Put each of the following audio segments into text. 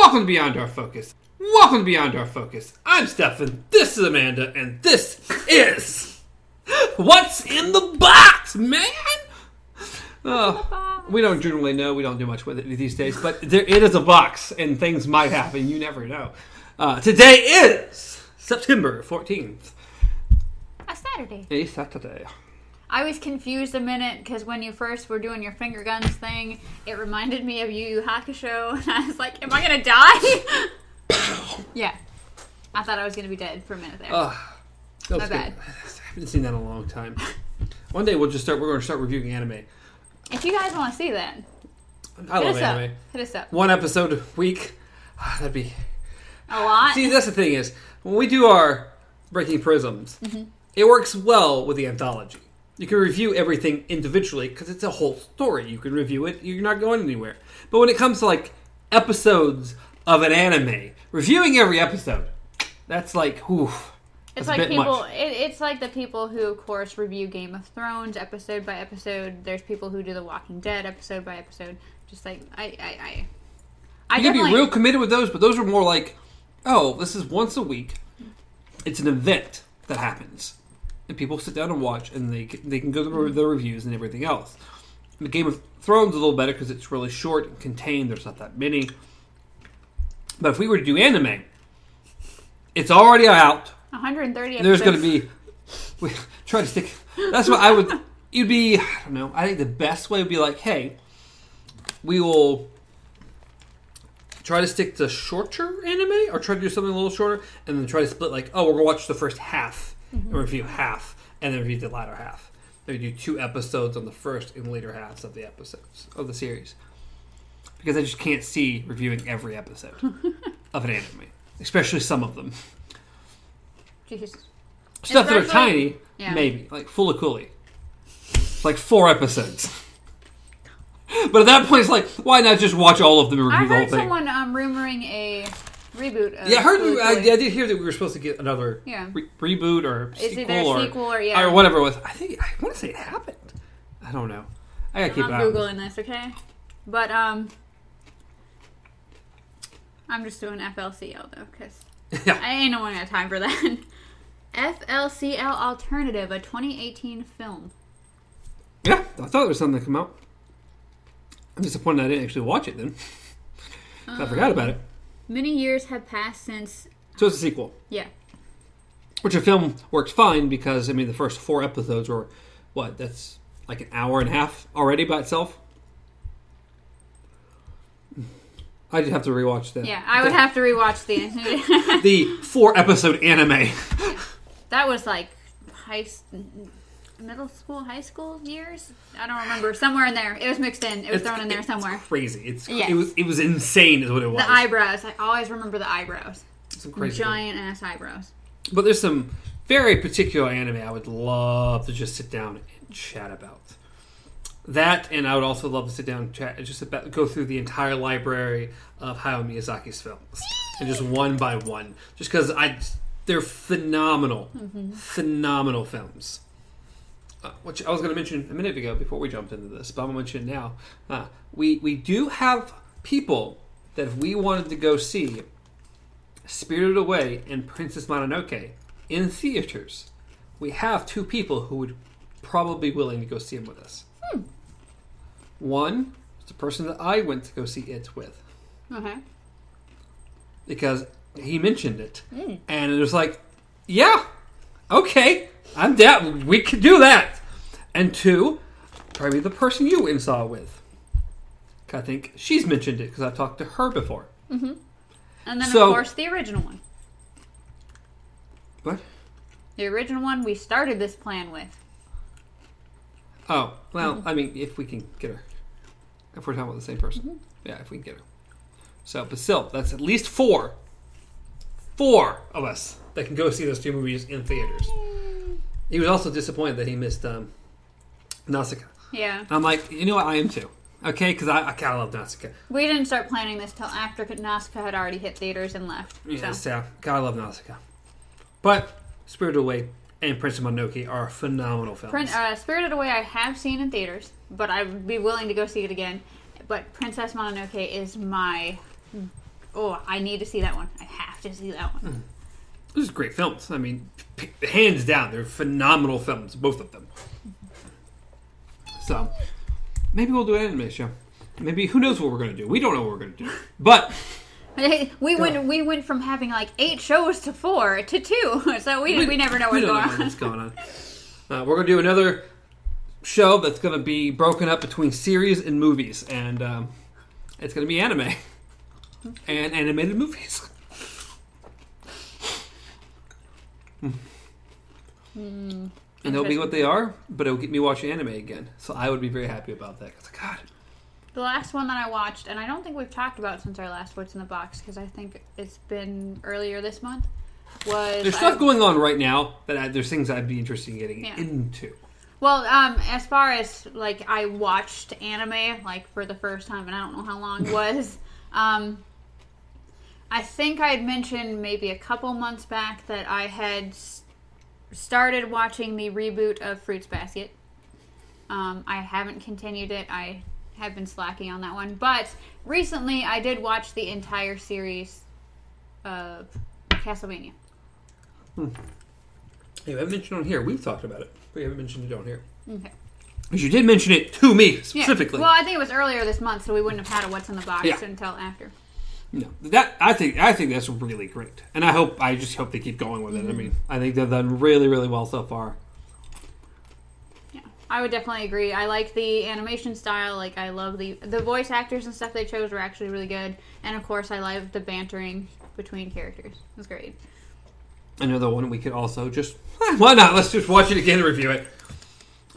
Welcome to Beyond Our Focus. Welcome to Beyond Our Focus. I'm Stefan. This is Amanda, and this is what's in the box, man. Uh, we don't generally know. We don't do much with it these days, but there, it is a box, and things might happen. You never know. Uh, today is September 14th, A Saturday. a Saturday. I was confused a minute because when you first were doing your finger guns thing, it reminded me of Yu Yu Hakusho, and I was like, "Am I gonna die?" yeah, I thought I was gonna be dead for a minute there. Uh, that My good. bad. I haven't seen that in a long time. One day we'll just start. We're going to start reviewing anime. if you guys want to see that, I hit love us anime. up. Hit us up. One episode a week. That'd be. A lot. See, that's the thing is when we do our breaking prisms, Mm-hmm. it works well with the anthology. You can review everything individually because it's a whole story. You can review it. You're not going anywhere. But when it comes to like episodes of an anime, reviewing every episode, that's like, whew. It's like people. It, it's like the people who, of course, review Game of Thrones episode by episode. There's people who do The Walking Dead episode by episode. Just like I, I, I. I You can be real committed with those, but those are more like, oh, this is once a week. It's an event that happens, and people sit down and watch, and they can- they can go through mm. the reviews and everything else. The Game of Thrones is a little better because it's really short and contained. There's not that many. But if we were to do anime, it's already out. 130 There's going to be. We try to stick. That's what I would. You'd be. I don't know. I think the best way would be like, hey, we will try to stick to shorter anime, or try to do something a little shorter, and then try to split. Like, oh, we're gonna watch the first half and review half, and then review the latter half. Maybe do two episodes on the first and later halves of the episodes of the series, because I just can't see reviewing every episode of an anime, especially some of them. Jeez. Stuff that are tiny, yeah. maybe like Fooly Cooly, like four episodes. but at that point, it's like, why not just watch all of them and I review the whole heard thing? someone um, rumoring a reboot. Of yeah, I heard. I, I did hear that we were supposed to get another Yeah. re- reboot or It's sequel or, sequel or yeah. or whatever it was. I think I want to say it happened. I don't know. I gotta keep I'm eye on googling this, okay? But um, I'm just doing FLCL though, because this. Yeah. I ain't no one got time for that. FLCL Alternative, a 2018 film. yeah, I thought there was something that come out. I'm disappointed I didn't actually watch it then. I forgot about it. Many years have passed since. So it's a sequel. Yeah, Which a film works fine because I mean the first four episodes were what? That's like an hour and a half already by itself. I just have to rewatch that. yeah. I would have to rewatch the. the four episode anime. that was like high, middle school, high school years. I don't remember. Somewhere in there, it was mixed in. It was thrown in there it's somewhere. crazy. It's Yes. it was it was insane is what it was. The eyebrows. I always remember the eyebrows. Some crazy thing. Giant ass eyebrows. But there's some very particular anime I would love to just sit down and chat about. That, and I would also love to sit down and chat, just about, go through the entire library of Hayao Miyazaki's films, and just one by one, just because I, they're phenomenal, mm-hmm. phenomenal films. Uh, which I was going to mention a minute ago before we jumped into this, but I'm going to mention now. Uh, we we do have people that if we wanted to go see Spirited Away and Princess Mononoke in theaters, we have two people who would probably be willing to go see them with us. One is the person that I went to go see it with Okay. because he mentioned it, and it was like, yeah, okay, I'm down. We could do that. And two, probably the person you saw with. I think she's mentioned it because I've talked to her before. Mm-hmm. And then, So- of course, the original one. What? The original one we started this plan with. Oh, well, mm-hmm. I mean, if we can get her. If we're talking about the same person. Mm-hmm. Yeah, if we can get her. So, but still, that's at least four. Four of us that can go see those two movies in theaters. He was also disappointed that he missed um, Nausicaa. Yeah. I'm like, you know what? I am too. Okay, because I, I kind of love Nausicaa. We didn't start planning this till after Nausicaa had already hit theaters and left. Yes, So. yeah, gotta love Nausicaa. But Spirited Away and Princess Mononoke are phenomenal films. Prin- uh, Spirited Away I have seen in theaters, but I would be willing to go see it again. But Princess Mononoke is my oh, I need to see that one. I have to see that one. These are great films. I mean, p- hands down, they're phenomenal films, both of them. So maybe we'll do an anime show. Maybe who knows what we're going to do? We don't know what we're going to do. But We went we went from having like eight shows to four to two, so we, we, never know we what's going know on. what's going on. Uh, we're going to do another show that's going to be broken up between series and movies, and um, it's going to be anime and animated movies. Hmm. And they'll be what they are, but it'll get me watching anime again. So I would be very happy about that. 'cause, God, The last one that I watched, and I don't think we've talked about since our last What's in the Box because I think it's been earlier this month. Was there's stuff I- going on right now that I, there's things I'd be interested in getting Yeah. into. Well, um, as far as like I watched anime like for the first time, and I don't know how long it was. Um, I think I had mentioned maybe a couple months back that I had started watching the reboot of Fruits Basket. Um, I haven't continued it. I have been slacking on that one, but recently I did watch the entire series of Castlevania. Hey, I haven't mentioned it on here. We've talked about it, but you haven't mentioned it on here. Okay. Because you did mention it to me Yeah. specifically. Well, I think it was earlier this month, so we wouldn't have had a What's in the Box Yeah. until after. No, that I think I think that's really great, and I hope I just hope they keep going with it. I mean, I think they've done really really well so far. Yeah, I would definitely agree. I like the animation style. Like, I love the the voice actors and stuff they chose were actually really good. And of course, I love the bantering between characters. It was great. Another one we could also just why not? Let's just watch it again and review it.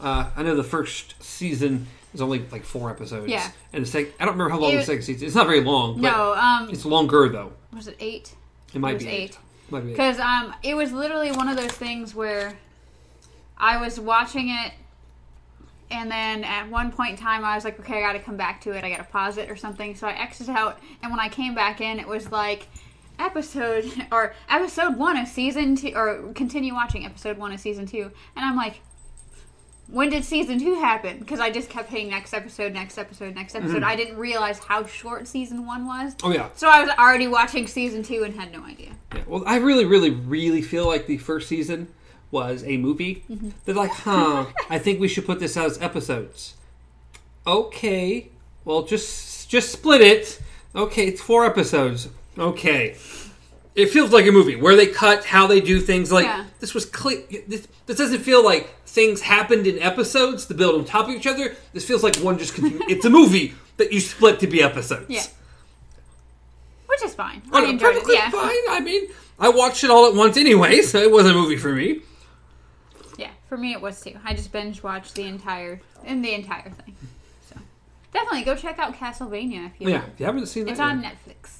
Uh, I know the first season is only like four episodes. Yeah. and the second I don't remember how long It- the second season. It's not very long. No, um, it's longer though. was it eight? It might it was be eight. Might be. Because um, it was literally one of those things where I was watching it, and then at one point in time, I was like, okay, I got to come back to it. I got to pause it or something. So I exited out, and when I came back in, it was like episode or episode one of season two, or continue watching episode one of season two, and I'm like. When did season two happen? Because I just kept hitting next episode, next episode, next episode. I didn't realize how short season one was. Oh yeah. So I was already watching season two and had no idea. Yeah, well, I really, really, really feel like the first season was a movie. Mm-hmm. They're like, huh, I think we should put this out as episodes. Okay, well, just just split it. Okay, it's four episodes. Okay, it feels like a movie where they cut how they do things. Like Yeah. this was clear. This, this doesn't feel like things happened in episodes to build on top of each other. This feels like one just continued. it's a movie that you split to be episodes. Yeah. Which is fine. Oh, I no, enjoyed it. perfectly Yeah. fine. I mean, I watched it all at once anyway, so it was a movie for me. Yeah, for me it was too. I just binge watched the entire in the entire thing. So definitely go check out Castlevania if you. Oh, yeah, if you haven't seen that, It's on yet, Netflix.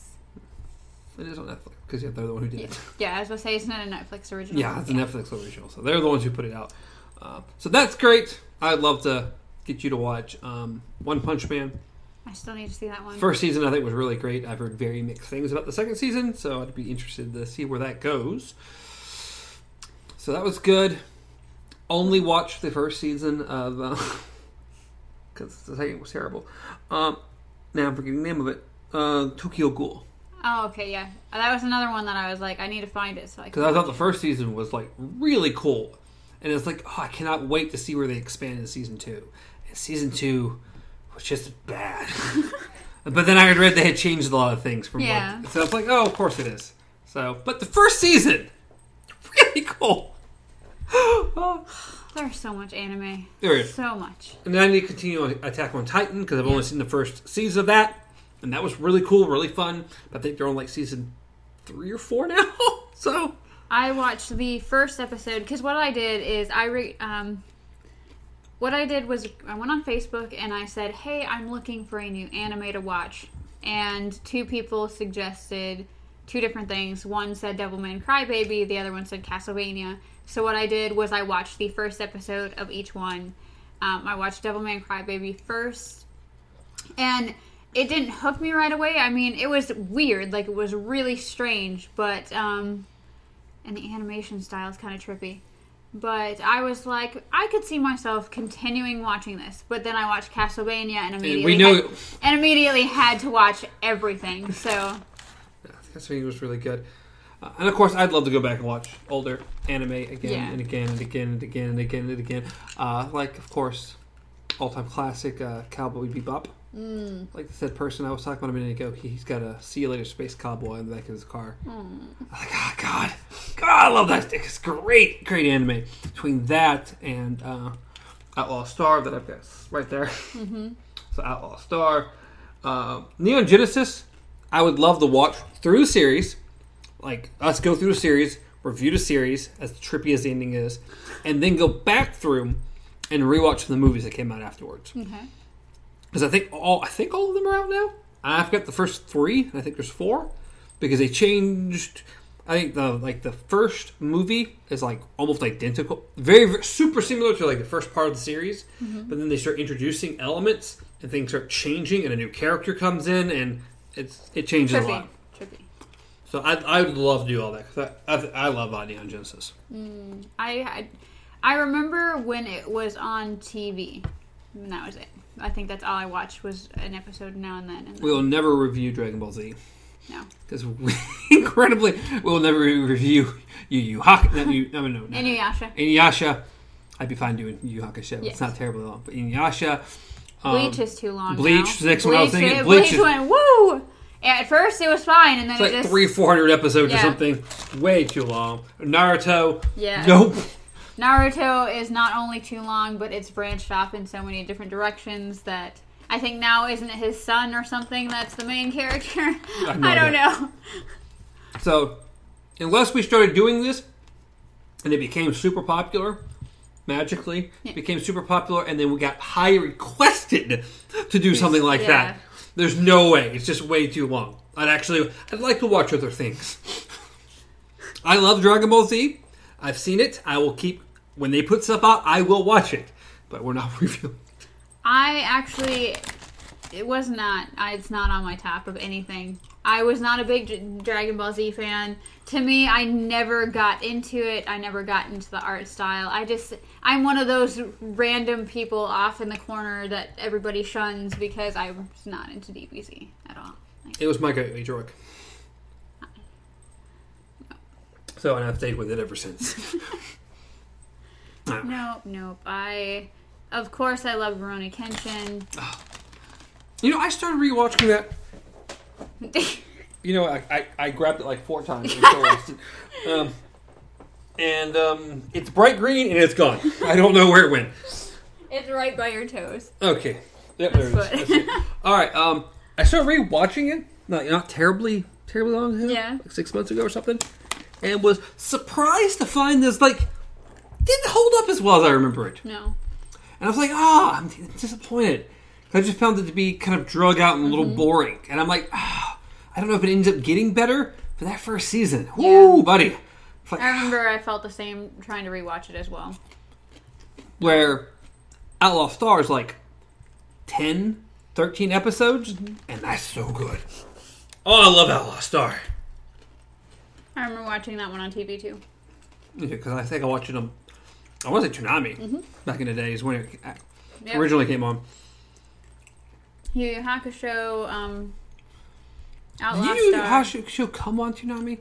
it is on Netflix because yeah, they're the one who did Yeah. it. yeah, I was gonna say it's not a Netflix original. Yeah, it's a Netflix original, so they're the ones who put it out. Uh, so that's great. I'd love to get you to watch um, One Punch Man. I still need to see that one. First season, I think, was really great. I've heard very mixed things about the second season, so I'd be interested to see where that goes. So that was good. Only watched the first season of because the second was terrible. Um, now I'm forgetting the name of it. Uh, Tokyo Ghoul. oh, okay, yeah, that was another one that I was like, I need to find it so I. Because I thought the first season was like really cool, and it's like oh, I cannot wait to see where they expand in season two. And season two was just bad. but then I had read they had changed a lot of things from Yeah. what, so it's like oh, of course it is. So, but the first season, really cool. Oh. There's so much anime. There is. So much. And then I need to continue on Attack on Titan because I've only seen the first season of that, and that was really cool, really fun. But I think they're on like season three or four now. I watched the first episode because what I did is I re- um, what I did was I went on Facebook and I said, "Hey, I'm looking for a new anime to watch," and two people suggested two different things. One said Devilman Crybaby, the other one said Castlevania. So what I did was I watched the first episode of each one. Um, I watched Devilman Crybaby first, and it didn't hook me right away. I mean, it was weird, like it was really strange, but um, and the animation style is kind of trippy. But I was like, I could see myself continuing watching this. But then I watched Castlevania and immediately we know- had, and immediately had to watch everything. So he was really good. Uh, and of course, I'd love to go back and watch older anime again Yeah. and again and again and again and again and again. Uh, like, of course, all-time classic uh, Cowboy Bebop. Mm. Like the said person I was talking about a minute ago, he's got a "See You Later, Space Cowboy" in the back of his car. Mm. I'm like, oh god, God, I love that. It's great, great anime. Between that and uh, Outlaw Star that I've got right there. Mm-hmm. So Outlaw Star, uh, Neon Genesis. I would love to watch through the series, like us go through the series, review the series as trippy as the ending is, and then go back through and rewatch the movies that came out afterwards. Okay. Because I think all I think all of them are out now. I've got the first three. I think there's four because they changed. I think the like the first movie is like almost identical, very, very super similar to like the first part of the series. But then they start introducing elements and things start changing, and a new character comes in, and it's it changes a lot. Trippy. So I I would love to do all that because I, I I love uh, Neon Genesis. I, I I remember when it was on TV. And that was it. I think that's all I watched was an episode now and then. And then We will never review Dragon Ball Z. No. Because incredibly, we'll never review Yu Yu Hakusho. No, no, no, no. Inuyasha. Inuyasha, I'd be fine doing Yu Hakusho. Yes. It's not terribly long, but Inuyasha. Um, Bleach is too long. Bleach now. next one I was thinking. Bleach Bleach is- went woo. Yeah, at first it was fine, and then It's it like just three, four hundred episodes or something. Way too long. Naruto. yeah. Nope. Naruto is not only too long, but it's branched off in so many different directions that I think now isn't it his son or something that's the main character? have no I don't know. So, unless we started doing this and it became super popular, magically Yeah. became super popular, and then we got high requested to do something like Yeah. that, there's no way. It's just way too long. I'd actually, I'd like to watch other things. I love Dragon Ball Z. I've seen it. I will keep when they put stuff out. I will watch it, but we're not reviewing. I actually, it was not. I, it's not on my top of anything. I was not a big Dragon Ball Z fan. To me, I never got into it. I never got into the art style. I just, I'm one of those random people off in the corner that everybody shuns because I was not into DBZ at all. Like, It was my gateway drug. So, and I've stayed with it ever since. nope, nope. I, of course, I love Rurouni Kenshin. You know, I started rewatching that. You know, I, I, I grabbed it like four times. um, and um, it's bright green and it's gone. I don't know where it went. it's right by your toes. Okay. Yep, there it is. That's That's what- it. All right. Um, I started rewatching it. Not not terribly terribly long ago. Yeah. Like six months ago or something, and was surprised to find this like didn't hold up as well as I remember it. No. And I was like, ah, I'm disappointed. I just found it to be kind of drug out and a little boring. And I'm like, ah, I don't know if it ends up getting better for that first season. Woo, buddy. Like, I remember I felt the same trying to rewatch it as well. where Outlaw Star is like 10, 13 episodes, and that's so good. Oh, I love Outlaw Star. I remember watching that one on TV too. Yeah, because I think I watched it on, I want to say Toonami back in the days when it Yep. originally came on. Yu Yu Hakusho, um, Outlaw Did you Star. how should, should come on Toonami?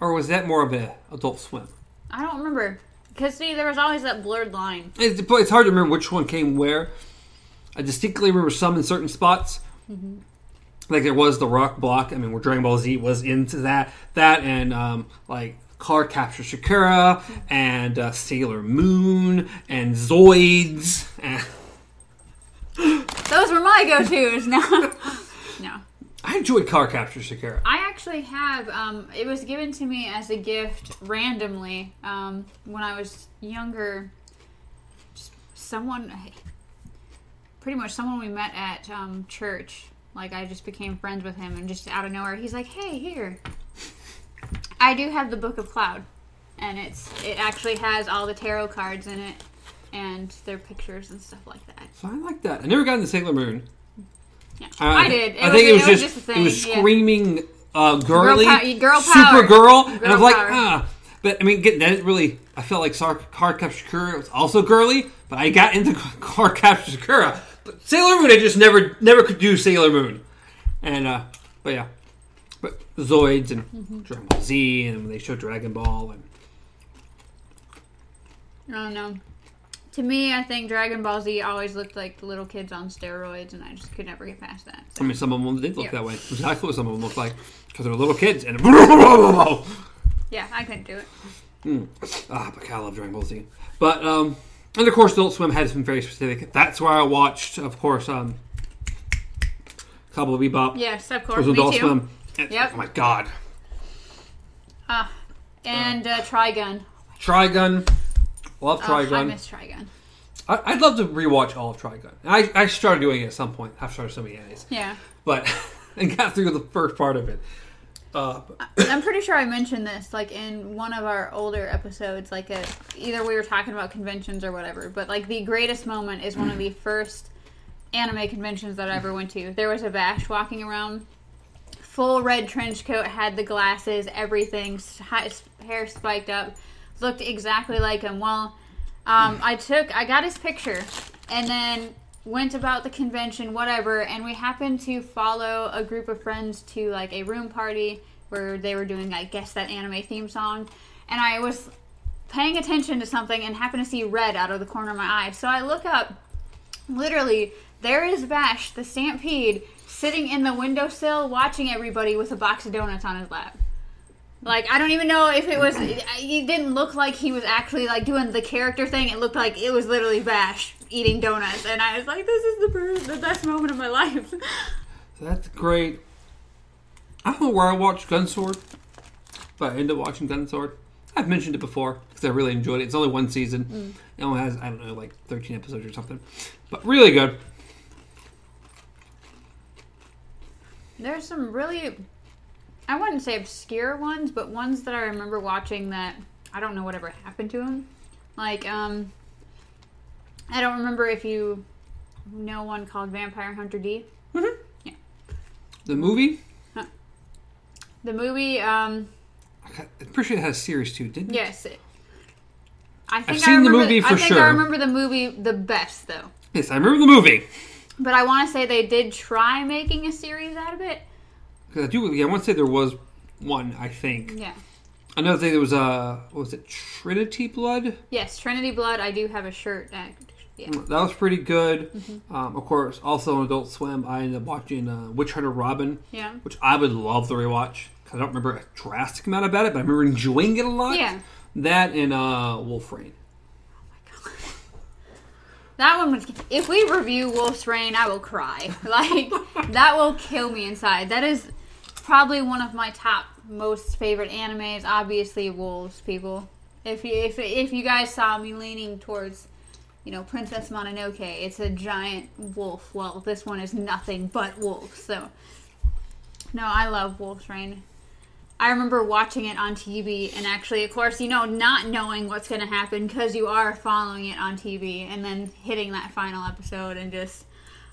Or was that more of a Adult Swim? I don't remember. Because, see, there was always that blurred line. It's, it's hard to remember which one came where. I distinctly remember some in certain spots. Like there was the Rock Block. I mean, where Dragon Ball Z was into that. That and um, like Card Captor Sakura and uh, Sailor Moon and Zoids. And Those were my go tos. No. no. I enjoyed Card Captor Sakura. I actually have. Um, it was given to me as a gift randomly um, when I was younger. Just someone, pretty much someone we met at um, church. Like I just became friends with him, and just out of nowhere, he's like, "Hey, here." I do have the Book of Clow, and it's it actually has all the tarot cards in it, and their pictures and stuff like that. So I like that. I never got into Sailor Moon. Yeah, Uh, I did. It I was, think it was, it was just, just a thing. it was yeah. screaming uh, girly, girl super power. girl, and I Girl was like, power. ah. But I mean, get that really. I felt like Card Captor Sakura was also girly, but I got into Card Captor Sakura. But Sailor Moon, I just never, never could do Sailor Moon, and uh, but yeah, Zoids and Mm-hmm. Dragon Ball Z, and they show Dragon Ball, and I don't know. To me, I think Dragon Ball Z always looked like the little kids on steroids, and I just could never get past that. I mean, some of them did look Yeah. that way. Exactly what some of them looked like because they're little kids and. Yeah, I couldn't do it. Ah, but I love Dragon Ball Z. But um, and of course, Adult Swim has been very specific. That's where I watched, of course, um, Cowboy Bebop. Yes, of It course. was Me Adult too. Swim. Yep. Oh my God, Ah, and uh, Trigun. Trigun. Love Oh, I Trigun. miss Trigun. I, I'd love to rewatch all of Trigun. I, I started doing it at some point. I've started so many animes, Yeah. but and got through the first part of it. Uh, I'm pretty sure I mentioned this like in one of our older episodes. Like a, either we were talking about conventions or whatever. But like the greatest moment is one of the first anime conventions that I ever went to. There was a Vash walking around, full red trench coat, had the glasses, everything, hair spiked up, looked exactly like him. Well, um, I took, I got his picture, and then went about the convention, whatever, and we happened to follow a group of friends to like a room party where they were doing, I guess, that anime theme song, and I was paying attention to something and happened to see red out of the corner of my eye. So I look up, literally, there is Vash, the Stampede, sitting in the windowsill watching everybody with a box of donuts on his lap. Like I don't even know if it was. It didn't look like he was actually like doing the character thing. It looked like it was literally Vash eating donuts, and I was like, "This is the best, the best moment of my life." So that's great. I don't know where I watched Gunsword, but I ended up watching Gunsword. I've mentioned it before because I really enjoyed it. It's only one season. Mm. It only has I don't know like thirteen episodes or something, but really good. There's some really, I wouldn't say obscure ones, but ones that I remember watching that I don't know whatever happened to them. Like, um, I don't remember if you know one called Vampire Hunter D. Yeah, The movie, Huh. The movie, um, I'm pretty sure it has series too, didn't it? yes. It, I think I've seen I the movie for I think sure. I remember the movie the best though. Yes, I remember the movie. But I want to say they did try making a series out of it. 'Cause I do. Yeah, I want to say there was one. I think Yeah. another thing. There was a what was it? Trinity Blood. Yes, Trinity Blood. I do have a shirt. That, yeah. That was pretty good. Mm-hmm. Um, of course, also on Adult Swim, I ended up watching uh, Witch Hunter Robin, Yeah. which I would love to rewatch because I don't remember a drastic amount about it, but I remember enjoying it a lot. Yeah. That and uh, Wolf Rain. That one was. If we review Wolf's Rain, I will cry. Like that will kill me inside. That is probably one of my top most favorite animes. Obviously, wolves. People, if you if if you guys saw me leaning towards, you know, Princess Mononoke, it's a giant wolf. Well, this one is nothing but wolves. So, no, I love Wolf's Rain. I remember watching it on TV and actually, of course, you know, not knowing what's going to happen because you are following it on TV and then hitting that final episode and just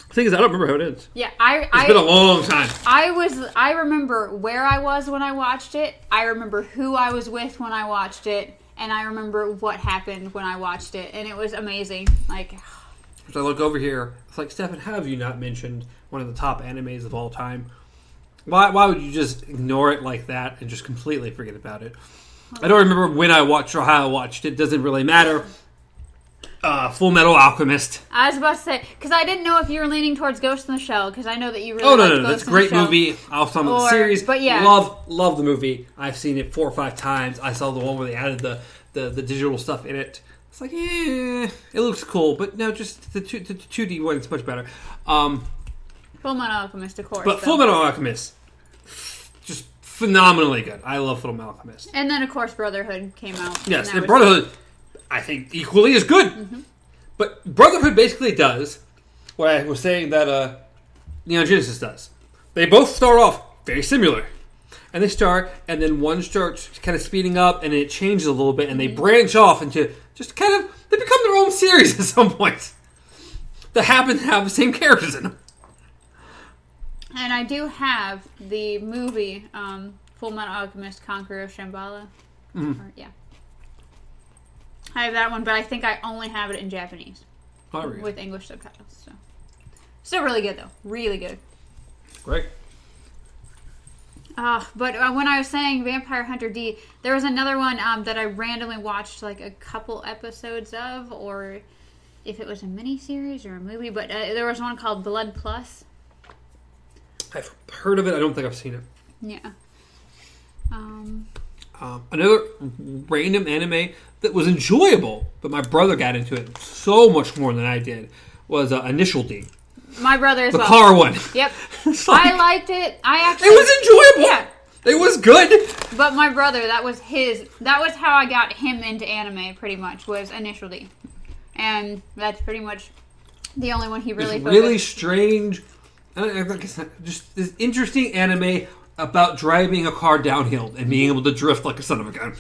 The thing is, I don't remember how it ends. yeah, I It's been a I, long time. I was I remember where I was when I watched it. I remember who I was with when I watched it, and I remember what happened when I watched it, and it was amazing. Like As I look over here, it's like, Stefan, how have you not mentioned one of the top animes of all time? Why, why would you just ignore it like that and just completely forget about it? I don't remember when I watched or how I watched it. Doesn't really matter. Uh, Full Metal Alchemist. I was about to say because I didn't know if you were leaning towards Ghost in the Shell because I know that you really Oh no, no, no, Ghost that's a great movie. I was talking about the series, but yeah. love love the movie. I've seen it four or five times. I saw the one where they added the the, the digital stuff in it. It's like, eh, it looks cool, but no, just the two the two D one is much better. Um, Full Metal Alchemist, of course. but. Full Metal Alchemist, just phenomenally good. I love Full Metal Alchemist. And then, of course, Brotherhood came out. Yes, and and Brotherhood, I think equally as good. But Brotherhood basically does what I was saying that uh, Neon Genesis does. They both start off very similar, and they start, and then one starts kind of speeding up, and it changes a little bit, and they branch off into just kind of they become their own series at some point that happen to have the same characters in them. And I do have the movie um, Full Metal Alchemist Conqueror of Shambhala. Mm-hmm. Or- yeah. I have that one, but I think I only have it in Japanese Oh, really? with English subtitles. So, still really good though, really good. Great. Uh, but uh, when I was saying Vampire Hunter D, there was another one um, that I randomly watched like a couple episodes of, or if it was a miniseries or a movie. But uh, there was one called Blood Plus. I've heard of it. I don't think I've seen it. Yeah. Um, Um, another random anime that was enjoyable, but my brother got into it so much more than I did, was uh, Initial D, my brother as the well. car one. Yep. Like- I liked it. I actually. it was enjoyable. Yeah. It was good. But my brother, that was his. That was how I got him into anime. Pretty much was Initial D, and that's pretty much the only one he really. Really strange. I don't like it's not- just this interesting anime about driving a car downhill and being able to drift like a son of a gun.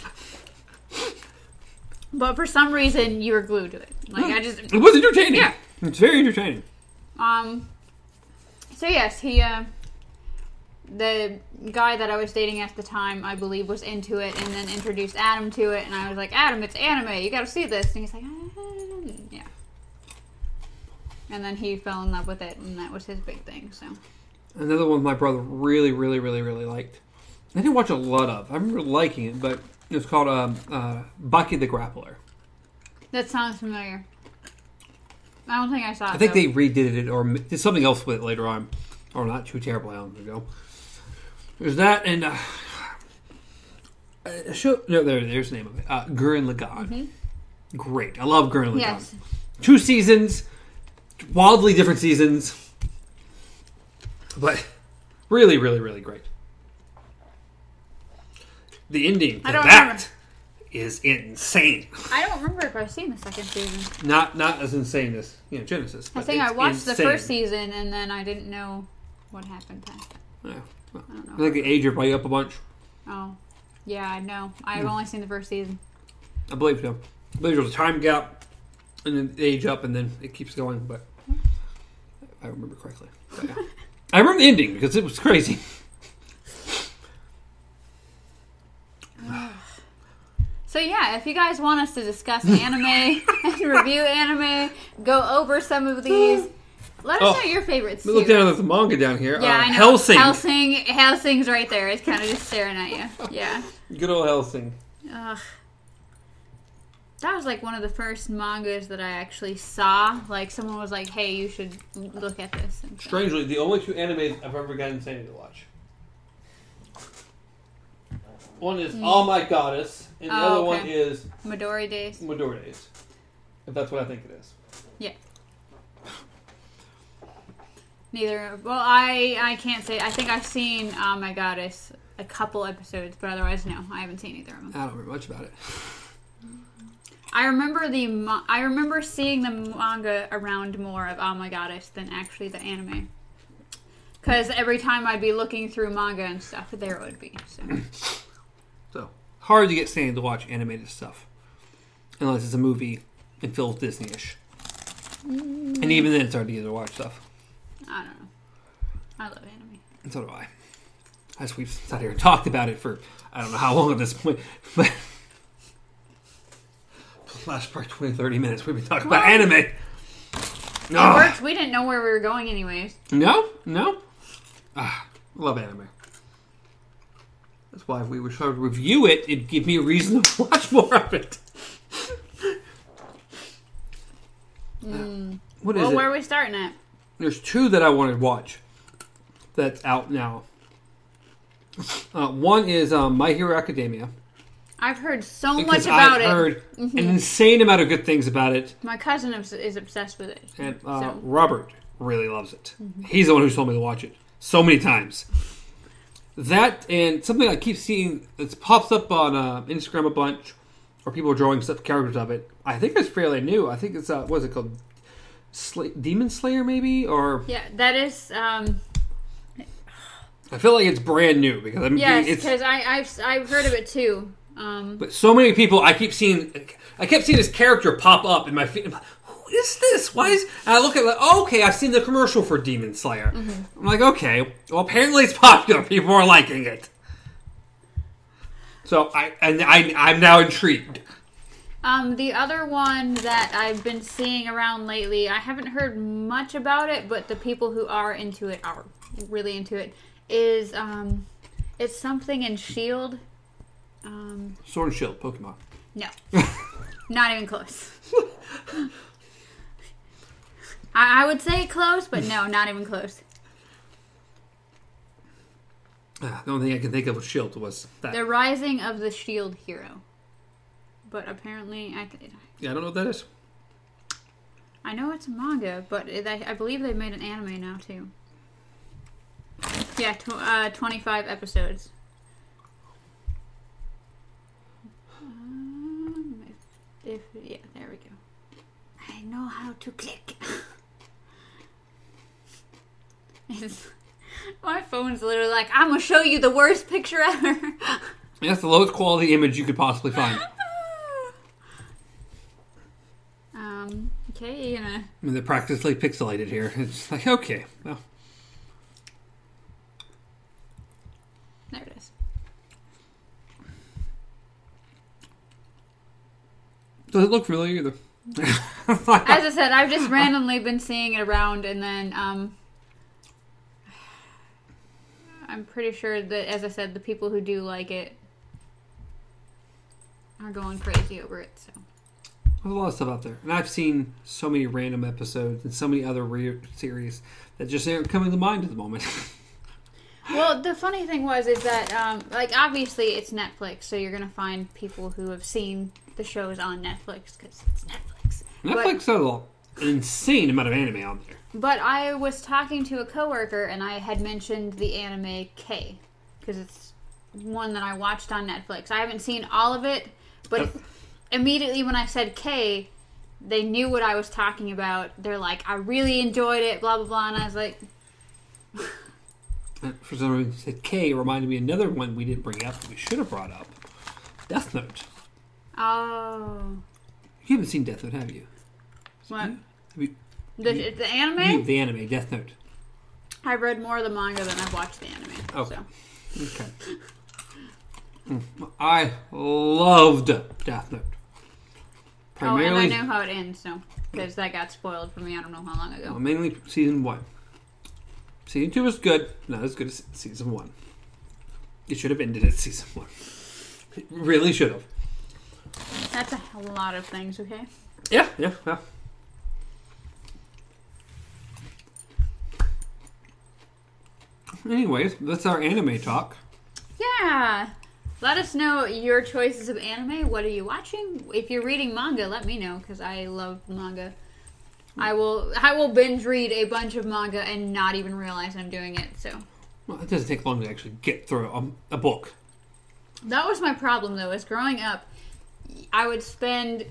But for some reason, you were glued to it. Like I just. It was entertaining. Yeah. It's very entertaining. Um. So yes, he. Uh, the guy that I was dating at the time, I believe, was into it, and then introduced Adam to it, and I was like, "Adam, it's anime. You got to see this." And he's like, "Ah,". And then he fell in love with it, and that was his big thing. So. Another one my brother really, really, really, really liked. I didn't watch a lot of. I remember liking it, but it was called um, uh, Baki the Grappler. That sounds familiar. I don't think I saw it. I think though. they redid it or did something else with it later on, or not too terribly long ago. There's that and uh, a show. No, there, there's the name of it. Uh, Gurren Lagann. Great, I love Gurren Lagann. Yes. Two seasons, wildly different seasons, but really, really, really great. The ending I don't that remember. is insane. I don't remember if I've seen the second season. Not not as insane as you know Genesis. I think I watched the insane. first season and then I didn't know what happened. Yeah. Well, I don't know. I think they age your body up a bunch. Oh, yeah, I know. I've Hmm. only seen the first season. I believe so. I believe there's a time gap, and then they age up, and then it keeps going. But I remember correctly. But, yeah. I remember the ending because it was crazy. So yeah, if you guys want us to discuss anime and review anime, go over some of these. Let us Oh, know your favorites look down at the manga down here. Yeah, uh, I know. Hellsing. Hellsing. Hellsing's right there. It's kind of just staring at you. Yeah. Good old Hellsing. Ugh. That was like one of the first mangas that I actually saw. Like someone was like, "Hey, you should look at this." And so- Strangely, the only two animes I've ever gotten Sandy to watch. One is mm. All My Goddess, and the Oh, other okay. one is Midori Days. Midori Days. If that's what I think it is. Yeah. Neither. Well, I I can't say. I think I've seen Oh My Goddess a couple episodes, but otherwise, no, I haven't seen either of them. I don't remember much about it. I remember the I remember seeing the manga around more of Oh My Goddess than actually the anime. Because every time I'd be looking through manga and stuff, there it would be. So. So hard to get Sandy to watch animated stuff, unless it's a movie and feels Disney-ish. And even then, it's hard to get to watch stuff. I don't know. I love anime. And so do I. As we've sat here and talked about it for I don't know how long at this point, but last probably 20, 30 minutes we've been talking about Well- anime. It No, works. We didn't know where we were going, anyways. no, no. Ah, love anime. That's why if we were trying to review it, it'd give me a reason to watch more of it. What is well, it? where are we starting at? There's two that I want to watch that's out now. Uh, one is um, My Hero Academia. I've heard so much about I've it. heard an insane amount of good things about it, My cousin is, is obsessed with it. and uh, So- Robert really loves it. He's the one who told me to watch it so many times. That and something I keep seeing it pops up on uh, Instagram a bunch, or people are drawing stuff characters of it. I think it's fairly new. I think it's uh, what is it called? Sla- Demon Slayer, maybe, or Yeah, that is. Um, I feel like it's brand new because I'm yes, because I I've I've heard of it too. Um, But so many people, I keep seeing, I kept seeing this character pop up in my feed. I'm like, Who is this? Why is? And I look at it like, oh, okay, I've seen the commercial for Demon Slayer. I'm like, okay, well, apparently it's popular. People are liking it. So I and I, I'm now intrigued. um, the other one that I've been seeing around lately, I haven't heard much about it, but the people who are into it are really into it. Is um, It's something in Shield. Um, Sword and Shield, Pokemon. no, not even close. I, I would say close, but no, not even close. Ah, the only thing I can think of with Shield was that. The Rising of the Shield Hero. But apparently, I, Yeah, I don't know what that is. I know it's a manga, but it, I, I believe they've made an anime now too. Yeah, tw- uh, 25 episodes. Um, if, if yeah, there we go. I know how to click. My phone's literally like, I'm gonna show you the worst picture ever. That's the lowest quality image you could possibly find. um. Okay, you gonna. I mean, they're practically pixelated here. It's like, okay, well, There it is. does it look familiar either? As I said, I've just randomly been seeing it around, and then um, I'm pretty sure that, as I said, the people who do like it are going crazy over it. So There's a lot of stuff out there, and I've seen so many random episodes and so many other re- series that just aren't coming to mind at the moment. Well, the funny thing was is that um, like obviously it's Netflix, so you're gonna find people who have seen the shows on Netflix because it's Netflix. Netflix has a- an insane amount of anime on there. But I was talking to a coworker and I had mentioned the anime K because it's one that I watched on Netflix. I haven't seen all of it, but immediately when I said K, they knew what I was talking about. They're like, "I really enjoyed it," blah blah blah, and I was like, For some reason, said K reminded me of another one we didn't bring up that we should have brought up. Death Note. "Oh, You haven't seen Death Note, have you? What Have you, the, you- the you anime?" the anime Death Note. I've read more of the manga than I've watched the anime. Okay. So Okay. Mm. I loved Death Note. oh, and I Primarily, know how it ends, so because that got spoiled for me. I don't know how long ago. well, mainly season one. Season two was good, not as good as season one. It should have ended at season one. It really should have. That's a lot of things. Okay. Yeah, yeah, yeah. Anyways, that's our anime talk. Yeah. Let us know your choices of anime. What are you watching? If you're reading manga, let me know because I love manga. I will I will binge read a bunch of manga and not even realize I'm doing it. So Well, it doesn't take long to actually get through a, a book. that was my problem though. Is growing up, I would spend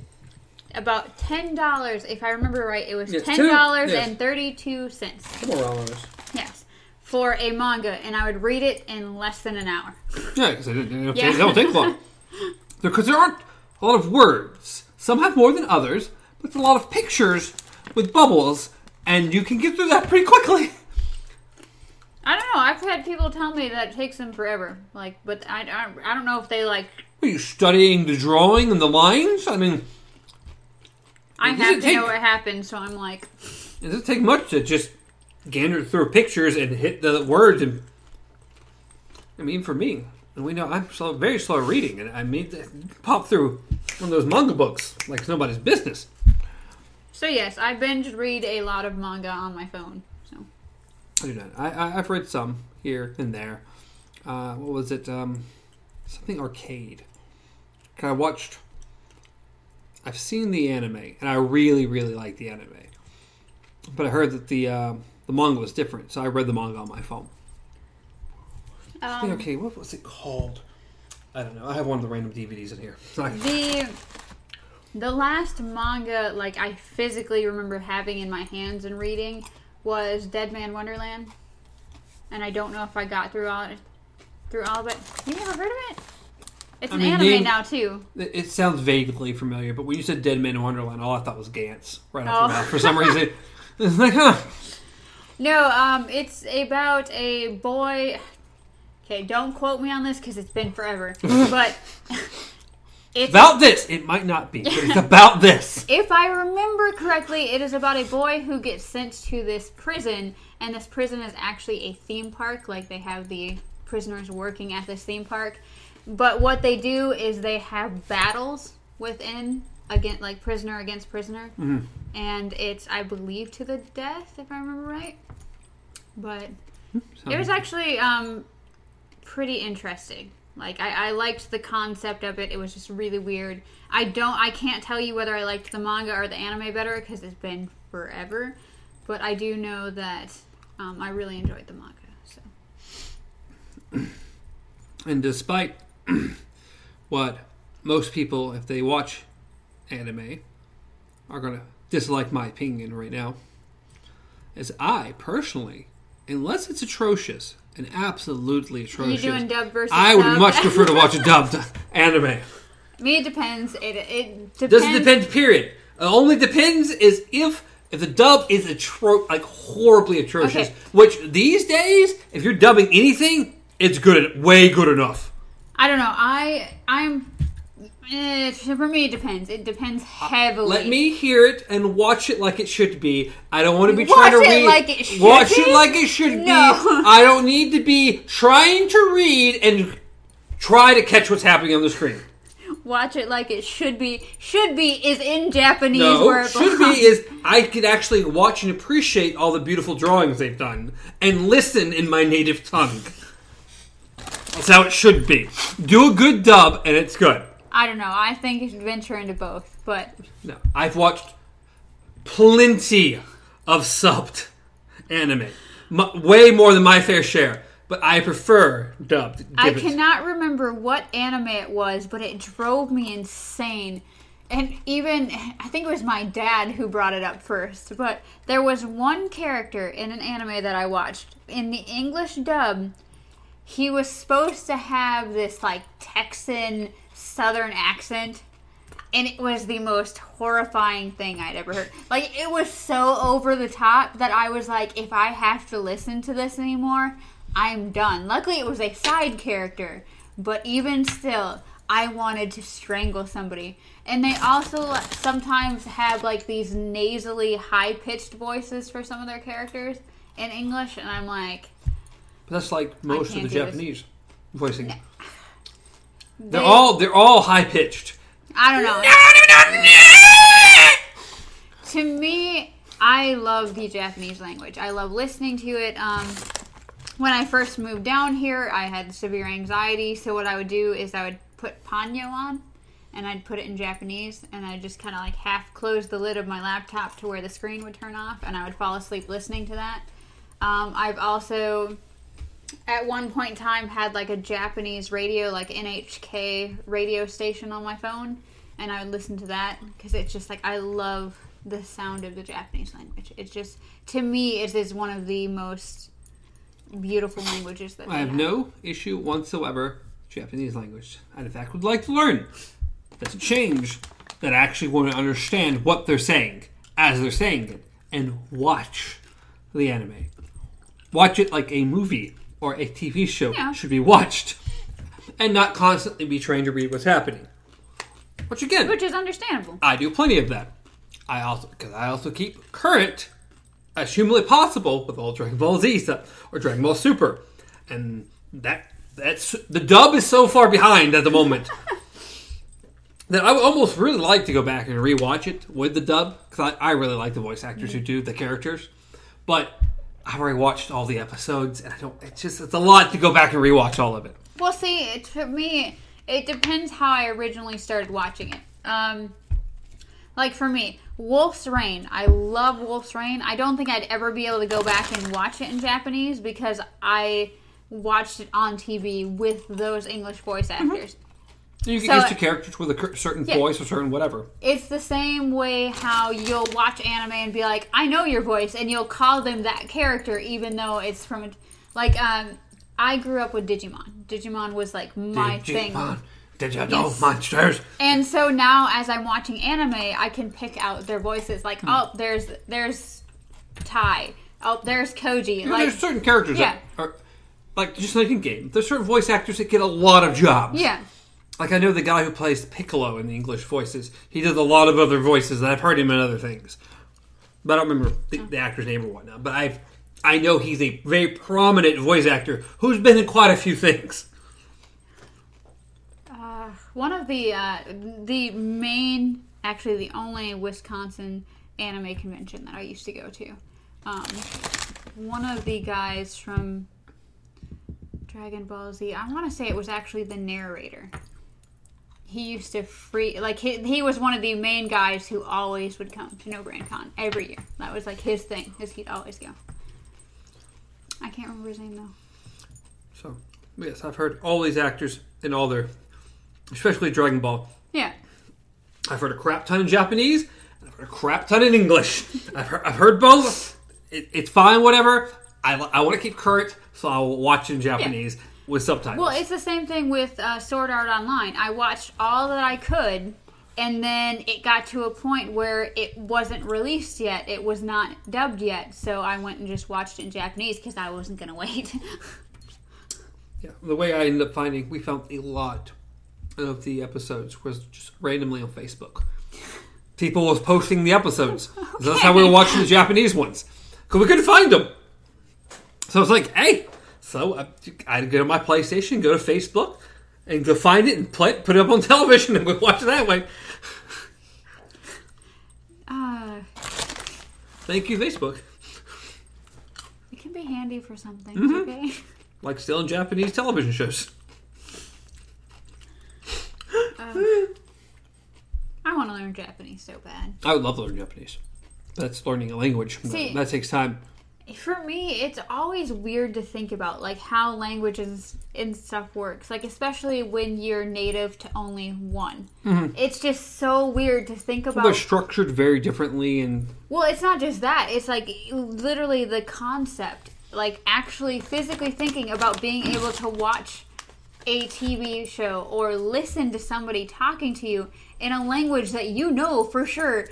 about ten dollars. If I remember right, it was Yes, ten two- dollars yes. and thirty two cents. Come around this. Yes, for a manga, and I would read it in less than an hour. Yeah, because they, don't- Yeah. take- they don't take long. Because there aren't a lot of words. Some have more than others, but it's a lot of pictures with bubbles, and you can get through that pretty quickly. I don't know. I've had people tell me that it takes them forever. Like, but I, I, I don't know if they like. Are you studying the drawing and the lines? I mean, I have to take- know what happened, so I'm like, Does it take much to just gander through pictures and hit the words. And I mean, for me, and we know I'm slow, very slow reading, and I mean, pop through one of those manga books like it's nobody's business. so yes, I binge read a lot of manga on my phone. So I do not. I, I I've read some here and there. Uh, what was it? Um, something arcade. I watched. I've seen the anime, and I really, really like the anime. But I heard that the uh, the manga was different, so I read the manga on my phone. um, okay, what was it called? I don't know. I have one of the random DVDs in here. Like, the the last manga like I physically remember having in my hands and reading was Dead Man Wonderland, and I don't know if I got through all through all of it. You never heard of it? It's I an mean, anime name- now too. it, it sounds vaguely familiar, but when you said Dead Man Wonderland, all I thought was Gantz right off Oh. the bat. For some reason, it's like, huh. No, um, it's about a boy. Okay, don't quote me on this because it's been forever. but it's About this, it might not be, but it's about this. if I remember correctly, it is about a boy who gets sent to this prison, and this prison is actually a theme park. Like they have the prisoners working at this theme park. But what they do is they have battles within against like prisoner against prisoner, and it's I believe to the death if I remember right. But it was actually um, pretty interesting. Like I, I liked the concept of it. It was just really weird. I don't. I can't tell you whether I liked the manga or the anime better because it's been forever. But I do know that um, I really enjoyed the manga. So And despite what most people, if they watch anime, are going to dislike my opinion right now, as I personally, unless it's atrocious and absolutely you atrocious, doing dub versus? I would sub? much prefer to watch a dubbed anime. Me, it depends. It it depends. Doesn't depend. Period. It only depends is if if the dub is atro- like horribly atrocious. Okay. Which these days, if you're dubbing anything, it's good, way good enough. I don't know. I I'm. Eh, for me, it depends. It depends heavily. Let me hear it and watch it like it should be. I don't want to be Watch trying to it read. like it should watch be? it like it should No. be. I don't need to be trying to read and try to catch what's happening on the screen. watch it like it should be. Should be is in Japanese. No, where it should belongs. be is I could actually watch and appreciate all the beautiful drawings they've done and listen in my native tongue. That's how it should be. Do a good dub and it's good. I don't know. I think you should venture into both, but No, I've watched plenty of subbed anime, M- way more than my fair share. But I prefer dubbed. I cannot remember what anime it was, but it drove me insane. And even, I think it was my dad who brought it up first, but there was one character in an anime that I watched. In the English dub, he was supposed to have this like Texan southern accent. And it was the most horrifying thing I'd ever heard. Like, it was so over the top that I was like, if I have to listen to this anymore, I'm done. Luckily, it was a side character, but even still, I wanted to strangle somebody. And they also sometimes have like these nasally, high pitched voices for some of their characters in English, and I'm like, That's like most of the do this. Japanese voicing. They- They're all they're all high pitched. I don't know. to me, I love the Japanese language. I love listening to it. Um, when I first moved down here, I had severe anxiety, so what I would do is I would put Ponyo on, and I'd put it in Japanese, and I'd just kind of like half close the lid of my laptop to where the screen would turn off, and I would fall asleep listening to that. Um, I've also at one point in time had like a Japanese radio, like NHK radio station on my phone, and I would listen to that because it's just like I love the sound of the Japanese language. It's just to me, it is one of the most beautiful languages that I they have no issue whatsoever Japanese language. I in fact would like to learn. That's a change that I actually want to understand what they're saying as they're saying it and watch the anime. Watch it like a movie or a TV show Yeah. should be watched and not constantly be trying to read what's happening. Which again, which is understandable. I do plenty of that. I also because I also keep current as humanly possible with all Dragon Ball Z stuff or Dragon Ball Super, and that that's the dub is so far behind at the moment that I would almost really like to go back and rewatch it with the dub because I, I really like the voice actors who do the characters, but I've already watched all the episodes and I don't. It's just it's a lot to go back and rewatch all of it. Well, see, it, for me, it depends how I originally started watching it. Um, like for me, Wolf's Rain. I love Wolf's Rain. I don't think I'd ever be able to go back and watch it in Japanese because I watched it on TV with those English voice actors. You get So- used to characters with a certain Yeah. voice or certain whatever. It's the same way how you'll watch anime and be like, I know your voice, and you'll call them that character even though it's from a. Like, um, I grew up with Digimon. Digimon was like my thing. Digimon, Digital Yes. monsters. And so now, as I'm watching anime, I can pick out their voices. Like, oh, there's there's Tai. Oh, there's Koji. Know, Like, there's certain characters yeah. that are like just like in game. There's certain voice actors that get a lot of jobs. yeah, Like I know the guy who plays Piccolo in the English voices. He does a lot of other voices, and I've heard him in other things. But I don't remember the, the actor's name or whatnot. But I've I know he's a very prominent voice actor who's been in quite a few things. Uh, one of the uh, the main, actually the only Wisconsin anime convention that I used to go to. Um, one of the guys from Dragon Ball Z, I want to say it was actually the narrator. He used to free like he, he was one of the main guys who always would come to No Brand Con every year. That was like his thing, is he'd always go. I can't remember his name though. So, yes, I've heard all these actors in all their, especially Dragon Ball. Yeah. I've heard a crap ton in Japanese. and I've heard a crap ton in English. I've heard, I've heard both. It, it's fine, whatever. I, I want to keep current, so I'll watch in Japanese with subtitles. Well, it's the same thing with uh, Sword Art Online. I watched all that I could, and then it got to a point where it wasn't released yet. It was not dubbed yet, so I went and just watched it in Japanese because I wasn't going to wait. yeah, the way I ended up finding, we found a lot of the episodes was just randomly on Facebook. People was posting the episodes. So that's how we were watching the Japanese ones because we couldn't find them. So I was like, hey. So I, I'd go to my PlayStation, go to Facebook, and go find it and play put it up on television, and we watch it that way. uh, Thank you, Facebook. it can be handy for something, Mm-hmm. okay? Like still in Japanese television shows. I want to learn Japanese so bad. I would love to learn Japanese. That's learning a language. but See- that takes time. For me, it's always weird to think about like how languages and stuff works. Like especially when you're native to only one. Mm-hmm. It's just so weird to think about. They're structured very differently, and Well, it's not just that. It's like literally the concept, like actually physically thinking about being able to watch a TV show or listen to somebody talking to you in a language that you know for sure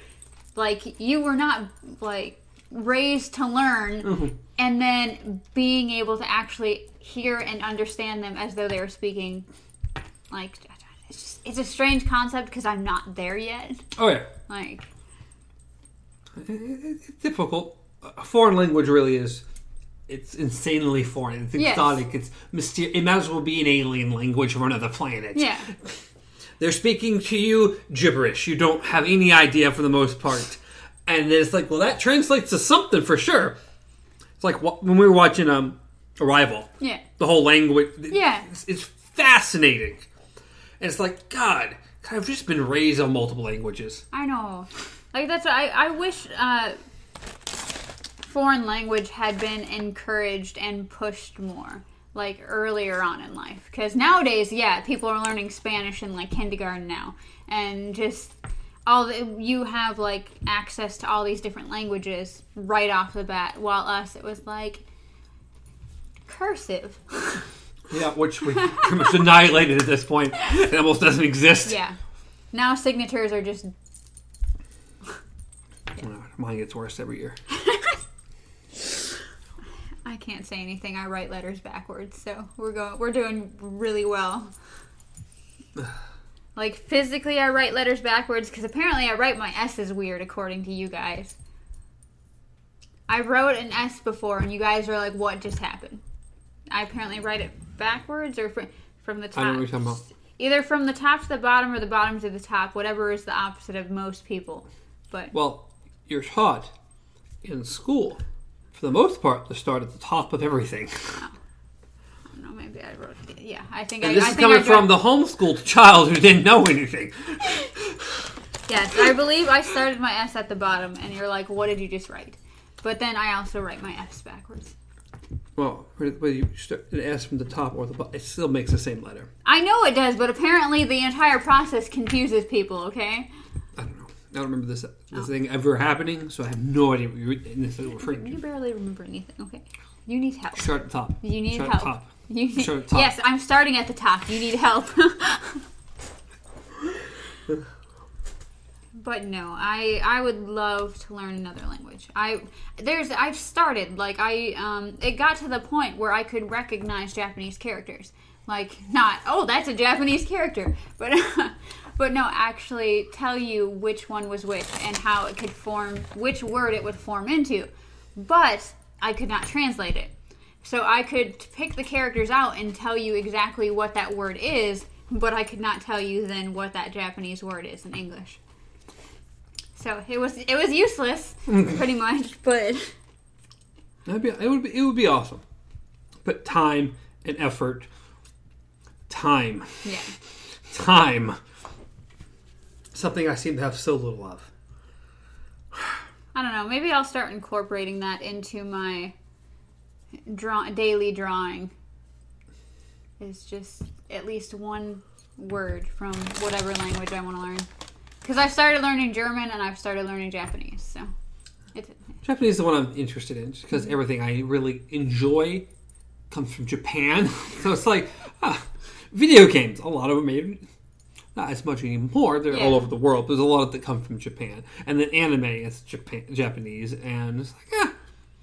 like you were not like raised to learn mm-hmm. and then being able to actually hear and understand them as though they were speaking like it's just it's a strange concept because I'm not there yet. oh yeah, Like it's difficult. A foreign language really is. It's insanely foreign. It's Yes. exotic. It's mysterious. It might as well be an alien language from another planet. yeah. They're speaking to you gibberish. You don't have any idea for the most part. And it's like, well, that translates to something for sure. It's like when we were watching um, Arrival. Yeah. the whole language. Yeah. it's, it's fascinating. And it's like God, I've just been raised on multiple languages. I know. Like that's what I I wish uh foreign language had been encouraged and pushed more like earlier on in life because nowadays yeah people are learning spanish in like kindergarten now and just all the, you have like access to all these different languages right off the bat while us it was like cursive Yeah, which we pretty much annihilated at this point. It almost doesn't exist. yeah now signatures are just Uh, Mine gets worse every year. I can't say anything. I write letters backwards, so we're going. We're doing really well. Like physically, I write letters backwards because apparently I write my S's weird, according to you guys. I wrote an S before, and you guys are like, "What just happened?" I apparently write it backwards or from from the I top. know what you're talking about. Either from the top to the bottom or the bottom to the top. Whatever is the opposite of most people. But Well, you're taught in school, for the most part, to start at the top of everything. I know. Maybe I wrote. Yeah, I think And I. this I is coming from the homeschooled child who didn't know anything. Yes, I believe I started my S at the bottom, and you're like, "What did you just write?" But then I also write my F's backwards. Well, whether you start an S from the top or the bottom, it still makes the same letter. I know it does, but apparently the entire process confuses people. Okay, I don't know. I don't remember this this oh. thing ever happening, so I have no idea what you're necessarily referring you barely remember anything. Okay, you need help. Start at the top. You need Start help. At the top. You need, the top. Yes, I'm starting at the top. You need help. but no, I I would love to learn another language. I there's I've started like I um it got to the point where I could recognize Japanese characters. Like not oh that's a Japanese character, but but no actually tell you which one was which and how it could form which word it would form into. But I could not translate it. So I could pick the characters out and tell you exactly what that word is, but I could not tell you then what that Japanese word is in English. So it was it was useless, mm. pretty much. But That'd be, it would be it would be awesome. But time and effort, time, yeah, time, something I seem to have so little of. I don't know. Maybe I'll start incorporating that into my draw daily drawing. Is just at least one word from whatever language I want to learn. Because I started learning German and I've started learning Japanese. So it's Japanese is the one I'm interested in because everything I really enjoy comes from Japan. so it's like ah, video games. A lot of them made not as much anymore. They're all over the world. There's a lot that come from Japan, and then anime is Japan Japanese, and it's like ah,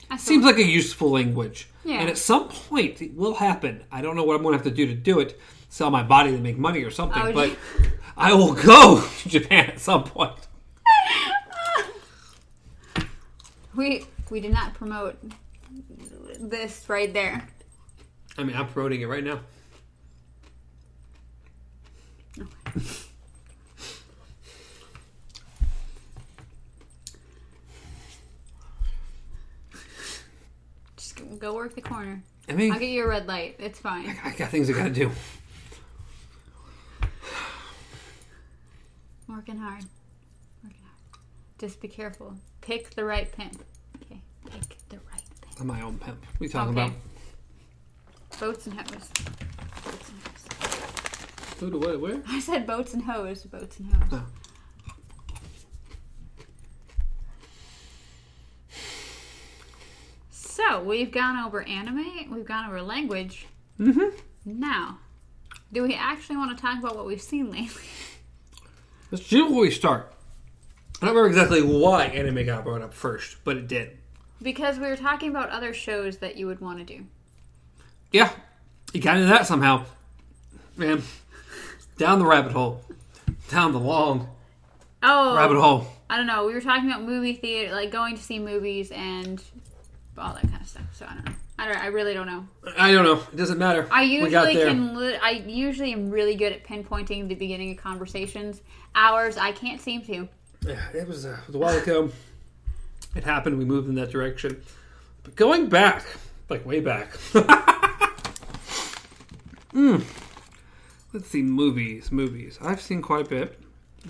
I seems like a useful language. Yeah. And at some point it will happen. I don't know what I'm going to have to do to do it. Sell my body to make money or something, Oh, but. I will go to Japan at some point. we we did not promote this right there. I mean, I'm promoting it right now. Just go- work the corner. I mean, I'll get you a red light. It's fine. I got things I got to do. Working hard. Working hard. Just be careful. Pick the right pimp. Okay. Pick the right pimp. I'm my own pimp. What are you talking Okay. about? Boats and hoes. Boats and hoes. Who what? Where? I said boats and hoes. Boats and hoes. Oh. So we've gone over anime. We've gone over language. Mm-hmm. Now, do we actually want to talk about what we've seen lately? Let's do where we start. I don't remember exactly why anime got brought up first, but it did. Because we were talking about other shows that you would want to do. Yeah, you got into that somehow. Man, down the rabbit hole. Down the long Oh, rabbit hole. I don't know. We were talking about movie theater, like going to see movies and all that kind of stuff. So I don't know. I don't. I really don't know. I don't know. It doesn't matter. I we got usually there. can. Li- I usually am really good at pinpointing the beginning of conversations. Hours, I can't seem to. Yeah, it was, uh, it was a while ago. It happened. We moved in that direction. But going back, like way back. mm. Let's see, movies, movies. I've seen quite a bit.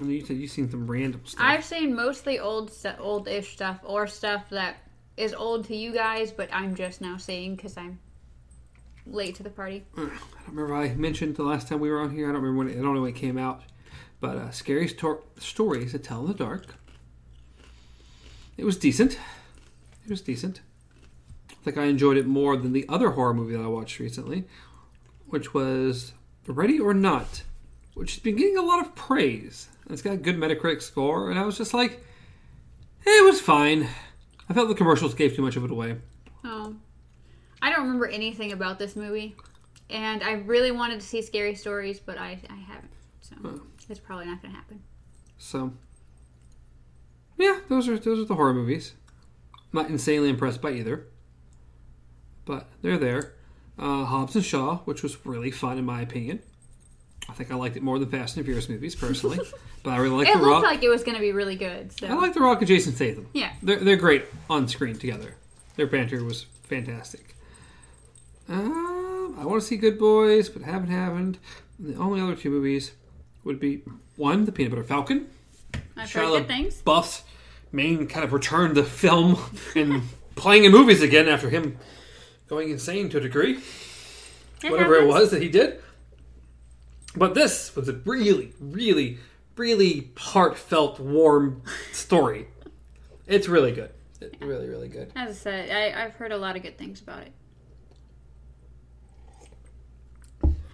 You said you've seen some random stuff. I've seen mostly old, old-ish stuff or stuff that is old to you guys, but I'm just now seeing because I'm late to the party. I don't remember. I mentioned the last time we were on here. I don't remember when. It, I don't know when it came out. But uh, scary sto- stories to tell in the dark. It was decent. It was decent. I think I enjoyed it more than the other horror movie that I watched recently, which was Ready or Not, which has been getting a lot of praise. It's got a good Metacritic score, and I was just like, eh, it was fine. I felt the commercials gave too much of it away. Oh, I don't remember anything about this movie, and I really wanted to see Scary Stories, but I, I haven't. So Oh. it's probably not going to happen. So, yeah, those are those are the horror movies. I'm not insanely impressed by either, but they're there. Uh, Hobbs and Shaw, which was really fun in my opinion. I think I liked it more than Fast and Furious movies personally, but I really like It the looked Rock. like it was going to be really good. So I like the Rock and Jason Statham. yeah, They're they're great on screen together. Their banter was fantastic. Um, I want to see Good Boys, but haven't happened. The only other two movies would be one, The Peanut Butter Falcon. I've heard good things. Buff's main kind of return to film and playing in movies again after him going insane to a degree, It whatever it happens. was that he did. But this was a really, really, really heartfelt, warm story. It's really good. It's really, really good. As I said, I, I've heard a lot of good things about it.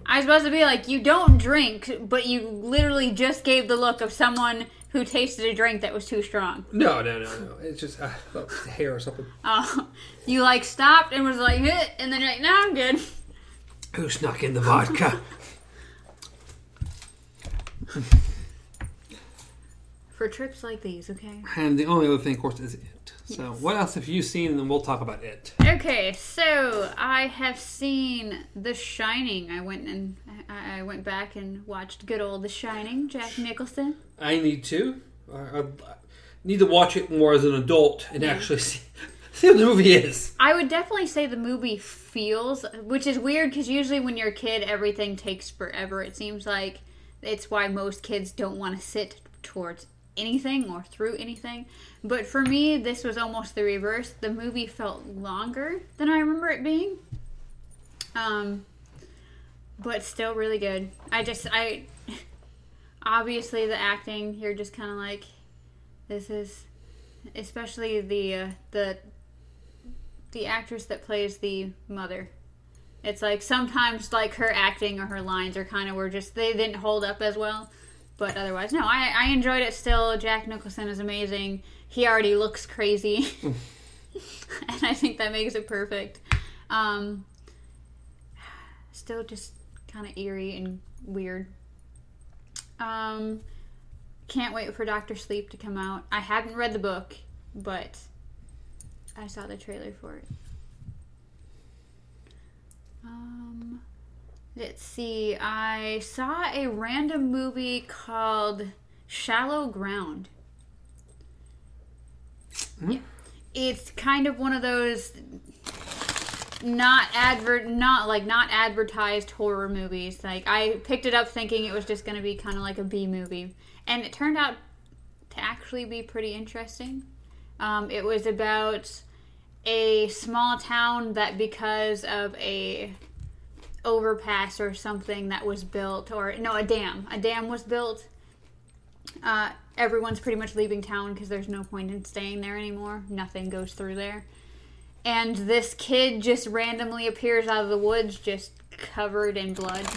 I was supposed to be like, you don't drink, but you literally just gave the look of someone who tasted a drink that was too strong. No, no, no, no. It's just uh, hair or something. Oh, you like stopped and was like, "Hit," and then you're like, no, I'm good. Who snuck in the vodka? For trips like these, okay? and the only other thing, of course, is it. So, what else have you seen? And then we'll talk about it. Okay, so I have seen The Shining. I went and I went back and watched good old The Shining, Jack Nicholson. I need to. I, I need to watch it more as an adult and actually see, see what the movie is. I would definitely say the movie feels, which is weird because usually when you're a kid, everything takes forever. It seems like it's why most kids don't want to sit towards anything or through anything. But for me, this was almost the reverse. The movie felt longer than I remember it being. Um, but still really good. I just, I, obviously the acting, you're just kind of like, this is, especially the, uh, the, the actress that plays the mother. It's like sometimes like her acting or her lines are kind of were just they didn't hold up as well, but otherwise no, I I enjoyed it still. Jack Nicholson is amazing. He already looks crazy, and I think that makes it perfect. Um, still just kind of eerie and weird. Um, can't wait for Doctor Sleep to come out. I haven't read the book, but I saw the trailer for it. Um, let's see. I saw a random movie called Shallow Ground. Yeah. It's kind of one of those not advert not like not advertised horror movies. Like I picked it up thinking it was just going to be kind of like a B movie, and it turned out to actually be pretty interesting. Um, it was about a small town that because of a overpass or something that was built or no a dam. A dam was built. Uh, everyone's pretty much leaving town because there's no point in staying there anymore. Nothing goes through there. And this kid just randomly appears out of the woods just covered in blood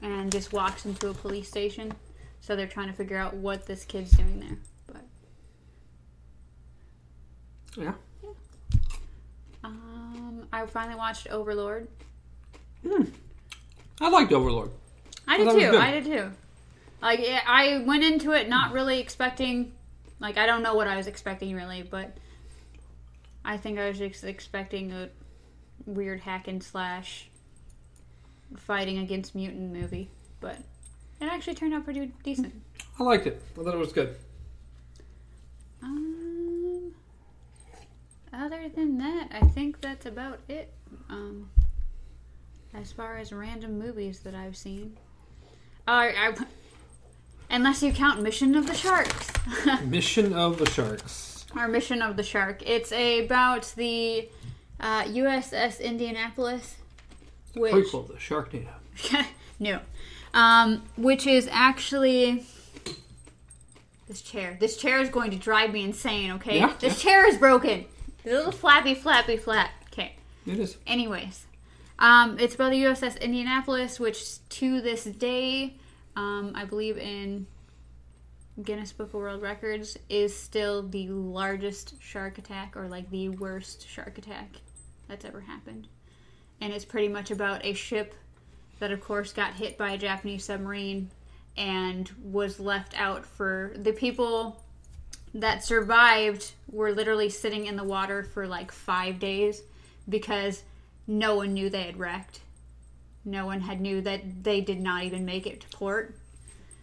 and just walks into a police station. So they're trying to figure out what this kid's doing there Yeah. um, I finally watched Overlord. I liked Overlord. I Oh, did too. I did too. Like yeah, I went into it not really expecting, like I don't know what I was expecting really, but I think I was just expecting a weird hack and slash fighting against mutant movie, but it actually turned out pretty decent. I liked it. I thought it was good. Um, other than that, I think that's about it. Um, as far as random movies that I've seen, uh, I, unless you count Mission of the Sharks, Mission of the Sharks. Our Mission of the Shark. It's about the uh, USS Indianapolis, which Prequel to Sharknado. no, um, which is actually this chair. This chair is going to drive me insane. Okay, Yeah, this chair is broken. The little flappy, flappy, flap. Okay. It is. Anyways, um, it's about the USS Indianapolis, which to this day, um, I believe in Guinness Book of World Records, is still the largest shark attack or like the worst shark attack that's ever happened. And it's pretty much about a ship that, of course, got hit by a Japanese submarine and was left out for the people that survived were literally sitting in the water for like five days because no one knew they had wrecked. No one had knew that they did not even make it to port.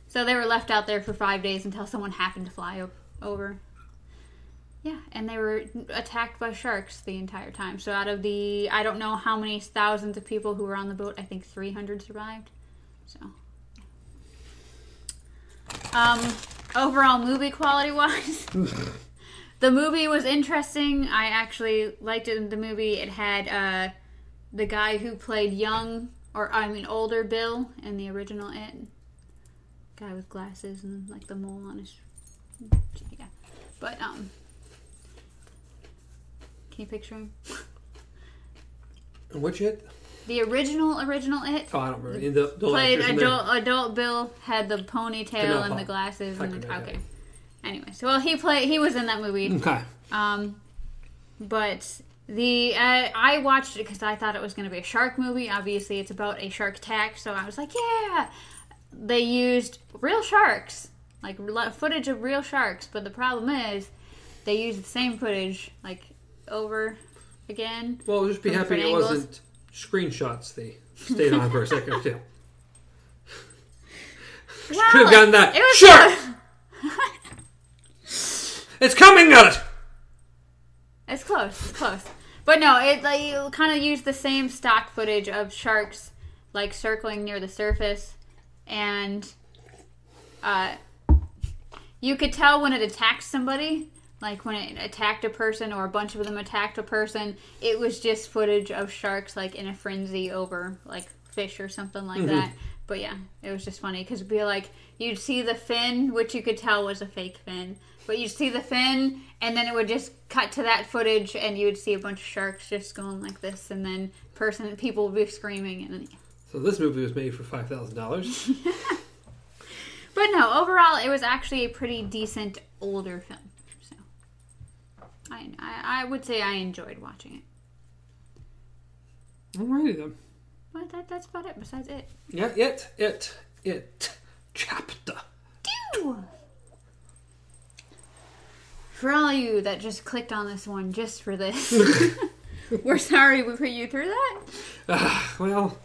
So they were left out there for five days until someone happened to fly over. Yeah, and they were attacked by sharks the entire time. So out of the, I don't know how many thousands of people who were on the boat, I think 300 survived. So. Um, overall movie quality wise, the movie was interesting. I actually liked it. The movie it had uh, the guy who played young, or I mean older Bill in the original It. Guy with glasses and like the mole on his. Yeah, but um, can you picture him? Which it? The original original It Oh, I don't remember. The, the played actors in there. adult adult Bill had the ponytail and the glasses and the okay. Anyway, so well he played he was in that movie. Okay. Um, but the uh, I watched it because I thought it was going to be a shark movie. Obviously, it's about a shark attack, so I was like, yeah. They used real sharks, like footage of real sharks, but the problem is they used the same footage like over again. Well, just be happy it angles. wasn't screenshots they stayed on for a second or two. Well, Could have gotten that. It was Sure! It's coming at it! It's close. It's close. But no, it like you kind of used the same stock footage of sharks like circling near the surface, and uh, you could tell when it attacked somebody. Like when it attacked a person or a bunch of them attacked a person, it was just footage of sharks like in a frenzy over like fish or something like mm-hmm. that. But yeah, it was just funny because it'd be like you'd see the fin, which you could tell was a fake fin, but you'd see the fin, and then it would just cut to that footage, and you would see a bunch of sharks just going like this, and then person people would be screaming, and then. So this movie was made for $5,000. But no, overall, it was actually a pretty decent older film. I I, I would say I enjoyed watching it. Alrighty then. But that, that's about it. Besides it, Yeah, it, it, it. Chapter. Ew. For all you that just clicked on this one just for this, we're sorry we put you through that. Ah, well,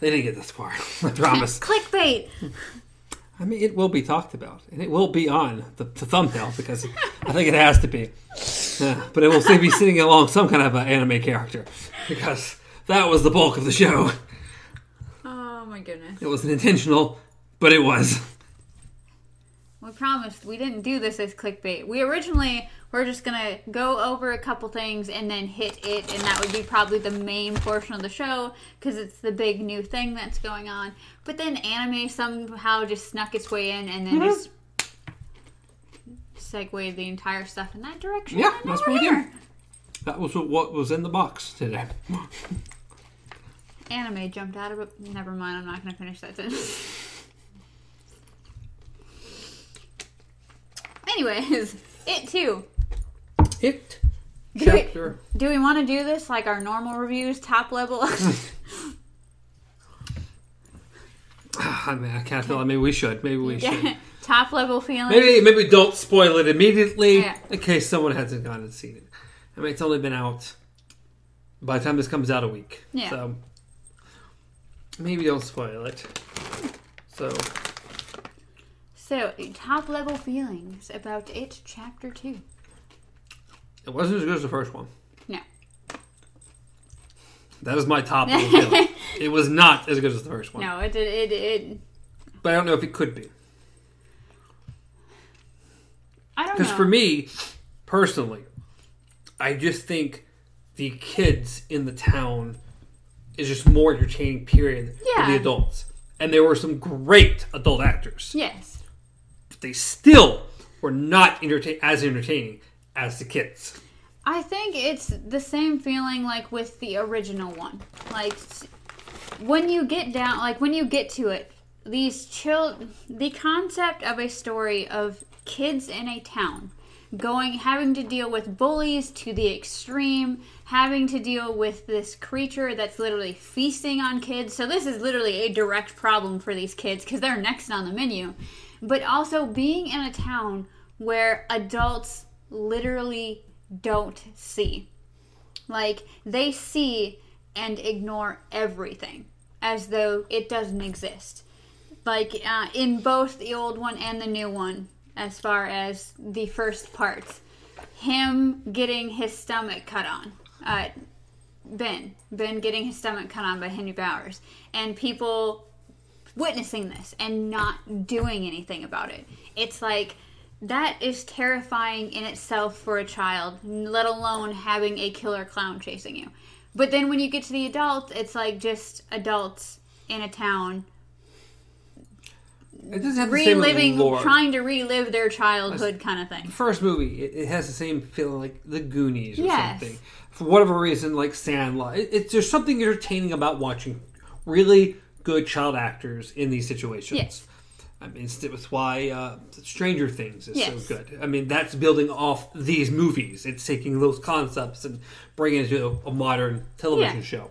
they didn't get this far. I promise. Clickbait. I mean, it will be talked about, and it will be on the, the thumbnail because I think it has to be. Yeah, but it will still be sitting along some kind of an anime character because that was the bulk of the show. Oh my goodness. It wasn't intentional, but it was. Promised we didn't do this as clickbait. We originally were just gonna go over a couple things and then hit it, and that would be probably the main portion of the show because it's the big new thing that's going on. But then anime somehow just snuck its way in and then Mhm. just segued the entire stuff in that direction. Yeah, that's what we did. That was what was in the box today. Anime jumped out of it. Never mind. I'm not gonna finish that sentence. Anyways, it too. It Do we- chapter. Do we want to do this like our normal reviews, top level? I mean, I can't tell. Maybe we should. Maybe we should. top level feelings. Maybe maybe don't spoil it immediately Yeah. in case someone hasn't gone and seen it. I mean, it's only been out by the time this comes out a week. Yeah. So maybe don't spoil it. So So, top level feelings about it, chapter two. it wasn't as good as the first one. No. That is my top level feeling. It was not as good as the first one. No, it it it. But I don't know if it could be. I don't know. Because for me, personally, I just think the kids in the town is just more entertaining, period, than Yeah. the adults. And there were some great adult actors. yes, But they still were not entertain- as entertaining as the kids. I think it's the same feeling like with the original one. Like when you get down, like when you get to it, these chill. The concept of a story of kids in a town going having to deal with bullies to the extreme having to deal with this creature that's literally feasting on kids so this is literally a direct problem for these kids because they're next on the menu but also being in a town where adults literally don't see. Like they see and ignore everything as though it doesn't exist. Like uh, in both the old one and the new one as far as the first parts him getting his stomach cut on uh, ben ben getting his stomach cut on by henry bowers and people witnessing this and not doing anything about it it's like that is terrifying in itself for a child let alone having a killer clown chasing you but then when you get to the adults it's like just adults in a town It doesn't have the same reliving, lore. trying to relive their childhood kind of thing. First movie, it, it has the same feeling like The Goonies or Yes. something. For whatever reason, like Sandlot, it, it's there's something entertaining about watching really good child actors in these situations. Yes. I mean, it's why uh, Stranger Things is Yes. so good. I mean, that's building off these movies. It's taking those concepts and bringing it to a, a modern television Yeah. show.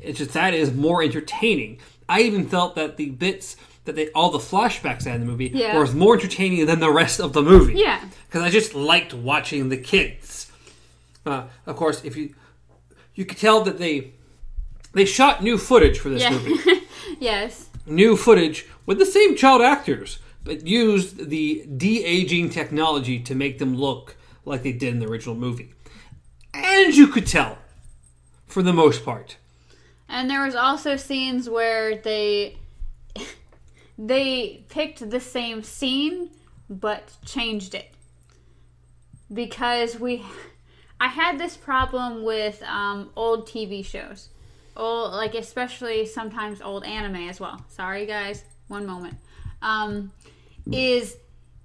It's just that is more entertaining. I even felt that the bits that they all the flashbacks in the movie Yeah. was more entertaining than the rest of the movie. Yeah. because I just liked watching the kids. Uh, of course, if you you could tell that they they shot new footage for this Yeah. movie, yes. new footage with the same child actors, but used the de aging technology to make them look like they did in the original movie, and you could tell, for the most part. And there was also scenes where they they picked the same scene but changed it because we I had this problem with um, old TV shows, old like especially sometimes old anime as well. Sorry guys, one moment. Um, is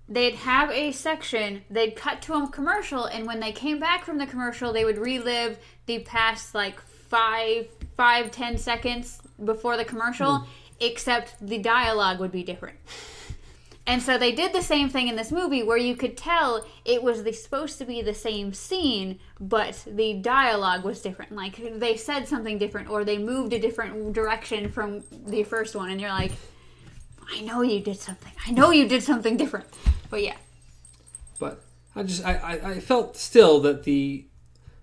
they'd have a section they'd cut to a commercial and when they came back from the commercial they would relive the past like five five ten seconds before the commercial except the dialogue would be different and so they did the same thing in this movie where you could tell it was the, supposed to be the same scene, but the dialogue was different. Like they said something different or they moved a different direction from the first one, and you're like, I know you did something. I know you did something different. But yeah. But I just I, I, I felt still that the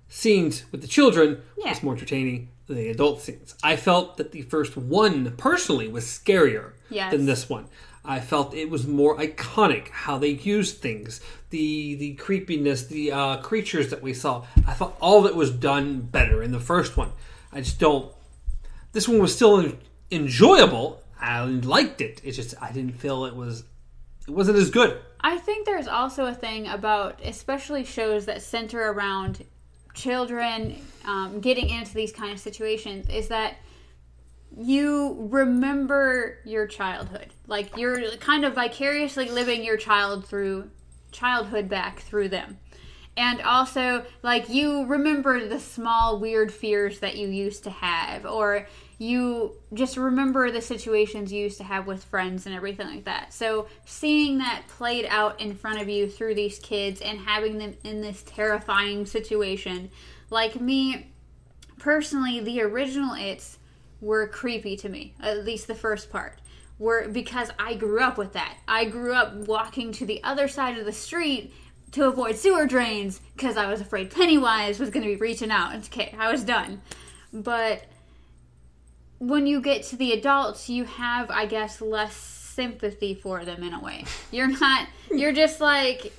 scenes with the children Yeah. was more entertaining than the adult scenes. I felt that the first one personally was scarier Yes. than this one. I felt it was more iconic how they used things, the the creepiness, the uh, creatures that we saw. I thought all of it was done better in the first one. I just don't. This one was still en- enjoyable. I liked it. It's just I didn't feel it was. It wasn't as good. I think there's also a thing about, especially shows that center around children um, getting into these kind of situations, is that you remember your childhood. Like you're kind of vicariously living your child through childhood back through them. And also, like, you remember the small, weird fears that you used to have, or you just remember the situations you used to have with friends and everything like that. So, seeing that played out in front of you through these kids and having them in this terrifying situation, like me, personally, the original It's were creepy to me, at least the first part. Were because I grew up with that. I grew up walking to the other side of the street to avoid sewer drains because I was afraid Pennywise was going to be reaching out. Okay, I was done. But when you get to the adults, you have, I guess, less sympathy for them in a way. You're not, you're just like,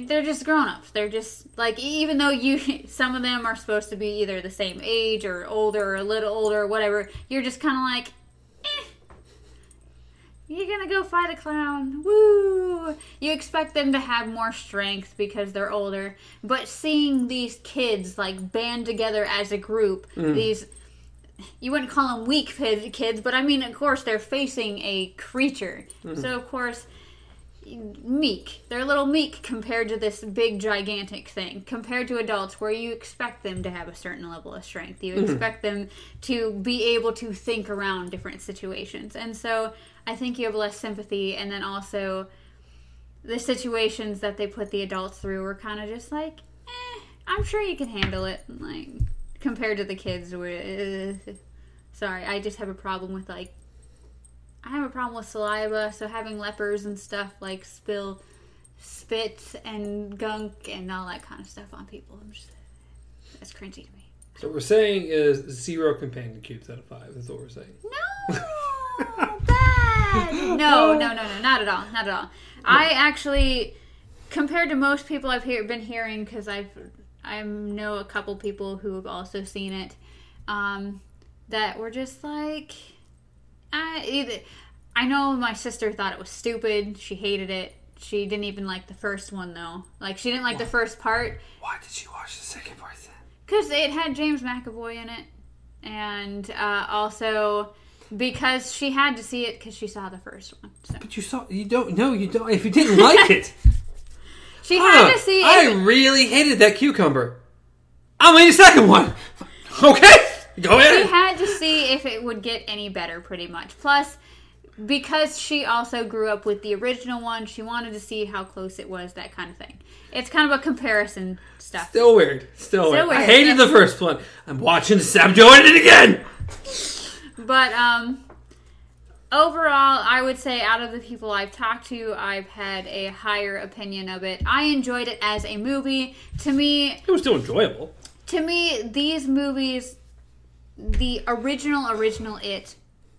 they're just grown-ups. They're just like even though you some of them are supposed to be either the same age or older or a little older or whatever you're just kind of like eh, you're gonna go fight a clown. Woo! You expect them to have more strength because they're older but seeing these kids like band together as a group these you wouldn't call them weak kids but i mean of course they're facing a creature. So of course meek. They're a little meek compared to this big gigantic thing. Compared to adults where you expect them to have a certain level of strength. You expect them to be able to think around different situations. And so I think you have less sympathy and then also the situations that they put the adults through were kind of just like, eh, I'm sure you can handle it. Like compared to the kids where uh, sorry, I just have a problem with like I have a problem with saliva, so having lepers and stuff like spill spit and gunk and all that kind of stuff on people, I'm just that's cringy to me. So what we're saying is zero companion cubes out of five. That's what we're saying. No, bad. No, no, no, no, not at all, not at all. I actually, compared to most people I've hear, been hearing, because I've I know a couple people who have also seen it, um, that were just like, I either. I know my sister thought it was stupid. She hated it. She didn't even like the first one though. Like she didn't like the first part Why did she watch the second part then? because it had James McAvoy in it, and uh, also because she had to see it because she saw the first one. So But you saw you don't no you don't if you didn't like it. she had to see it I it. really hated that cucumber. I'll make a second one. Okay, go She had to see if it would get any better, pretty much. Plus, because she also grew up with the original one, she wanted to see how close it was, that kind of thing. It's kind of a comparison stuff. Still weird. Still, weird. I hated yeah. the first one. I'm watching Sam doing it again. But um overall, I would say out of the people I've talked to, I've had a higher opinion of it. I enjoyed it as a movie. To me, It was still enjoyable. to me, these movies, the original original It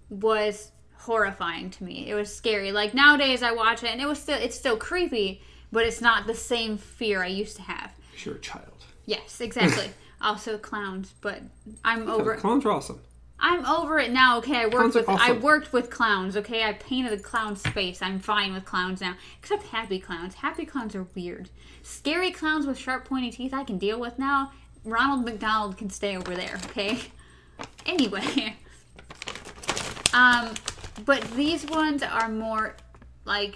was horrifying to me. It was scary. Like nowadays, I watch it and it was still it's still creepy, but it's not the same fear I used to have. You're a child. Yes, exactly. also clowns, but I'm over. Clowns are awesome. I'm over it now. Okay, I worked are with I worked with clowns. Okay, I painted a clown space. I'm fine with clowns now, except happy clowns. Happy clowns are weird. Scary clowns with sharp, pointy teeth I can deal with now. Ronald McDonald can stay over there. Okay. Anyway, um, but these ones are more like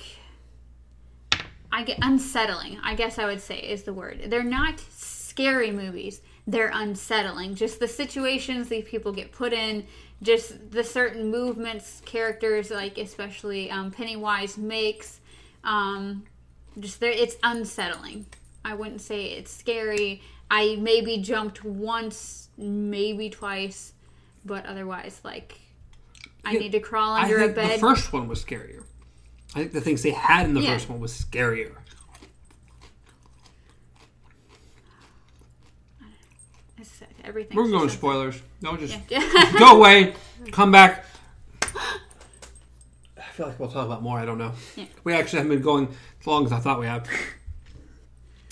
I get unsettling. I guess I would say is the word. They're not scary movies. They're unsettling. Just the situations these people get put in, just the certain movements characters like especially um, Pennywise makes. Um, just there, it's unsettling. I wouldn't say it's scary. I maybe jumped once, maybe twice, but otherwise, like I Yeah, need to crawl I under a bed. the first one was scarier. I think the things they had in the Yeah. first one was scarier. I said, everything. We're going spoilers. No, just Yeah. go away. Come back. I feel like we'll talk about more. I don't know. Yeah. We actually haven't been going as long as I thought we had.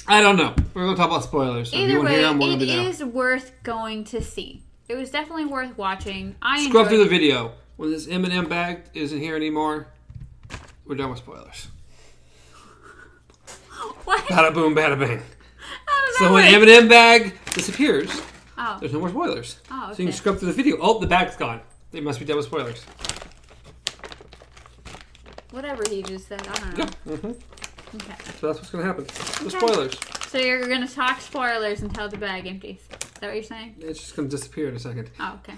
I don't know. We're going to talk about spoilers. So Either way, them, it to be now. is worth going to see. It was definitely worth watching. I Scrub through the video. When this M&M bag isn't here anymore, we're done with spoilers. What? Bada boom, bada bang. So when work? M&M bag disappears, Oh, there's no more spoilers. Oh, So you can scrub through the video. Oh, the bag's gone. They must be done with spoilers. whatever he just said. I don't know. Yeah. hmm Okay. So that's what's going to happen. The Okay. spoilers. So you're gonna talk spoilers until the bag empties. Is that what you're saying? It's just going to disappear in a second. Oh, okay.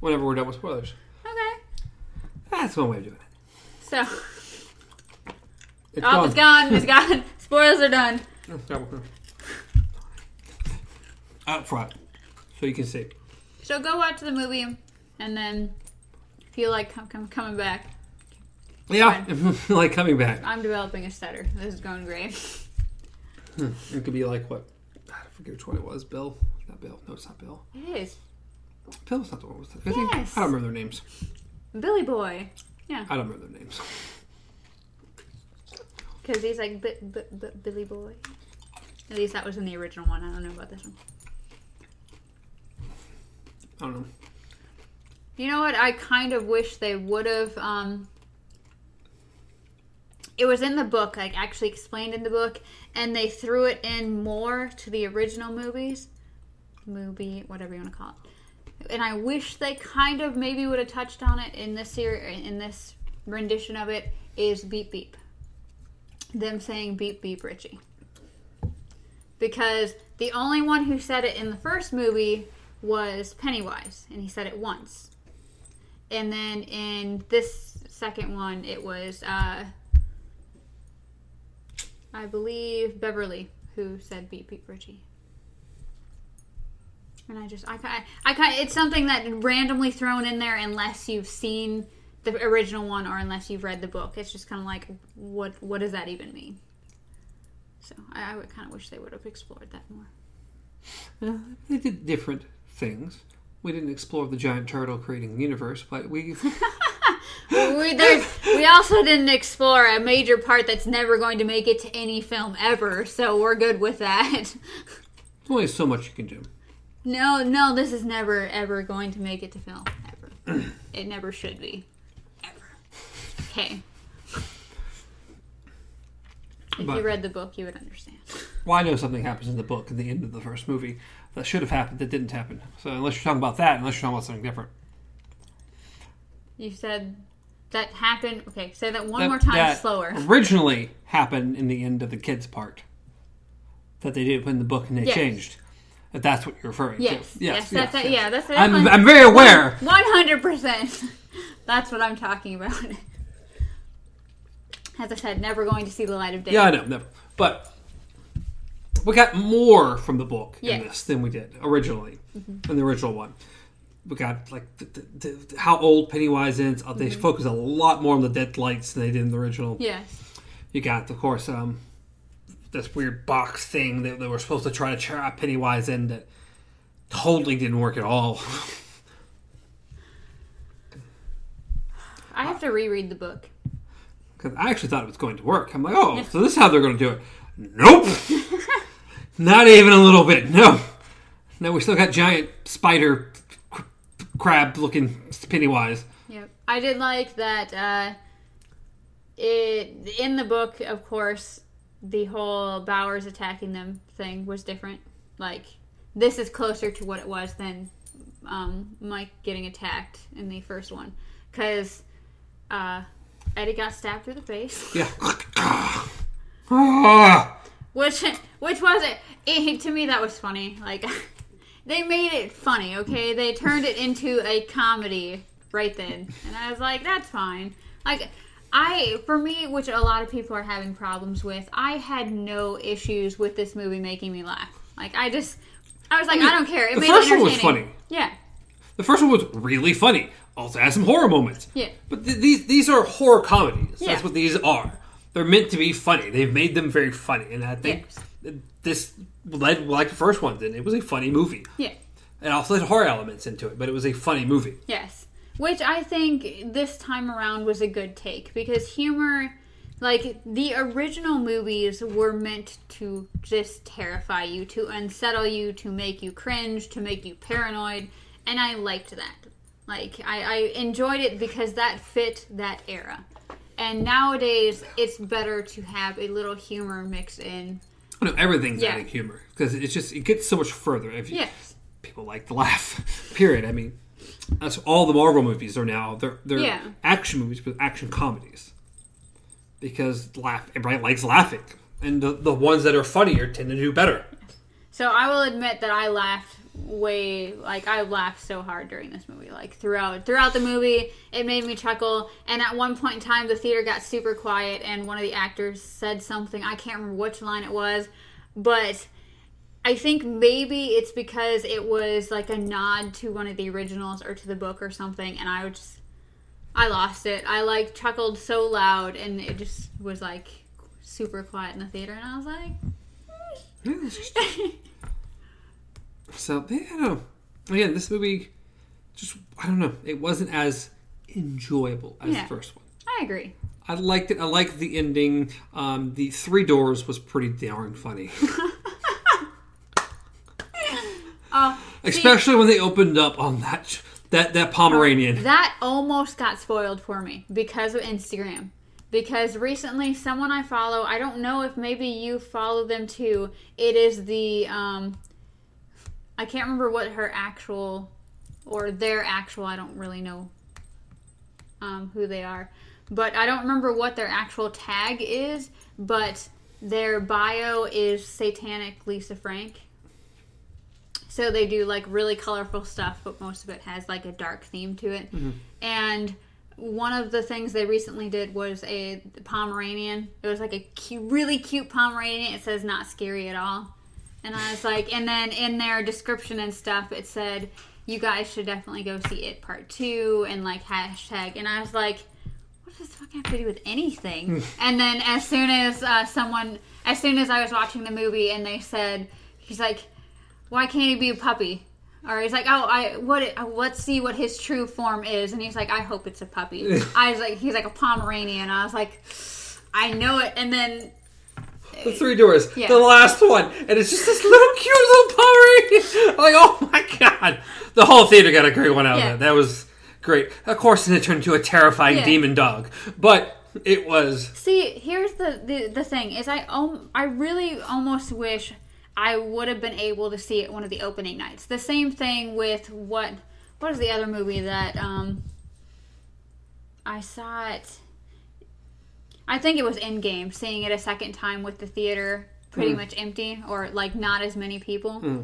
Whenever we're done with spoilers. Okay. That's one way of doing it. So, It's oh, gone. it's gone. It's gone. Spoilers are done. Oh. Out front. So you can see. So go watch the movie, and then if you like come, come, coming back, Yeah, like coming back. I'm developing a stutter. This is going great. It could be like what? I forget which one it was. Bill? Not Bill. No, it's not Bill. It is Bill's not the one with the. I, think, Yes. I don't remember their names. Billy Boy. Yeah. I don't remember their names. Because he's like B- B- B- Billy Boy. At least that was in the original one. I don't know about this one. I don't know. You know what? I kind of wish they would have. Um, it was in the book, like actually explained in the book, and they threw it in more to the original movies, movie, whatever you want to call it. And I wish they kind of maybe would have touched on it in this series, in this rendition of it. Is beep beep. Them saying beep beep Richie. Because the only one who said it in the first movie was Pennywise, and he said it once. And then in this second one, it was, uh, I believe, Beverly who said beep beep Richie. And I just, I, I, I it's something that randomly thrown in there unless you've seen the original one or unless you've read the book. It's just kind of like, what, what does that even mean? So I, I would kind of wish they would have explored that more. They did different things. We didn't explore the giant turtle creating the universe, but we. we, there's, we also didn't explore a major part that's never going to make it to any film ever, so we're good with that. There's only so much you can do. No, no, this is never ever going to make it to film ever. it never should be, ever. Okay. If But- you read the book, you would understand. Well, I know something happens in the book at the end of the first movie that should have happened that didn't happen. So unless you're talking about that, unless you're talking about something different. You said that happened. Okay, say that one That- more time that slower. Originally happened in the end of the kids part. That they did in the book and they Yes. changed. That that's what you're referring Yes, to. yes, that's it. Yeah, that's it. I'm, I'm very aware. One hundred percent. That's what I'm talking about. As I said, never going to see the light of day. Yeah, I know, never. But we got more from the book in this than we did originally mm-hmm. in the original one. We got like the, the, the, how old Pennywise is. Uh, They focus a lot more on the dead lights than they did in the original. Yes. You got, of course, um, this weird box thing that they were supposed to try to trap Pennywise in that totally didn't work at all. I have to reread the book. Because I actually thought it was going to work. I'm like, oh, so this is how they're going to do it. Nope. Not even a little bit. No. No, we still got giant spider crab looking Pennywise. Yep. I did like that uh it in the book, of course, the whole Bowers attacking them thing was different. Like this is closer to what it was than um, Mike getting attacked in the first one cuz uh Eddie got stabbed through the face, Yeah. Ah. which which was it, it to me that was funny. Like they made it funny, okay? They turned it into a comedy right then. And I was like, that's fine. Like I for me, which a lot of people are having problems with, I had no issues with this movie making me laugh. Like I just I was like, I, don't care. It the made first it one was funny. Yeah. The first one was really funny. Also has some horror moments. Yeah. But th- these these are horror comedies. Yeah. That's what these are. They're meant to be funny. They've made them very funny, and I think Yes. this led like the first one did. It was a funny movie. Yeah. It also had horror elements into it, but it was a funny movie. Yes. Which I think this time around was a good take because humor, like the original movies, were meant to just terrify you, to unsettle you, to make you cringe, to make you paranoid, and I liked that. Like, I, I enjoyed it because that fit that era. And nowadays, it's better to have a little humor mixed in. No, everything's Yeah. adding humor because it's just it gets so much further. If you, Yes. people like to laugh, period. I mean, that's all the Marvel movies are now. They're they're Yeah. action movies, but action comedies because laugh everybody likes laughing, and the the ones that are funnier tend to do better. So I will admit that I laughed way like I laughed so hard during this movie. Like throughout throughout the movie, it made me chuckle. And at one point in time, the theater got super quiet, and one of the actors said something. I can't remember which line it was, but I think maybe it's because it was like a nod to one of the originals or to the book or something, and I would just I lost it. I like chuckled so loud, and it just was like super quiet in the theater, and I was like. So yeah, I don't know. Again, this movie just I don't know. It wasn't as enjoyable as Yeah. the first one. I agree. I liked it. I liked the ending. Um, the three doors was pretty darn funny, Uh, see, especially when they opened up on that that that Pomeranian. that almost got spoiled for me because of Instagram. Because recently, someone I follow, I don't know if maybe you follow them too. It is the, um, I can't remember what her actual, or their actual, I don't really know um, who they are. But I don't remember what their actual tag is, but their bio is Satanic Lisa Frank. So they do like really colorful stuff, but most of it has like a dark theme to it. And one of the things they recently did was a Pomeranian. It was like a cute, really cute Pomeranian. It says not scary at all. And I was like, and then in their description and stuff, it said, you guys should definitely go see it part two and like hashtag. And I was like, what does this fucking have to do with anything? and then as soon as uh, someone, as soon as I was watching the movie and they said, he's like, why can't he be a puppy? Or he's like, oh, I what? uh, Let's see what his true form is. And he's like, I hope it's a puppy. I was like, he's like a Pomeranian. I was like, I know it. And then The three doors. Yeah. The last one, and it's just this little cute little. I'm like, oh my god! The whole theater got a great one out Yeah. of that. That was great. Of course, it turned into a terrifying Yeah. demon dog, but it was. See, here's the, the the thing is I um, I really almost wish I would have been able to see it one of the opening nights. The same thing with what what is the other movie that um I saw it I think it was in game seeing it a second time with the theater pretty hmm. much empty or like not as many people. Hmm.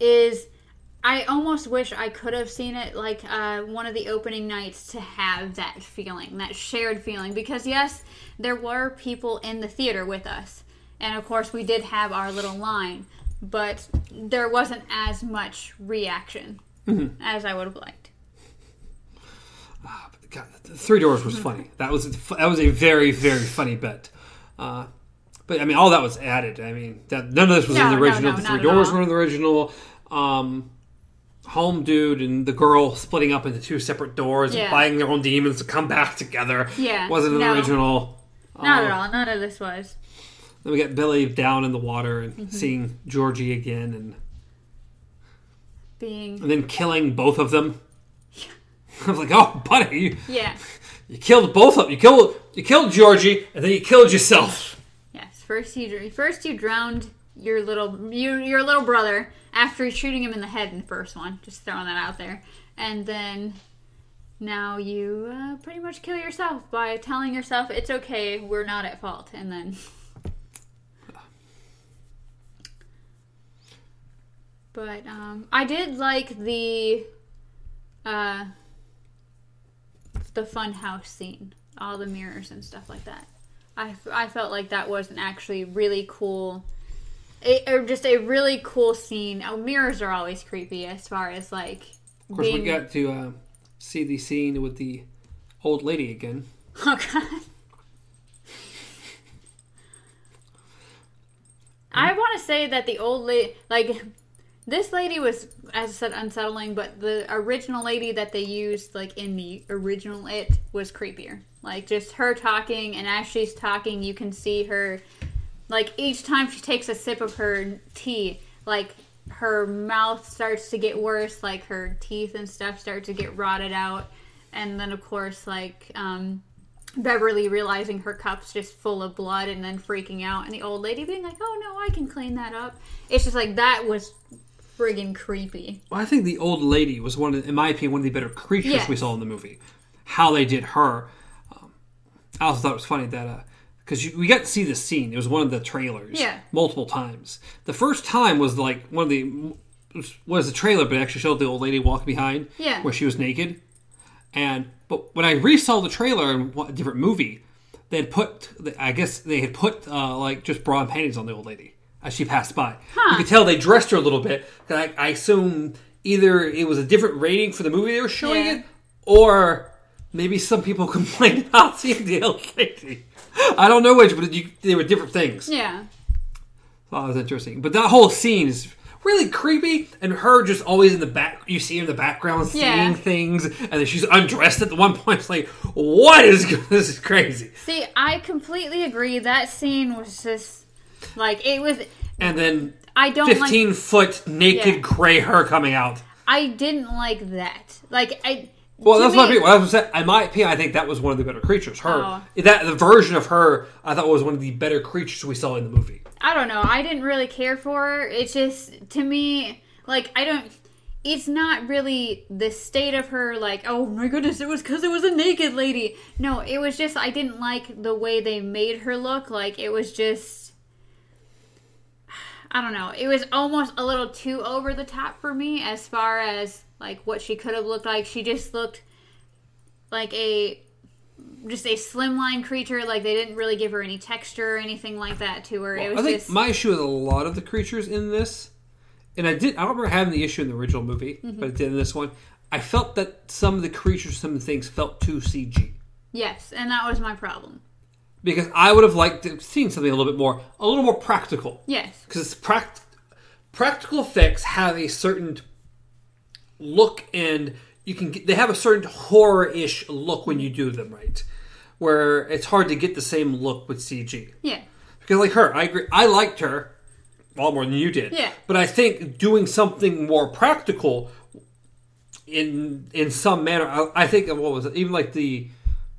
Is I almost wish I could have seen it like uh, one of the opening nights to have that feeling, that shared feeling. Because, yes, there were people in the theater with us. And of course, we did have our little line, but there wasn't as much reaction. Mm-hmm. as I would have liked. God, Three Doors was funny. That was that was a very very funny bit. Uh, but I mean, all that was added. I mean, that, none of this was No, in the original. no, the Three Doors were in the original. Um, Home dude and the girl splitting up into two separate doors and fighting their own demons to come back together. Yeah, wasn't in the no. original. Not Uh, at all. None of this was. Then we get Billy down in the water and Mm-hmm. seeing Georgie again, and, Being and then killing both of them. I was like, "Oh, buddy, you, yeah, you killed both of them. You killed you killed Georgie, and then you killed yourself." yes. First you first you drowned your little you, your little brother after shooting him in the head in the first one. Just throwing that out there, and then now you uh, pretty much kill yourself by telling yourself it's okay, we're not at fault, and then. But um, I did like the uh, the fun house scene, all the mirrors and stuff like that. I, I felt like that was an actually really cool, a, or just a really cool scene. Oh, mirrors are always creepy as far as like Of course, being. we got to uh, see the scene with the old lady again. Oh god. I want to say that the old lady, like this lady, was as I said unsettling, but the original lady that they used, like in the original It, was creepier. Like just her talking, and as she's talking, you can see her. Like each time she takes a sip of her tea, like her mouth starts to get worse, like her teeth and stuff start to get rotted out, and then of course like um, Beverly realizing her cup's just full of blood and then freaking out, and the old lady being like, "Oh no, I can clean that up." It's just like that was friggin' creepy. Well, I think the old lady was one, of, in my opinion, one of the better creatures Yes. we saw in the movie. How they did her, um, I also thought it was funny that because we got to see this scene. It was one of the trailers, Yeah. multiple times. The first time was like one of the was the trailer, but it actually showed the old lady walking behind, Yeah. where she was naked. And but when I resaw the trailer in a different movie, they had put, I guess they had put uh, like just bra and panties on the old lady as she passed by. You could tell they dressed her a little bit. I, I assume either it was a different rating for the movie they were showing Yeah. it, or maybe some people complained about seeing the old lady. I don't know which, but you, they were different things. Yeah. Oh, that was interesting. But that whole scene is really creepy, and her just always in the back. You see her in the background seeing Yeah. things, and then she's undressed at the one point. It's like, what is this? Is crazy. See, I completely agree. That scene was just like it was. And then I don't like. fifteen foot naked Yeah. gray hair coming out. I didn't like that. Like I. Well, that's me- my opinion. What I was saying. In my opinion, I think that was one of the better creatures. Her Oh. that the version of her, I thought was one of the better creatures we saw in the movie. I don't know. I didn't really care for her. It's just to me, like I don't. It's not really the state of her. Like, oh my goodness, it was because it was a naked lady. No, it was just I didn't like the way they made her look. Like it was just. I don't know. It was almost a little too over the top for me as far as like what she could have looked like. She just looked like a just a slimline creature. Like they didn't really give her any texture or anything like that to her. it was I think just my issue with a lot of the creatures in this, and I did I don't remember having the issue in the original movie, Mm-hmm. but I did in this one. I felt that some of the creatures, some of the things felt too CG. yes, and that was my problem. Because I would have liked to have seen something a little bit more, a little more practical. Yes, Because pract- practical effects have a certain look, and you can get, they have a certain horror-ish look when you do them right, where it's hard to get the same look with CG. yeah, Because like her, I agree. I liked her a lot more than you did. Yeah. But I think doing something more practical in in some manner, I, I think what was it? Even like the,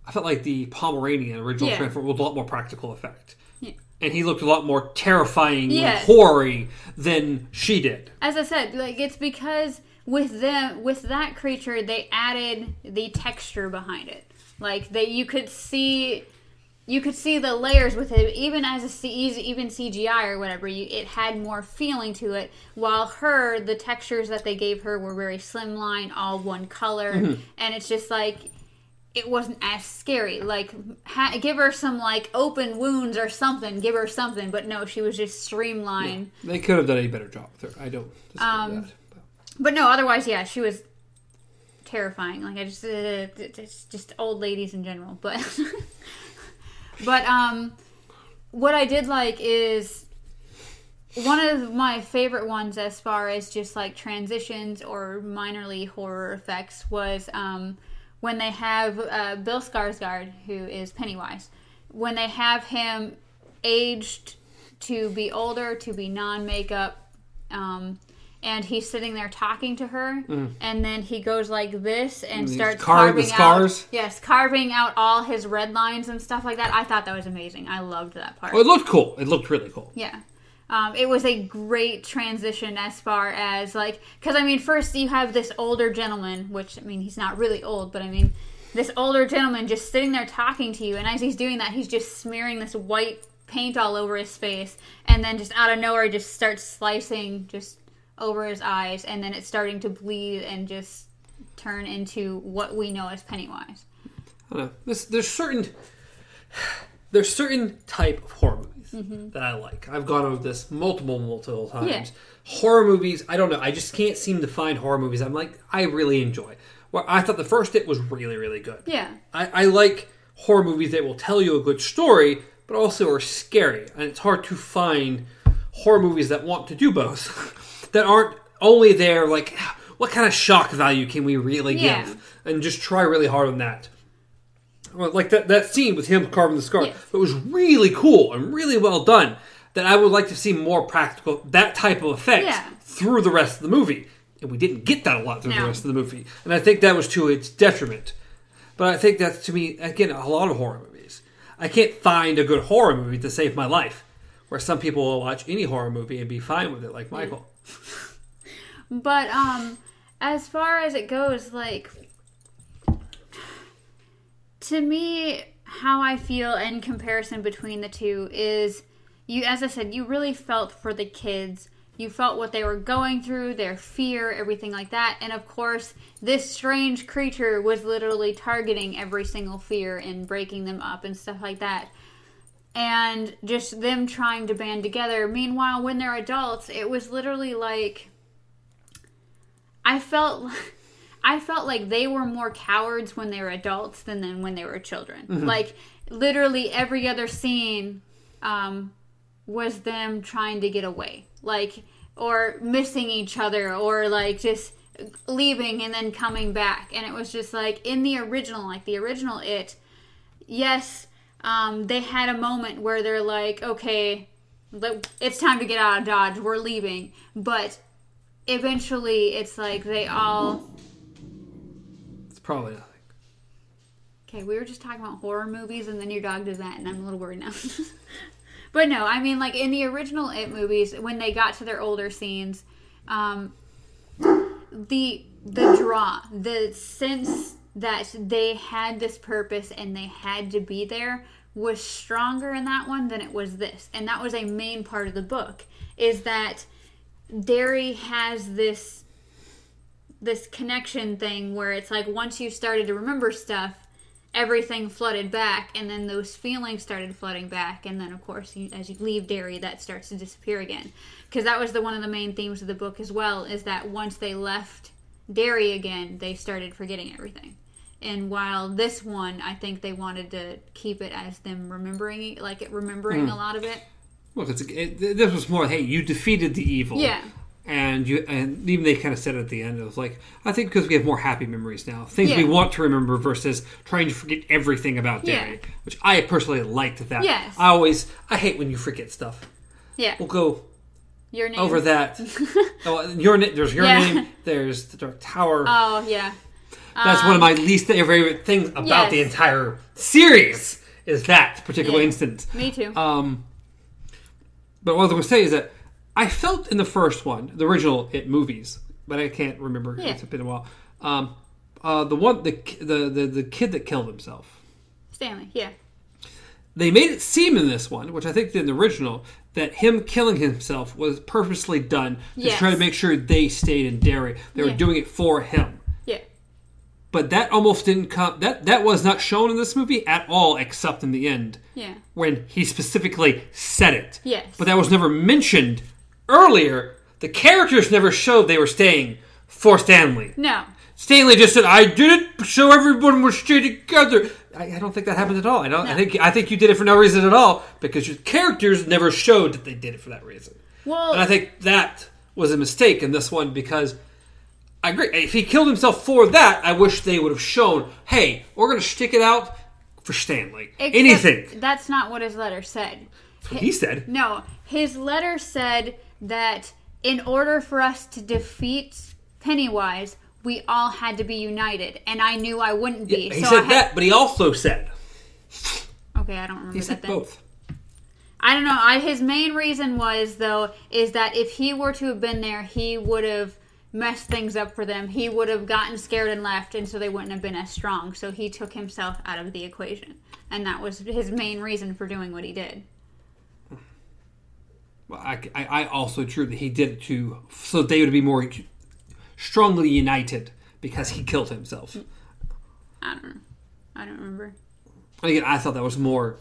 I felt like the Pomeranian original Yeah. Transformer was a lot more practical effect. Yeah. And he looked a lot more terrifying, Yes. horror than she did. as I said, like it's because with them with that creature they added the texture behind it. Like that you could see you could see the layers with it even as a C, even CGI or whatever. You, it had more feeling to it. While her the textures that they gave her were very slimline, all one color, mm-hmm. and it's just like it wasn't as scary. Like, ha- give her some like open wounds or something. Give her something, but no, she was just streamlined. They could have done a better job with her. I don't Um, that. but no, otherwise, yeah, she was terrifying. Like I just, uh, it's just old ladies in general. But, but um, what I did like is one of my favorite ones as far as just like transitions or minorly horror effects was um when they have uh, Bill Skarsgård, who is Pennywise, when they have him aged to be older, to be non makeup, um, and he's sitting there talking to her, and then he goes like this and, starts carving the carving scars? out, yes, carving out all his red lines and stuff like that. I thought that was amazing. I loved that part. Well, it looked cool. It looked really cool. Yeah. Um, it was a great transition as far as like, because I mean, first you have this older gentleman, which I mean, he's not really old, but I mean, this older gentleman just sitting there talking to you, and as he's doing that, he's just smearing this white paint all over his face, and then just out of nowhere, just starts slicing just over his eyes, and then it's starting to bleed and just turn into what we know as Pennywise. I don't know. This, there's certain there's certain type of horror movies that I like. I've gone over this multiple, multiple times. Yeah. Horror movies, I don't know. I just can't seem to find horror movies I'm like I really enjoy. Well, I thought the first it was really, really good. Yeah. I, I like horror movies that will tell you a good story, but also are scary. And it's hard to find horror movies that want to do both, that aren't only there like, what kind of shock value can we really Yeah. give? And just try really hard on that. Well, like that, that scene with him carving the scar, Yes. it was really cool and really well done. That I would like to see more practical, that type of effect Yeah. through the rest of the movie. And we didn't get that a lot through the rest of the movie. And I think that was to its detriment. But I think that's to me again a lot of horror movies. I can't find a good horror movie to save my life. Where some people will watch any horror movie and be fine with it, like Michael. But um as far as it goes, like to me how I feel in comparison between the two is you as I said, you really felt for the kids. You felt what they were going through, their fear, everything like that. And of course, this strange creature was literally targeting every single fear and breaking them up and stuff like that and just them trying to band together. Meanwhile, when they're adults, it was literally like I felt I felt like they were more cowards when they were adults than then when they were children. Like literally every other scene um, was them trying to get away, like or missing each other, or like just leaving and then coming back. And it was just like in the original, like the original it, yes, um, they had a moment where they're like, okay, it's time to get out of Dodge, we're leaving. But eventually, it's like they all. Probably. Okay, we were just talking about horror movies, and then your dog does that, and I'm a little worried now. but no, I mean, like in the original It movies, when they got to their older scenes, um, the the draw, the sense that they had this purpose and they had to be there was stronger in that one than it was this, and that was a main part of the book. Is that Derry has this this connection thing where it's like once you started to remember stuff everything flooded back and then those feelings started flooding back and then of course you, as you leave Derry that starts to disappear again because that was the one of the main themes of the book as well is that once they left Derry again they started forgetting everything and while this one I think they wanted to keep it as them remembering like it remembering hmm. a lot of it Look, it's it, this was more. Hey, you defeated the evil. Yeah. And you and even they kind of said at the end, it was like, I think because we have more happy memories now, things we want to remember versus trying to forget everything about Yeah. Derry, which I personally liked that. Yes. I always I hate when you forget stuff. yeah We'll go your name over that. oh, your there's your Yeah. name. There's the Dark Tower. oh yeah That's one of my least favorite things about yes. the entire series. Is that particular Yeah. instance? me too Um, but what I was going to say is that I felt in the first one, the original It movies, but I can't remember. Yeah. It's been a while. Um, uh, the one, the, the the the kid that killed himself. Stanley yeah They made it seem in this one, which I think in the original, that him killing himself was purposely done to Yes. try to make sure they stayed in Derry. They were Yeah. doing it for him. yeah But that almost didn't come. That that was not shown in this movie at all, except in the end yeah when he specifically said it. Yes. But that was never mentioned earlier. The characters never showed they were staying for Stanley. No. Stanley just said, "I did it so everyone would stay together." I, I don't think that happened at all. I don't. I think I think you did it for no reason at all because your characters never showed that they did it for that reason. Well, And I think that was a mistake in this one because I agree. If he killed himself for that, I wish they would have shown, "Hey, we're going to stick it out for Stanley." Anything That's not what his letter said. What he said. No, his letter said that in order for us to defeat Pennywise, we all had to be united, and I knew I wouldn't be. He so I said had, that, but he also said Okay, I don't remember he that said then. both. I don't know. I, his main reason was though is that if he were to have been there, he would have messed things up for them. He would have gotten scared and left, and so they wouldn't have been as strong. So he took himself out of the equation, and that was his main reason for doing what he did. Well, I, I, I also true that he did it to so they would be more strongly united because he killed himself. I don't know. I don't remember. Again, I thought that was more.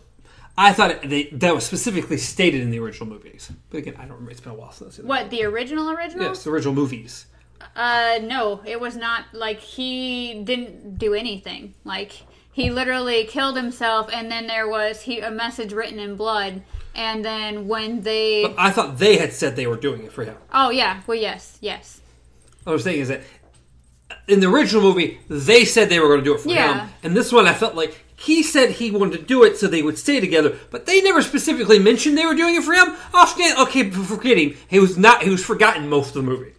I thought it, they, that was specifically stated in the original movies, but again, I don't remember. It's been a while since. I've seen them. What the original original? Yes, the original movies. Uh, no, it was not like he didn't do anything. Like he literally killed himself, and then there was he a message written in blood. And then when they, But I thought they had said they were doing it for him. oh yeah, well yes, yes, What I'm saying is that in the original movie, they said they were going to do it for Yeah. him, and this one, I felt like he said he wanted to do it so they would stay together, but they never specifically mentioned they were doing it for him. Oh, Stan, okay, forgetting he was not. He was forgotten most of the movie.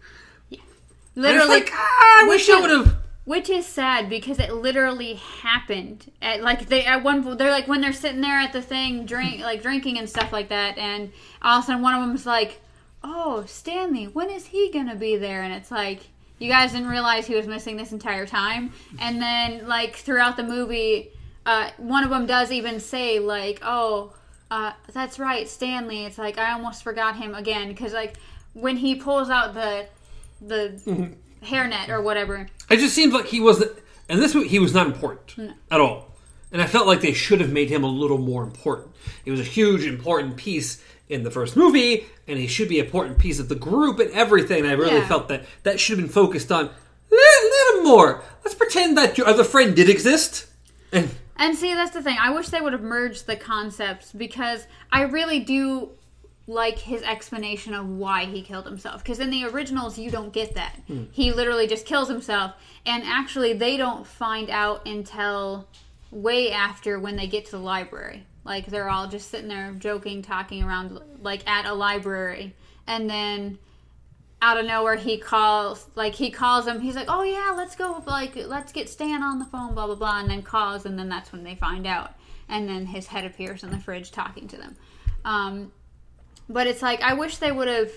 And it's literally. like, ah, I wish I would have. Which is sad because it literally happened. At like they at one they're like when they're sitting there at the thing drink like drinking and stuff like that, and all of a sudden one of them's like, "Oh, Stanley, when is he gonna be there?" And it's like you guys didn't realize he was missing this entire time. And then like throughout the movie, uh, one of them does even say like, "Oh, uh, that's right, Stanley." It's like I almost forgot him again because like when he pulls out the the hairnet or whatever. It just seems like he wasn't. And this he was not important at all. And I felt like they should have made him a little more important. He was a huge, important piece in the first movie, and he should be an important piece of the group and everything. And I really Yeah. felt that that should have been focused on a little more. Let's pretend that your other friend did exist. And And see, that's the thing. I wish they would have merged the concepts because I really do like his explanation of why he killed himself. Because in the originals, you don't get that. He literally just kills himself, and actually, they don't find out until way after when they get to the library. Like they're all just sitting there joking, talking around, like at a library, and then out of nowhere he calls like he calls him he's like oh yeah let's go like let's get stan on the phone blah blah blah and then calls and then that's when they find out and then his head appears in the fridge talking to them um, but it's like i wish they would have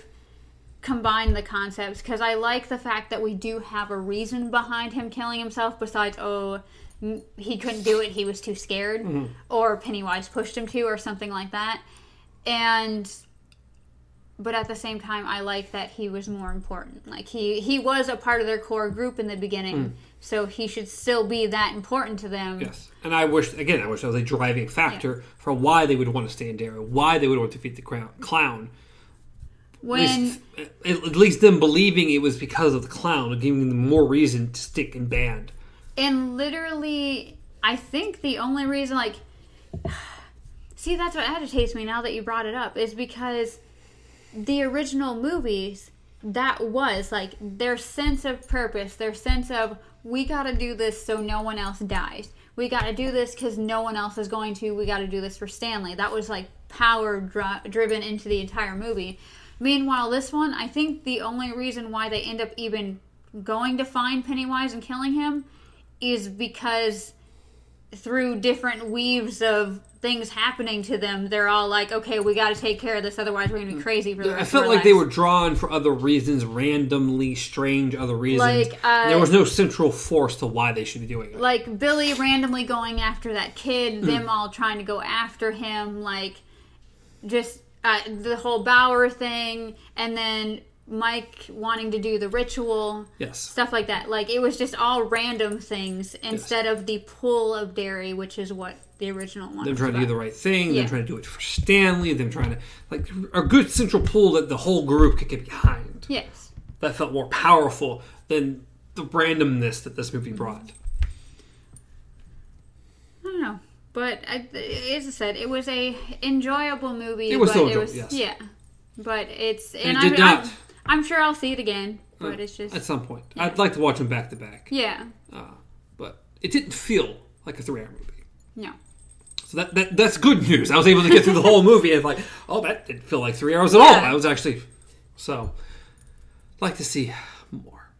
combined the concepts because i like the fact that we do have a reason behind him killing himself besides oh he couldn't do it he was too scared mm-hmm. or pennywise pushed him to or something like that. And but at the same time i like that he was more important. Like he he was a part of their core group in the beginning mm. So he should still be that important to them yes, and I wish again, I wish that was a driving factor for why they would want to stay in Derry, why they would want to defeat the crown, clown. At when least, at at least them believing it was because of the clown, giving them more reason to stick in band. and literally i think the only reason like see that's what agitates me now that you brought it up is because the original movies that was like their sense of purpose their sense of we got to do this so no one else dies. We got to do this because no one else is going to. We got to do this for stanley. That was like power dri- driven into the entire movie. Meanwhile this one i think the only reason why they end up even going to find pennywise and killing him is because through different weaves of things happening to them, they're all like, "Okay, we got to take care of this, otherwise we're gonna be crazy for the I felt like they were drawn for other reasons, randomly strange other reasons. Like, uh, there was no central force to why they should be doing it. like Billy randomly going after that kid, Hmm. them all trying to go after him, like just uh, the whole Bauer thing, and then Mike wanting to do the ritual. yes, Stuff like that. Like it was just all random things instead of the pull of Derry, which is what the original one. them trying to do the right thing, Yeah. them trying to do it for Stanley, them trying to like a good central pull that the whole group could get behind. Yes. That felt more powerful than the randomness that this movie Mm-hmm. brought. I don't know, but I, as I said, it was a enjoyable movie. It was but still it enjoyable, was, yes. Yeah, but it's And it did not. I'm, I'm sure I'll see it again. But it's just At some point, I'd like to watch them back to back. yeah, Uh, but it didn't feel like a three-hour movie. no. So that, that that's good news. I was able to get through the whole movie and like, oh, that didn't feel like three hours at all. I was actually so like to see more.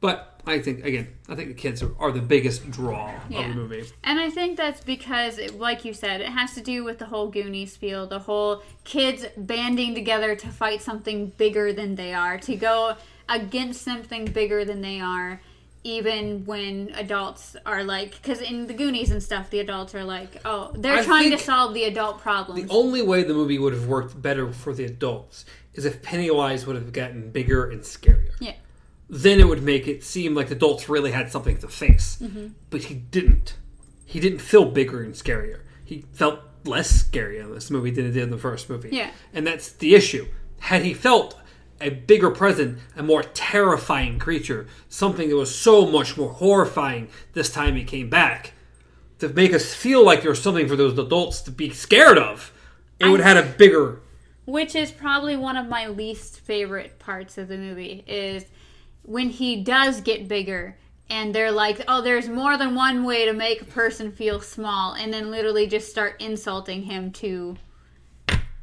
But I think again, I think the kids are, are the biggest draw of the movie. And I think that's because, it, like you said, it has to do with the whole Goonies feel, the whole kids banding together to fight something bigger than they are, to go against something bigger than they are, even when adults are like, because in the Goonies and stuff, the adults are like, oh, they're I trying to solve the adult problems. The only way the movie would have worked better for the adults is if Pennywise would have gotten bigger and scarier. yeah. Then it would make it seem like the adults really had something to face. Mm-hmm. But he didn't. He didn't feel bigger and scarier. He felt less scary in this movie than he did in the first movie. Yeah. And that's the issue. Had he felt a bigger present, a more terrifying creature, something that was so much more horrifying this time he came back, to make us feel like there was something for those adults to be scared of, it would have had a bigger. Which is probably one of my least favorite parts of the movie is when he does get bigger and they're like, "Oh, there's more than one way to make a person feel small," and then literally just start insulting him to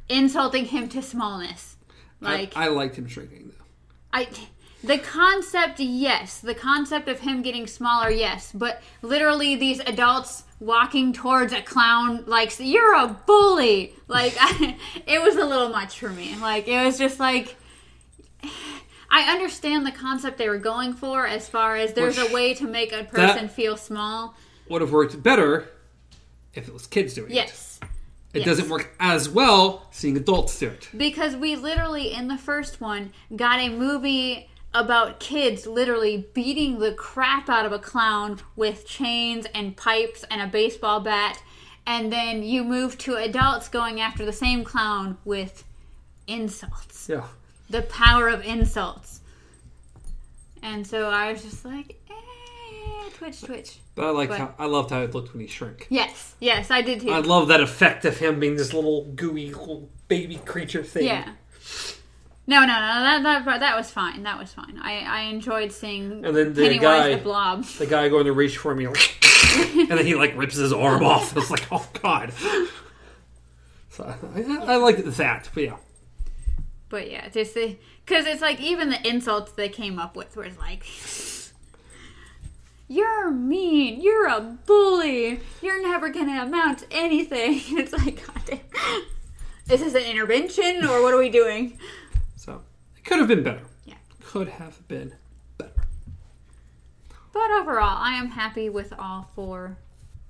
insulting him to smallness. Like I, I liked him shrinking though. I the concept, yes. The concept of him getting smaller, yes. But literally, these adults walking towards a clown, like, you're a bully. Like, I, it was a little much for me. Like, it was just like. I understand the concept they were going for as far as there's Which- a way to make a person feel small. Would have worked better if it was kids doing it. Yes. It Yes. doesn't work as well seeing adults do it. Because we literally, in the first one, got a movie about kids literally beating the crap out of a clown with chains and pipes and a baseball bat. And then you move to adults going after the same clown with insults. Yeah. The power of insults. And so I was just like, eh, twitch, twitch. But I liked But- how I loved how it looked when he shrunk. Yes, yes, I did too. I love that effect of him being this little gooey little baby creature thing. Yeah. No, no, no. That that part- that was fine. That was fine. I I enjoyed seeing And then the Pennywise guy- the Blob. The guy going to reach for me, and then he like rips his arm off. It's like, oh god. So I, I liked that, but yeah. But yeah, just because it's like even the insults they came up with was like, "You're mean. You're a bully. You're never gonna amount to anything." It's like, God damn. Is this an intervention or what are we doing? So it could have been better. Yeah. Could have been better. But overall, I am happy with all four.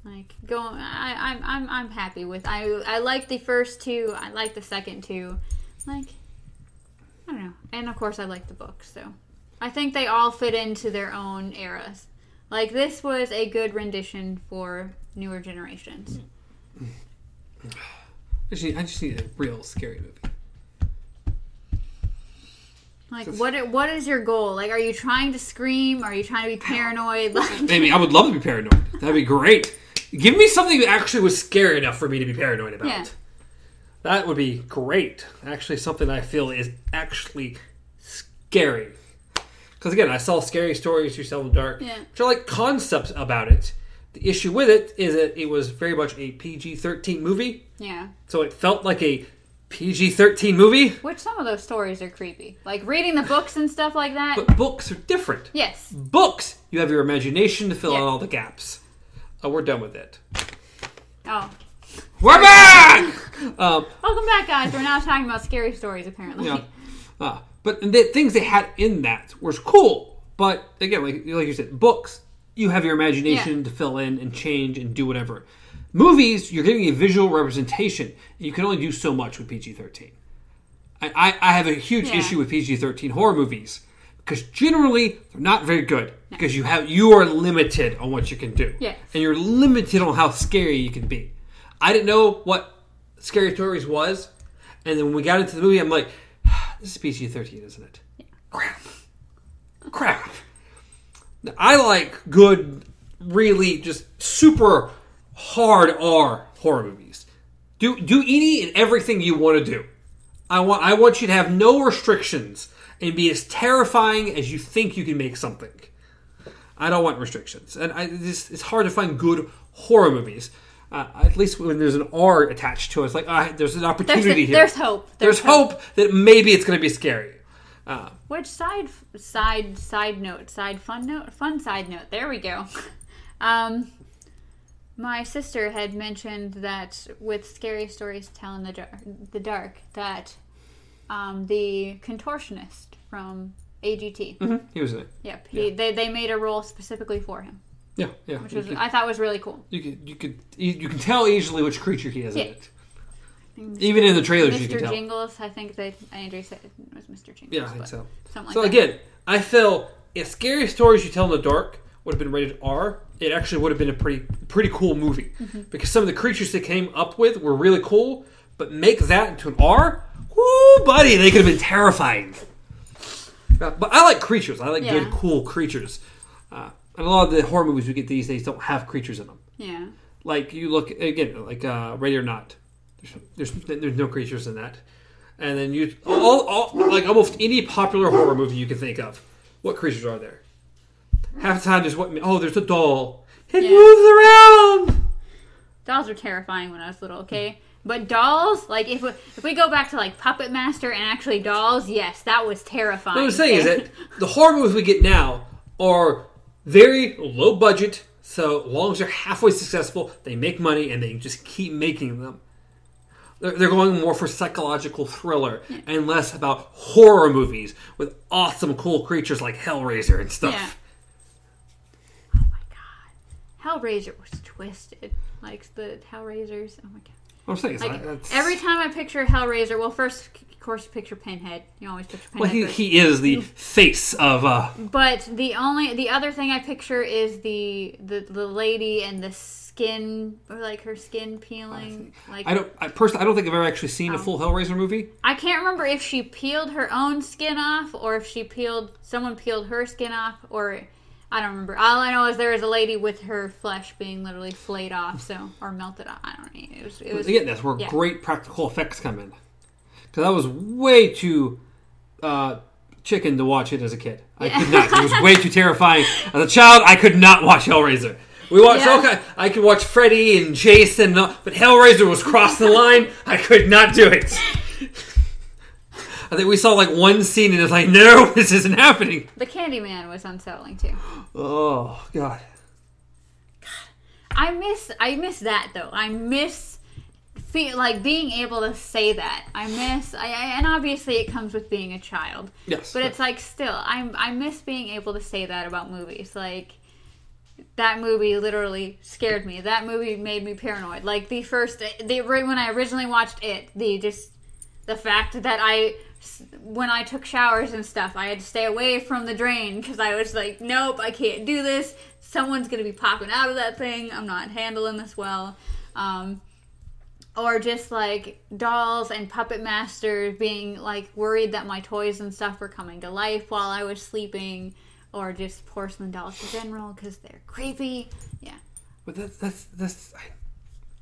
Like going, I, I'm I'm I'm happy with. I I like the first two. I like the second two. Like, I don't know. And of course, I like the books. So, I think they all fit into their own eras. Like this was a good rendition for newer generations. I just need, I just need a real scary movie. Like, what what is your goal? Like, are you trying to scream? Are you trying to be paranoid? Like, Maybe I would love to be paranoid. That'd be great. Give me something that actually was scary enough for me to be paranoid about. Yeah. That would be great. Actually, something I feel is actually scary. Because again, I sell scary stories you sell the dark, Yeah. which are like concepts about it. The issue with it is that it was very much a PG thirteen movie, yeah. so it felt like a PG thirteen movie. Which some of those stories are creepy. Like reading the books and stuff like that. But books are different. yes. Books, you have your imagination to fill in all the gaps. Oh, we're done with it. Oh. We're back. Um, Welcome back, guys. We're now talking about scary stories, apparently. Yeah. Uh, but the things they had in that was cool. But again, like, like you said, books, you have your imagination Yeah. to fill in and change and do whatever. Movies, you're getting a visual representation. You can only do so much with PG 13. I, I, have a huge Yeah. issue with PG 13 horror movies because generally they're not very good because you have you are limited on what you can do Yes. and you're limited on how scary you can be i didn't know what scary stories was and then when we got into the movie i'm like this is pg-13 isn't it crap crap. Now, I like good, really just super hard R horror movies. Do do any and everything you want to do. I want I want you to have no restrictions and be as terrifying as you think you can make something. I don't want restrictions, and I, it's, it's hard to find good horror movies. Uh, at least when there's an R attached to it, it's like ah, there's an There's, opportunity here. there's hope. There's hope that maybe it's going to be scary. Uh, Which side side side note side fun note fun side note there we go. Um, my sister had mentioned that with scary stories to tell in the dark, the dark that um, the contortionist from AGT. he was in it. Yep, he, they they made a role specifically for him, Yeah, yeah. which was could, I thought was really cool. you could you could you can tell easily which creature he has in it. Even in the trailers, you can tell. Mr. Jingles, I think they Andrew said it was Mr. Jingles. Yeah, I think but so. Like So that. again, I feel if scary stories you tell in the dark would have been rated R, it actually would have been a pretty pretty cool movie Mm-hmm. because some of the creatures they came up with were really cool. But make that into an R, whoo, buddy, they could have been terrifying. Uh, but I like creatures. I like Yeah. good, cool creatures. Uh, and a lot of the horror movies we get these days don't have creatures in them. Yeah. Like you look again, like uh, Ready or Not. There's, there's there's no creatures in that. And then you all, all like almost any popular horror movie you can think of. What creatures are there? Half the time, there's what? Oh, there's a doll. It Yeah. moves around. Dolls were terrifying when I was little, okay? But dolls, like if we, if we go back to like Puppet Master and actually dolls, yes, that was terrifying. What I'm saying is that the horror movies we get now are very low budget. So long as they're halfway successful, they make money and they just keep making them. They're, they're going more for psychological thriller and less about horror movies with awesome, cool creatures like Hellraiser and stuff. Yeah. Oh my god, Hellraiser was twisted. Like the Hellraisers. Oh my god. I'm saying Like every time I picture Hellraiser, well, first course you picture Pinhead. You always picture Pinhead. well, he, he is the face of uh, But the only the other thing I picture is the the, the lady and the skin or like her skin peeling. Like I don't. I personally, I don't think I've ever actually seen a full Hellraiser movie. I can't remember if she peeled her own skin off or if she peeled someone peeled her skin off or I don't remember. All I know is there was a lady with her flesh being literally flayed off, so or melted off. I don't know. It was it was Again, that's where yeah. great practical effects come in. Because I was way too uh, chicken to watch it as a kid. I could not. It was way too terrifying. As a child, I could not watch Hellraiser. We watched Yeah. okay. I could watch Freddy and Jason, uh, but Hellraiser was crossing the line. I could not do it. I think we saw like one scene and it's like, no, this isn't happening. the Candyman was unsettling too. Oh God. god. I miss I miss that though. I miss feel like being able to say that. I miss I, I and obviously it comes with being a child. Yes. But it's like still I I miss being able to say that about movies. Like that movie literally scared me. That movie made me paranoid. Like the first the when I originally watched it, the just the fact that I when I took showers and stuff, I had to stay away from the drain because I was like, nope, I can't do this. Someone's gonna be popping out of that thing. I'm not handling this well. Um, or just like dolls and puppet masters being like worried that my toys and stuff were coming to life while I was sleeping, or just porcelain dolls in general because they're creepy. Yeah, But that's that's that's. I,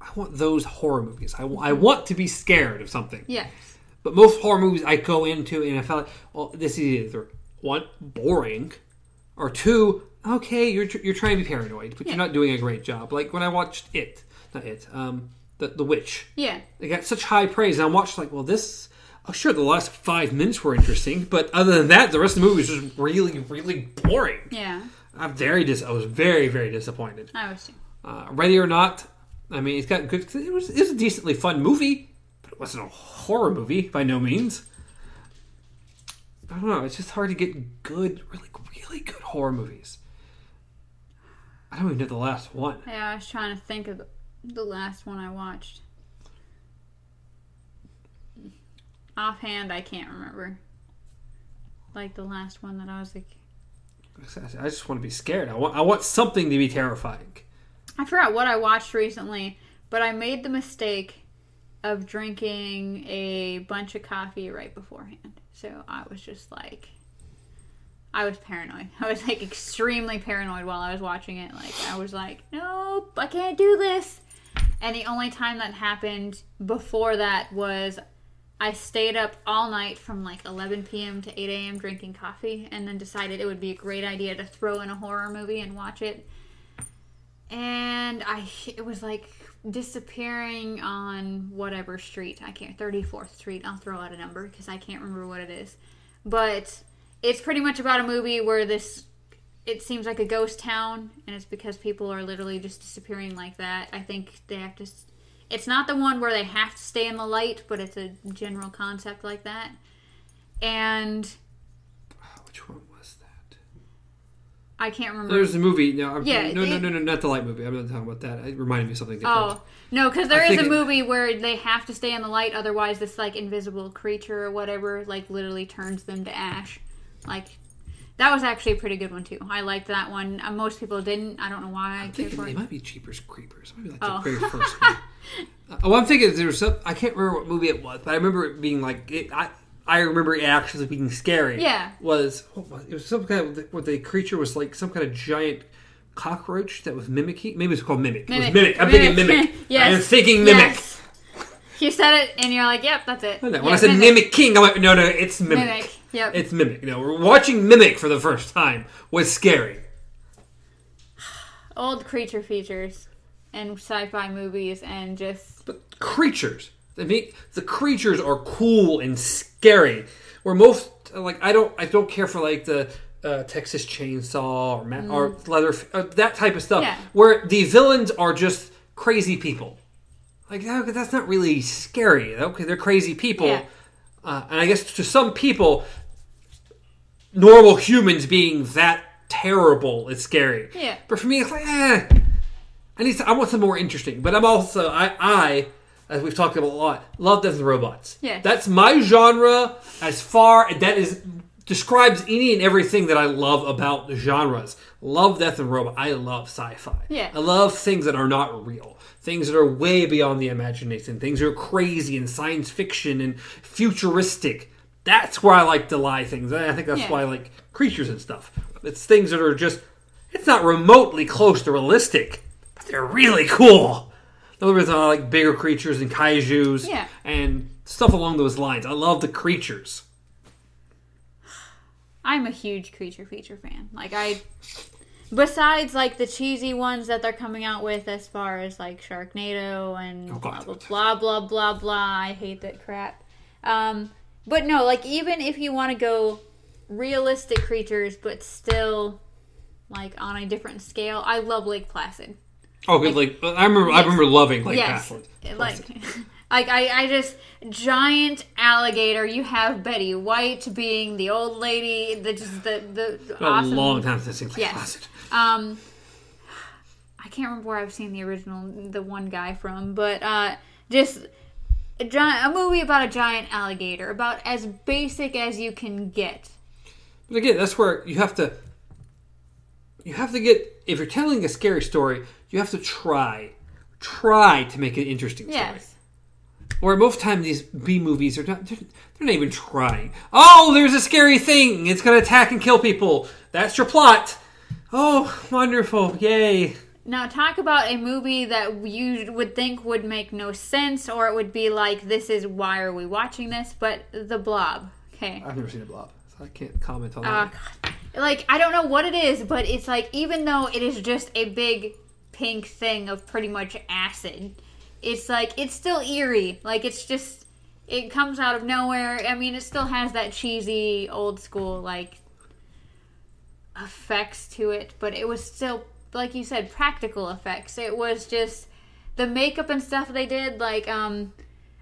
I want those horror movies. I, I want to be scared of something. Yes. But most horror movies I go into and I felt like, well, this is either one boring, or two, okay, you're tr- you're trying to be paranoid, but Yeah. you're not doing a great job. Like when I watched it, not it, um, the the witch. yeah, It got such high praise, and I watched like, well, this. Oh, sure, the last five minutes were interesting, but other than that, the rest of the movie was just really, really boring. yeah. I'm very dis. I was very, very disappointed. I was too. Uh, Ready or Not, I mean, it's got good. It was, it was a decently fun movie, but it wasn't a horror movie by no means. I don't know. It's just hard to get good, really, really good horror movies. I don't even know the last one. Yeah, I was trying to think of the, last one I watched. Offhand, I can't remember. Like the last one that I was like, I just want to be scared. I want. I want something to be terrifying. I forgot what I watched recently, but I made the mistake of drinking a bunch of coffee right beforehand. So I was just like, I was paranoid. I was like extremely paranoid while I was watching it. Like I was like, nope, I can't do this. And the only time that happened before that was I stayed up all night from like 11 p.m. to 8 a.m. drinking coffee, and then decided it would be a great idea to throw in a horror movie and watch it. And I, it was like disappearing on whatever street. I can't 34th Street. I'll throw out a number because I can't remember what it is. But it's pretty much about a movie where this it seems like a ghost town and it's because people are literally just disappearing like that. I think they have to it's not the one where they have to stay in the light, but it's a general concept like that. And Which one was that? I can't remember. There's a movie. No, I'm, Yeah, no, no, no, no, not the light movie. I'm not talking about that. It reminded me of something different. Oh no, because there is a movie where they have to stay in the light, otherwise this like invisible creature or whatever like literally turns them to ash. Like that was actually a pretty good one too. I liked that one. Uh, most people didn't. I don't know why I I'm cared thinking for it it. might be Jeepers Creepers. Maybe like Oh. the very first one. Uh, oh, I'm thinking there was some. I can't remember what movie it was, but I remember it being like. It, I I remember it actually being scary. Yeah. Was what was it was some kind of where the creature was like some kind of giant cockroach that was mimicking. Maybe it's called mimic. It was mimic. I'm thinking mimic. yes. I'm thinking mimic. Yes. You said it, and you're like, "Yep, that's it." When I said mimic. king, I'm like, no, no, it's mimic. Mimic, yep. It's mimic. You know, we're watching mimic for the first time was scary. old creature features and sci-fi movies, and just But creatures, I mean, the creatures are cool and scary. Where most, like, I don't, I don't care for like the uh, Texas Chainsaw or Ma- or Leather, uh, that type of stuff. Mm. Yeah. Where the villains are just crazy people. Like that's not really scary. Okay, they're crazy people, Yeah. uh, and I guess to some people, normal humans being that terrible is scary. Yeah. But for me, it's like, eh. I need. To, I want something more interesting. But I'm also, I, I, as we've talked about a lot, love Death and Robots. Yeah. That's my genre. As far that is describes any and everything that I love about the genres. Love Death and Robot. I love sci-fi. Yeah. I love things that are not real. Things that are way beyond the imagination. Things that are crazy and science fiction and futuristic. That's where I like to lie things. I think that's Yeah. why I like creatures and stuff. It's things that are just it's not remotely close to realistic, but they're really cool. In other words, I like bigger creatures and kaiju's Yeah. and stuff along those lines. I love the creatures. I'm a huge creature feature fan. Like I besides like the cheesy ones that they're coming out with as far as like Sharknado and Oh, blah blah blah blah blah blah. I hate that crap. Um but no, like even if you want to go realistic creatures but still like on a different scale, I love Lake Placid. Oh, good. Like, I remember, I remember loving like yes. Catholic. Like like I, I just giant alligator. You have Betty White being the old lady, the just the the a awesome long time since I've seen Yes. Placid. Um, I can't remember where I've seen the original, the one guy from, but uh, just a giant, a movie about a giant alligator, about as basic as you can get. But again, that's where you have to. You have to get if you're telling a scary story, you have to try, try to make an interesting story. Yes. Where most time these B movies are not, they're, they're not even trying. Oh, there's a scary thing. It's going to attack and kill people. That's your plot. Oh, wonderful. Yay. Now talk about a movie that you would think would make no sense, or it would be like, "This is why are we watching this?" But The Blob. Okay. I've never seen a blob, so I can't comment on Oh that. god. Like I don't know what it is, but it's like even though it is just a big pink thing of pretty much acid, it's like it's still eerie. Like it's just it comes out of nowhere. I mean, it still has that cheesy old school like effects to it, but it was still like you said practical effects. It was just the makeup and stuff they did like um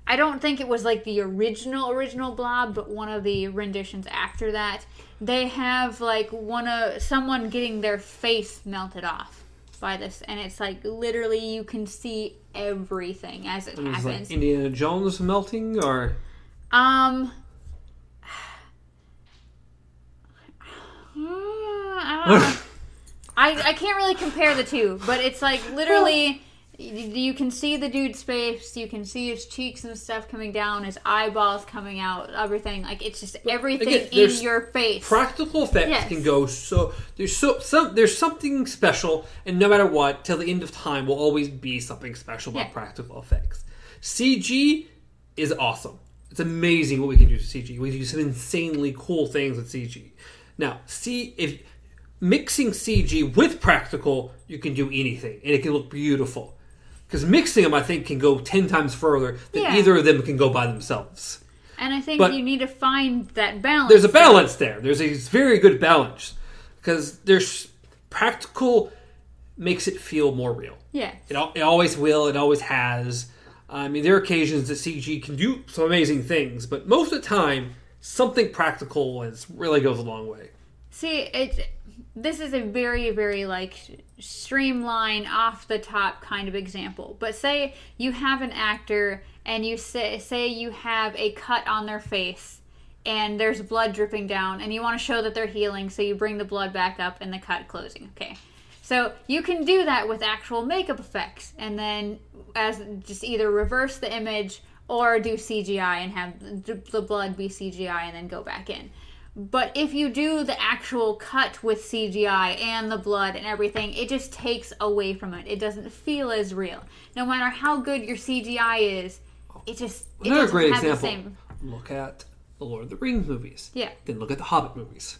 I don't think it was like the original original blob, but one of the renditions after that. They have like one of someone getting their face melted off by this, and it's like literally you can see everything as it It happens. like Indiana Jones melting, or um, I don't know. I, I can't really compare the two, but it's like literally you can see the dude's face, you can see his cheeks and stuff coming down, his eyeballs coming out, everything. Like it's just everything again, in your face. practical effects Yes. can go so there's so some there's something special and no matter what till the end of time will always be something special about Yeah. practical effects cg is awesome it's amazing what we can do with cg we can do some insanely cool things with cg now see if mixing cg with practical you can do anything and it can look beautiful because mixing them i think can go 10 times further than Yeah. either of them can go by themselves and I think but- you need to find that balance. there's a balance there. There's a very good balance because there's practical makes it feel more real. Yeah. It, it always will. It always has. I mean, there are occasions that CG can do some amazing things, but most of the time, something practical is really goes a long way. See, it. This is a very, very like streamline, off the top kind of example. But say you have an actor and you say say you have a cut on their face and there's blood dripping down and you want to show that they're healing, so you bring the blood back up and the cut closing. Okay. So you can do that with actual makeup effects and then as just either reverse the image or do CGI and have the blood be CGI and then go back in. But if you do the actual cut with CGI and the blood and everything, it just takes away from it. It doesn't feel as real. No matter how good your CGI is, it just it Another great have example. the same. Look at the Lord of the Rings movies. Yeah. Then look at the Hobbit movies.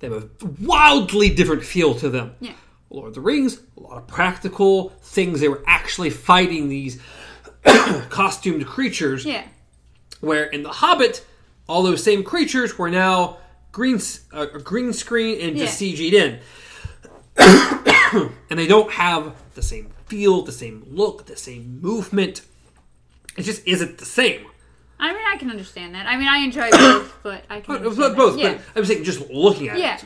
They have a wildly different feel to them. Yeah. Lord of the Rings, a lot of practical things. They were actually fighting these costumed creatures. Yeah. Where in The Hobbit, all those same creatures were now green uh, green screen and just Yeah. CG'd in, and they don't have the same feel, the same look, the same movement. It just isn't the same. I mean, I can understand that. I mean, I enjoy both, but I can was understand both. Yeah. but I'm saying just looking at Yeah. it,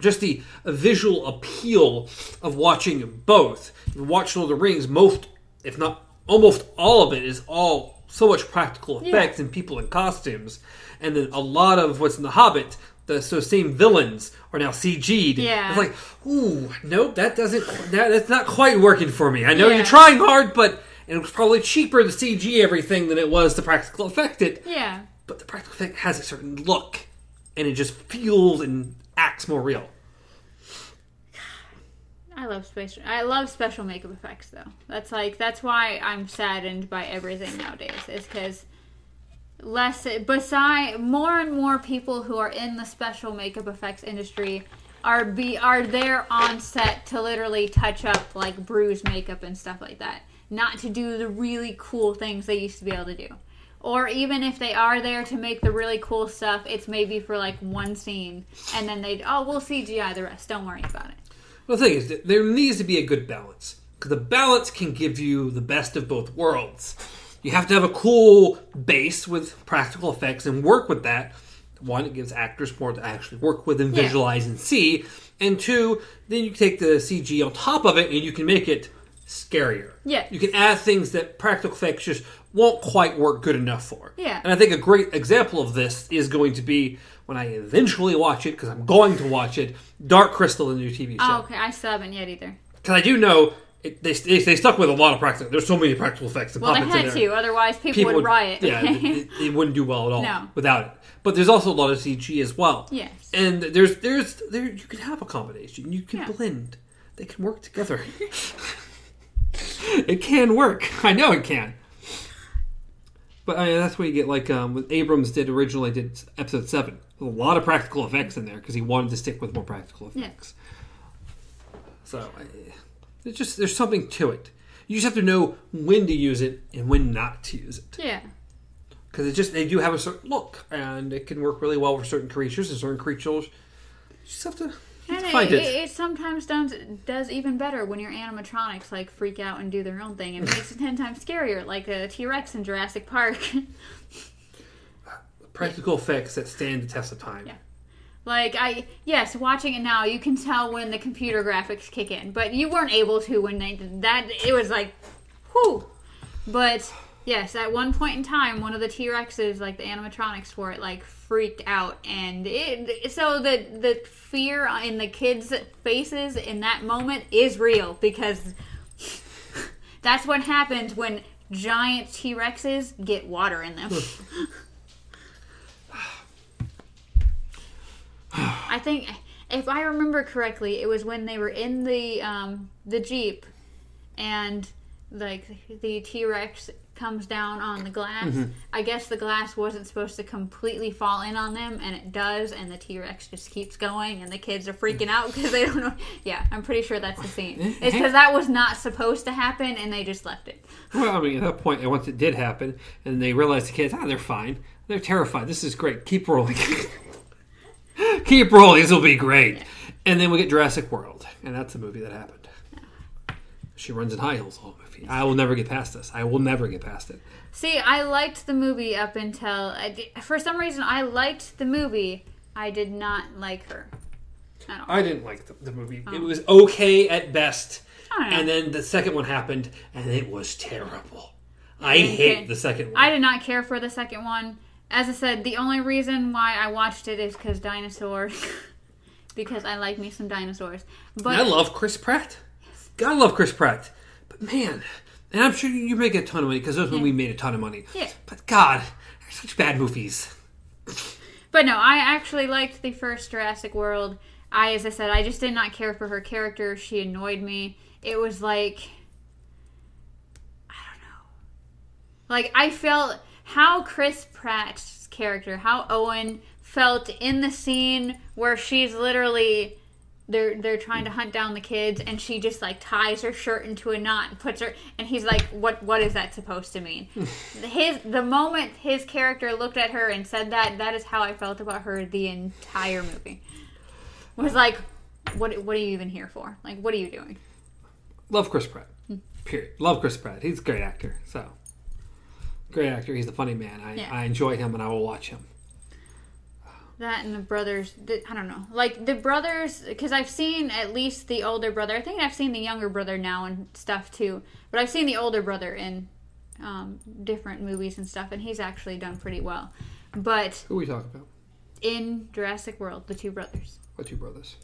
just the visual appeal of watching both. If you watch Lord of the Rings, most, if not almost all of it, is all so much practical effects and people in costumes, and then a lot of what's in the Hobbit. The so same villains are now CG'd. Yeah. It's like, ooh, nope, that doesn't, that, that's not quite working for me. I know Yeah. you're trying hard, but and it was probably cheaper to CG everything than it was to practical effect it Yeah. but the practical effect has a certain look, and it just feels and acts more real. I love space. I love special makeup effects, though. That's like that's why I'm saddened by everything nowadays. Is because less beside more and more people who are in the special makeup effects industry are be are there on set to literally touch up like bruise makeup and stuff like that, not to do the really cool things they used to be able to do. Or even if they are there to make the really cool stuff, it's maybe for like one scene, and then they oh we'll CGI the rest. Don't worry about it. The thing is, that there needs to be a good balance because the balance can give you the best of both worlds. You have to have a cool base with practical effects and work with that. One, it gives actors more to actually work with and Yeah. visualize and see. And two, then you take the CG on top of it and you can make it scarier. Yeah. You can add things that practical effects just won't quite work good enough for. Yeah. And I think a great example of this is going to be when I eventually watch it, because I'm going to watch it, Dark Crystal, the new TV show. Oh, okay. I still haven't yet either. Because I do know it, they, they they stuck with a lot of practical. There's so many practical effects and Well, they had to, otherwise people, would, riot. Yeah, it, it- wouldn't do well at all No. without it. But there's also a lot of CG as well. Yes. And there's there's there you can have a combination. You can Yeah. blend. They can work together. it can work. I know it can. But I mean, that's what you get. Like um, with Abrams did originally did episode seven. A lot of practical effects in there because he wanted to stick with more practical effects. Yeah. So it's just there's something to it. You just have to know when to use it and when not to use it yeah. because it just they do have a certain look and it can work really well for certain creatures and certain creatures. You just have to, And it, it. it sometimes does, does even better when your animatronics like freak out and do their own thing. It makes it ten times scarier, like a T Rex in Jurassic Park. Practical effects that stand the test of time. Yeah. like I, yes, watching it now, you can tell when the computer graphics kick in, but you weren't able to when they did that. It was like, whoo. But yes, at one point in time, one of the T Rexes, like the animatronics for it, like freaked out, and it. So the the fear in the kids' faces in that moment is real because That's what happens when giant T Rexes get water in them. I think, if I remember correctly, it was when they were in the um, the jeep, and like the T Rex comes down on the glass. I guess the glass wasn't supposed to completely fall in on them, and it does, and the T Rex just keeps going, and the kids are freaking out because they don't know. Yeah, I'm pretty sure that's the scene. It's because that was not supposed to happen, and they just left it. Well, I mean, at that point, point, once it did happen, and they realized the kids, ah, they're fine. They're terrified. This is great. Keep rolling. Keep rolling. This will be great. And then we get Jurassic World, and that's a movie that happened. She runs in high heels the whole movie. I will never get past this. I will never get past it. See, I liked the movie up until I did, for some reason I liked the movie. I did not like her. I don't. I didn't like the, the movie. It oh. was okay at best. Oh, know. And then the second one happened, and it was terrible. I hate the second one. I did not care for the second one. As I said, the only reason why I watched it is because dinosaurs. because I like me some dinosaurs. But I love Chris Pratt. God, I love Chris Pratt. But man, and I'm sure you make a ton of money because those when we made a ton of money. Yeah. But God, they're such bad movies. But no, I actually liked the first Jurassic World. I, as I said, I just did not care for her character. She annoyed me. It was like, I don't know. Like I felt how Chris Pratt's character, how Owen felt in the scene where she's literally they're they're trying to hunt down the kids and she just like ties her shirt into a knot and puts her and he's like what what is that supposed to mean his the moment his character looked at her and said that that is how i felt about her the entire movie was like what what are you even here for like what are you doing Love Chris Pratt. Hmm. Period. Love Chris Pratt. He's a great actor. So great actor. He's a funny man. I, Yeah. I enjoy him and I will watch him. that and the brothers the, i don't know like the brothers because i've seen at least the older brother i think i've seen the younger brother now and stuff too but i've seen the older brother in um, different movies and stuff and he's actually done pretty well but Who are we talking about? in jurassic world the two brothers What two brothers?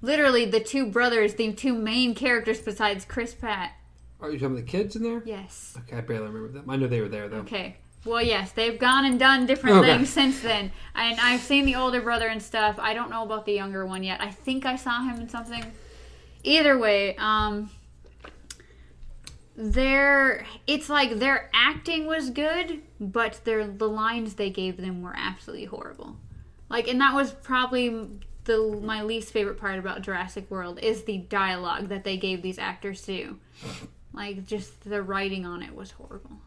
literally the two brothers the two main characters besides chris pratt Are you talking about the kids in there? yes Okay, I barely remember them. I know they were there though. Okay. Well, yes, they've gone and done different Okay. things since then. And I've seen the older brother and stuff. I don't know about the younger one yet. I think I saw him in something. Either way, um their it's like their acting was good, but their the lines they gave them were absolutely horrible. Like and that was probably the my least favorite part about Jurassic World is the dialogue that they gave these actors to. Like just the writing on it was horrible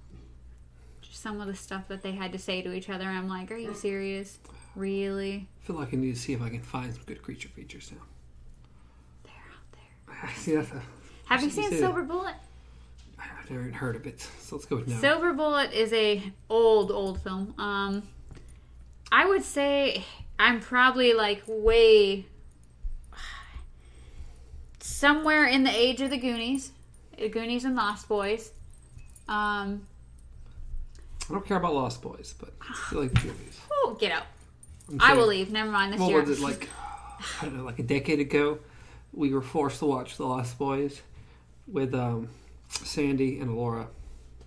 just some of the stuff that they had to say to each other. I'm like, are you serious? Really? I feel like I need to see if I can find some good creature features now. They're out there. I see that's a, Have you seen Silver Bullet? I've never even heard of it. So let's go with no. Silver Bullet is a old old film. Um, I would say I'm probably like way somewhere in the age of the Goonies, Goonies and Lost Boys. Um, I don't care about Lost Boys, but I still like the movies. oh, get out! I will leave. Never mind this What year. was it like? I don't know, like a decade ago, we were forced to watch The Lost Boys with um, Sandy and Laura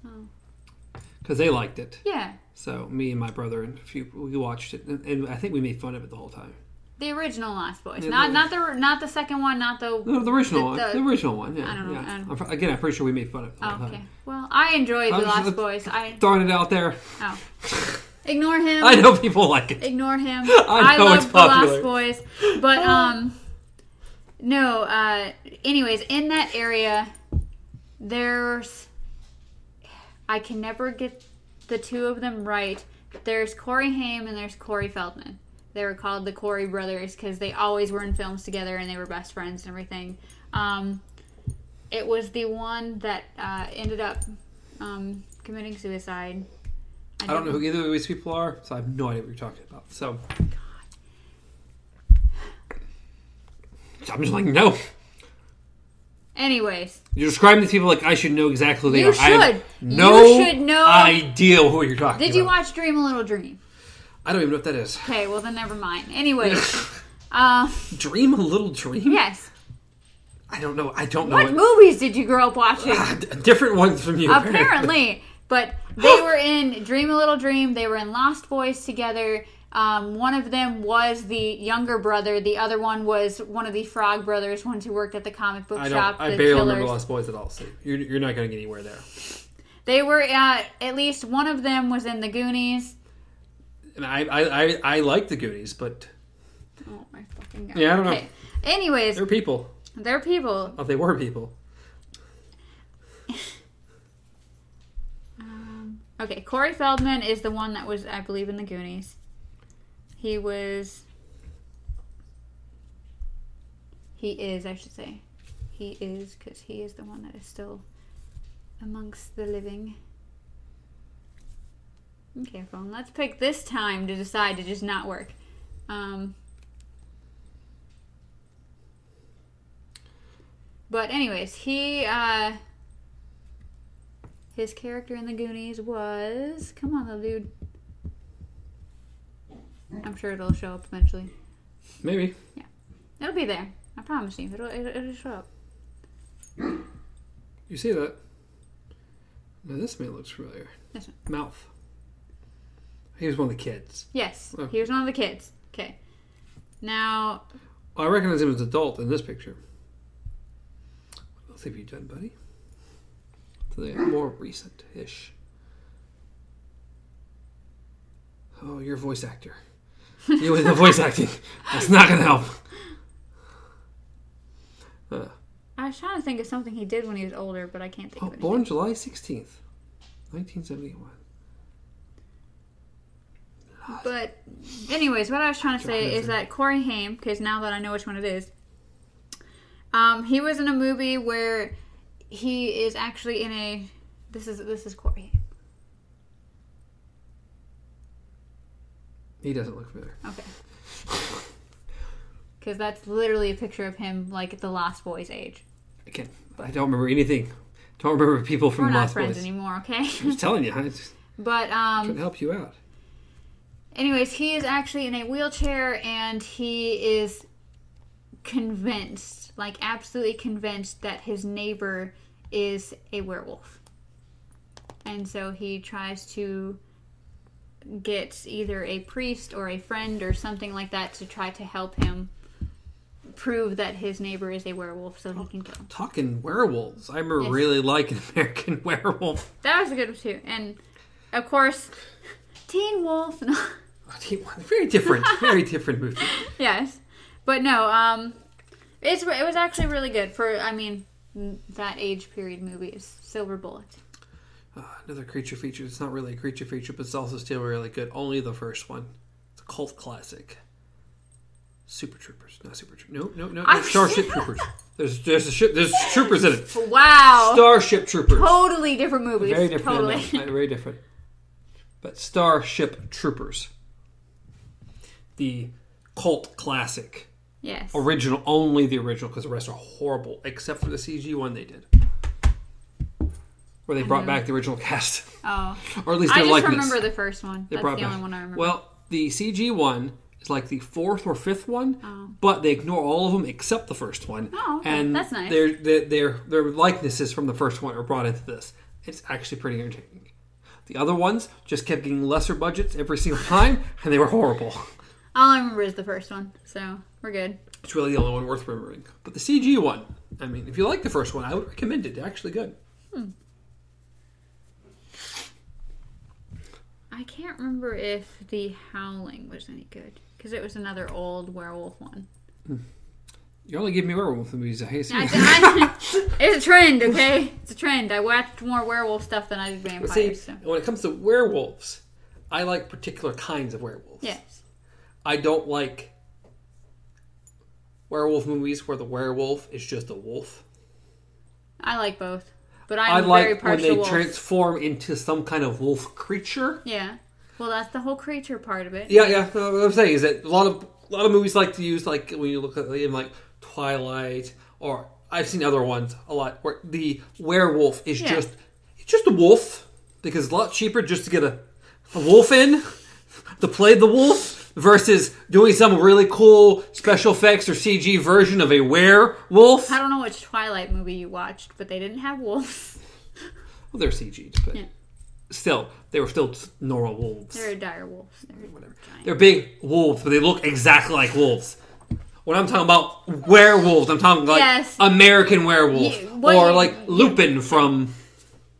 Oh. because they liked it. Yeah, So me and my brother and a few we watched it, and, and I think we made fun of it the whole time. The original Lost Boys, Yeah, not the- not the not the second one, not the No, the original The- one. the- The, original one. Yeah. I don't know, yeah. I don't- I'm, again, I'm pretty sure we made fun of Oh, okay. time. Well, I enjoyed I the Lost just- Boys. I Throwing it out there. oh, ignore him. I know people like it. Ignore him. I know love the. Lost Boys, but um, no. Uh, anyways, in that area, there's I can never get the two of them right. There's Corey Haim and there's Corey Feldman. They were called the Corey brothers because they always were in films together and they were best friends and everything. Um, it was the one that uh, ended up um, committing suicide. I don't know who either of these people are, so I have no idea what you're talking about. So I'm just like, no. Anyways, You're describing these people like I should know exactly who they You are. I have no You should know- idea who you're talking about. did about. you watch Dream a Little Dream? I don't even know what that is. Okay, well then never mind. Anyway, uh, Dream a little dream. yes, I don't know. I don't know. What movies did you grow up watching? Ah, d- different ones from you. Apparently, but they were in Dream a Little Dream. They were in Lost Boys together. Um, one of them was the younger brother. The other one was one of the Frog brothers, ones who worked at the comic book I shop. don't. I the barely killers. remember Lost Boys at all. So you're, you're not going to get anywhere there. They were at at least one of them was in the Goonies. And I, I, I, I like the Goonies, but Oh my fucking god! Yeah, I don't know. Anyways, they're people. they're people. Oh, they were people. Um, okay, Corey Feldman is the one that was, I believe, in the Goonies. He was. He is, I should say. He is, because he is the one that is still amongst the living. Okay, phone. Let's pick this time to decide to just not work. Um. But anyways, he uh his character in the Goonies was come on, little dude. I'm sure it'll show up eventually. Maybe. Yeah, it'll be there. I promise you. It'll it'll, it'll show up. You see that? Now this man looks familiar. This one. Mouth. He was one of the kids. Yes, Oh. he was one of the kids. Okay. Now, Well, I recognize him as an adult in this picture. What else have you done, buddy? Something more recent-ish. Oh, you're a voice actor. You with the voice acting. That's not gonna help. Uh, I was trying to think of something he did when he was older, but I can't think oh, of anything. born July 16th, 1971. But, anyways, what I was trying to say is that Corey Haim, because now that I know which one it is, um, he was in a movie where he is actually in a. This is this is Corey Haim. He doesn't look familiar. Okay. Because that's literally a picture of him, like at the Lost Boys age. Again, I don't remember anything. Don't remember people from We're not Lost friends Boys. anymore, okay? I'm just telling you, I'm just but trying um, to help you out. Anyways, he is actually in a wheelchair, and he is convinced, like absolutely convinced, that his neighbor is a werewolf, and so he tries to get either a priest or a friend or something like that to try to help him prove that his neighbor is a werewolf so he can kill him. Talking werewolves. I remember Yes. really liking American Werewolf. That was a good one too. And of course, Teen Wolf. No. Very different, very different movie. yes, but no. Um, it's it was actually really good for. I mean, that age period movies. Silver Bullet. Uh, another creature feature. It's not really a creature feature, but it's also still really good. Only the first one. It's a cult classic. Super Troopers, not Super Troopers. No, no, no, no. Starship Troopers. There's there's a ship. There's troopers in it. Wow. Starship Troopers. totally different movies. Very different. Totally. Very different. But Starship Troopers, the cult classic, yes. original, only the original, because the rest are horrible, except for the CG one they did, where they brought back the original cast, Oh, or at least I their just likeness. remember the first one. They That's brought the back- only one I remember. Well, the CG one is like the fourth or fifth one, Oh. but they ignore all of them except the first one. Oh, okay. and That's nice. Their, their their their likenesses from the first one are brought into this. It's actually pretty entertaining. The other ones just kept getting lesser budgets every single time, and they were horrible. all I remember is the first one. So we're good. It's really the only one worth remembering. But the CG one, I mean, if you like the first one, I would recommend it. They're actually good. Hmm. I can't remember if the Howling was any good because it was another old werewolf one. Hmm. You only give me werewolf movies. I hate I, I, it's a trend, okay? It's a trend. I watched more werewolf stuff than I did vampires. see, so. when it comes to werewolves, I like particular kinds of werewolves. Yes. I don't like werewolf movies where the werewolf is just a wolf. I like both, but I I'm like very when they wolf. transform into some kind of wolf creature. yeah. Well, that's the whole creature part of it. Yeah, yeah. what I'm saying is that a lot of a lot of movies like to use like when you look at in like Twilight or I've seen other ones a lot where the werewolf is Yeah. just it's just a wolf because it's a lot cheaper just to get a, a wolf in to play the wolf versus doing some really cool special effects or CG version of a werewolf. I don't know which Twilight movie you watched, but they didn't have wolves. Well, they're CG'd, but Yeah. still, they were still normal wolves. They're dire wolves. They're Whatever. giant. They're big wolves, but they look exactly like wolves. When I'm talking about werewolves, I'm talking like Yes. American werewolf You- or you- like you- Lupin from.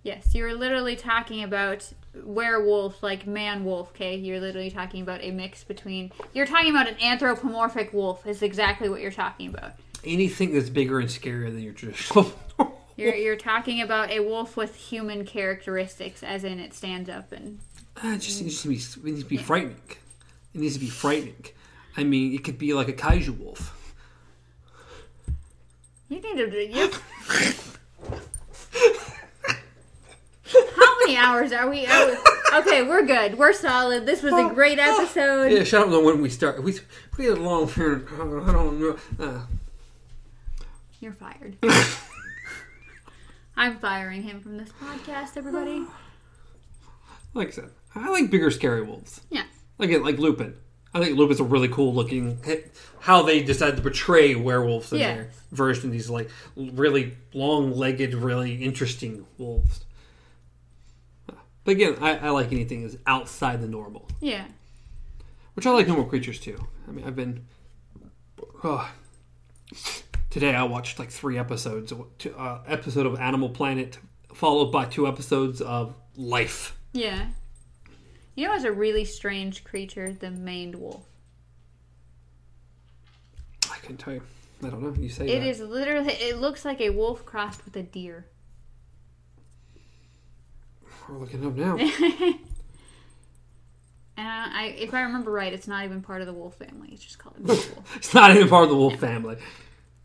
Yes, you're literally talking about werewolf, like man wolf. Okay, you're literally talking about a mix between. You're talking about an anthropomorphic wolf. Is exactly what you're talking about. Anything that's bigger and scarier than your traditional. You're you're talking about a wolf with human characteristics, as in it stands up and. Ah, it just needs to be. It needs to be frightening. It needs to be frightening. I mean, it could be like a kaiju wolf. You need to. You... How many hours are we? Are we- Okay, we're good. We're solid. This was a great episode. Yeah, shut up know when we start. We we had a long period. I don't know. Uh, You're fired. I'm firing him from this podcast, everybody. like I said, I like bigger, scary wolves. Yeah. Like it, like Lupin. I think Lupin's a really cool looking. How they decided to portray werewolves in Yeah. their version. These like really long legged, really interesting wolves. But again, I, I like anything that's outside the normal. Yeah. Which I like normal creatures too. I mean, I've been. Oh, today I watched like three episodes. Two, uh, episode of Animal Planet, followed by two episodes of Life. Yeah. You know, it's a really strange creature, the maned wolf. I can tell you. I don't know. You say It that. is literally. It looks like a wolf crossed with a deer. We're looking up now. And I, I, if I remember right, it's not even part of the wolf family. It's just called a wolf. it's not even part of the wolf family.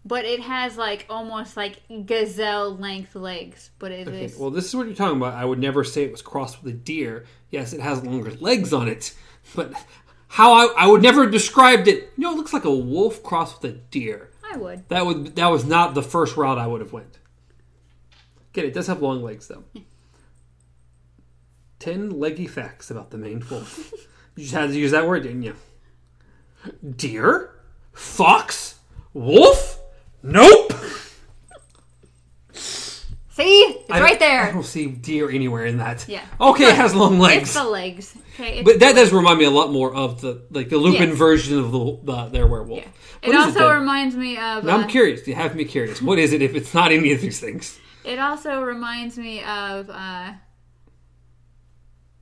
But it has like almost like gazelle length legs. But it is. Okay, well, this is what you're talking about. I would never say it was crossed with a deer. Yes, it has longer legs on it, but how I, I would never have described it. You know, it looks like a wolf crossed with a deer. I would. That would that was not the first route I would have went. Get it? does have long legs though. Ten leggy facts about the maned wolf. you just had to use that word, didn't you? Deer, fox, wolf. Nope. See, it's I- right there. I don't see deer anywhere in that. Yeah. Okay, it has long legs. It's the legs. Okay. But that does remind me a lot more of the like the Lupin Yes. version of the, the their werewolf. Yeah. It also then? reminds me of. Now I'm uh, curious. You have me curious. What is it if it's not any of these things? It also reminds me of. Uh,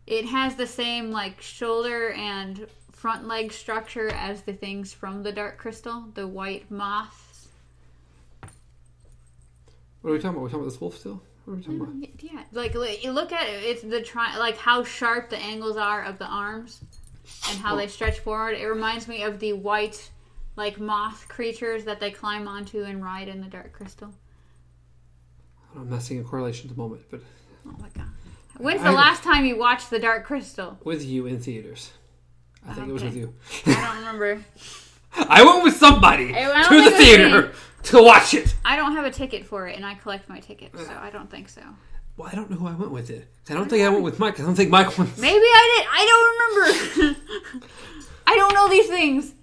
it has the same like shoulder and front leg structure as the things from the Dark Crystal, the white moths. What are we talking about? Are we talking about this wolf still? What are we talking about? Mm, yeah, like you look at it, it's the tri- like how sharp the angles are of the arms and how they stretch forward. It reminds me of the white, like moth creatures that they climb onto and ride in the Dark Crystal. I'm not seeing a correlation at the moment, but Oh my god! When's the I- last time you watched the Dark Crystal? with you in theaters. I think it was with you. I don't remember. I went with somebody I to the theater to watch it. I don't have a ticket for it, and I collect my tickets, so I don't think so. Well, I don't know who I went with it. I don't think I went with Mike. I don't think Mike went. Maybe I did. I don't remember. I don't know these things.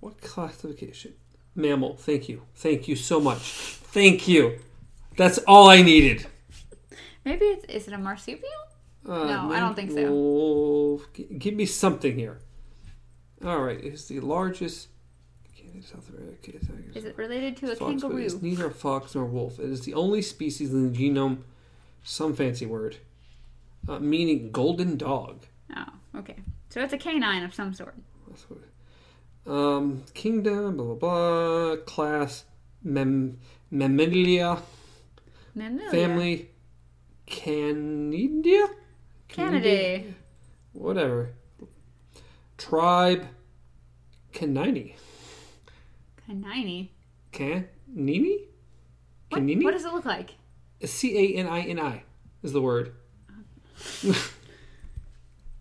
What classification? Mammal. Thank you. Thank you so much. Thank you. That's all I needed. Maybe it's is it a marsupial? Uh, No, I don't think so. wolf- G- Give me something here. All right, it's the largest. South America. Is it related to a fox, but it's kangaroo? neither a fox nor a wolf. It is the only species in the genome. Some fancy word, uh, meaning golden dog. Oh, okay. So it's a canine of some sort. That's what. Um, kingdom, blah blah blah. Class, mem, Mammalia. Mammalia. Family, Canidia. Canidae. Whatever. Tribe, Canini. Canini. Canini? What, Canini? what does it look like? C A N I N I is the word.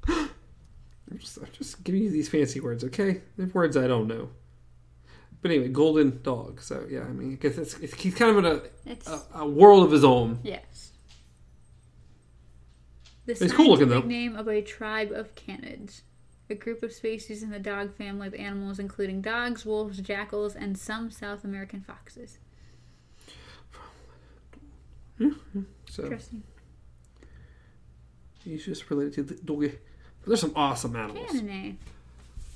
I'm just, I'm just giving you these fancy words, okay? They're words I don't know. But anyway, golden dog. So yeah, I mean, I guess it's, it's he's kind of in a, a, a world of his own. yes. The It's cool looking, though. name of a tribe of canids. A group of species in the dog family of animals, including dogs, wolves, jackals, and some South American foxes. Hmm. So Interesting. he's just related to the doggy. There's some awesome animals. Canine.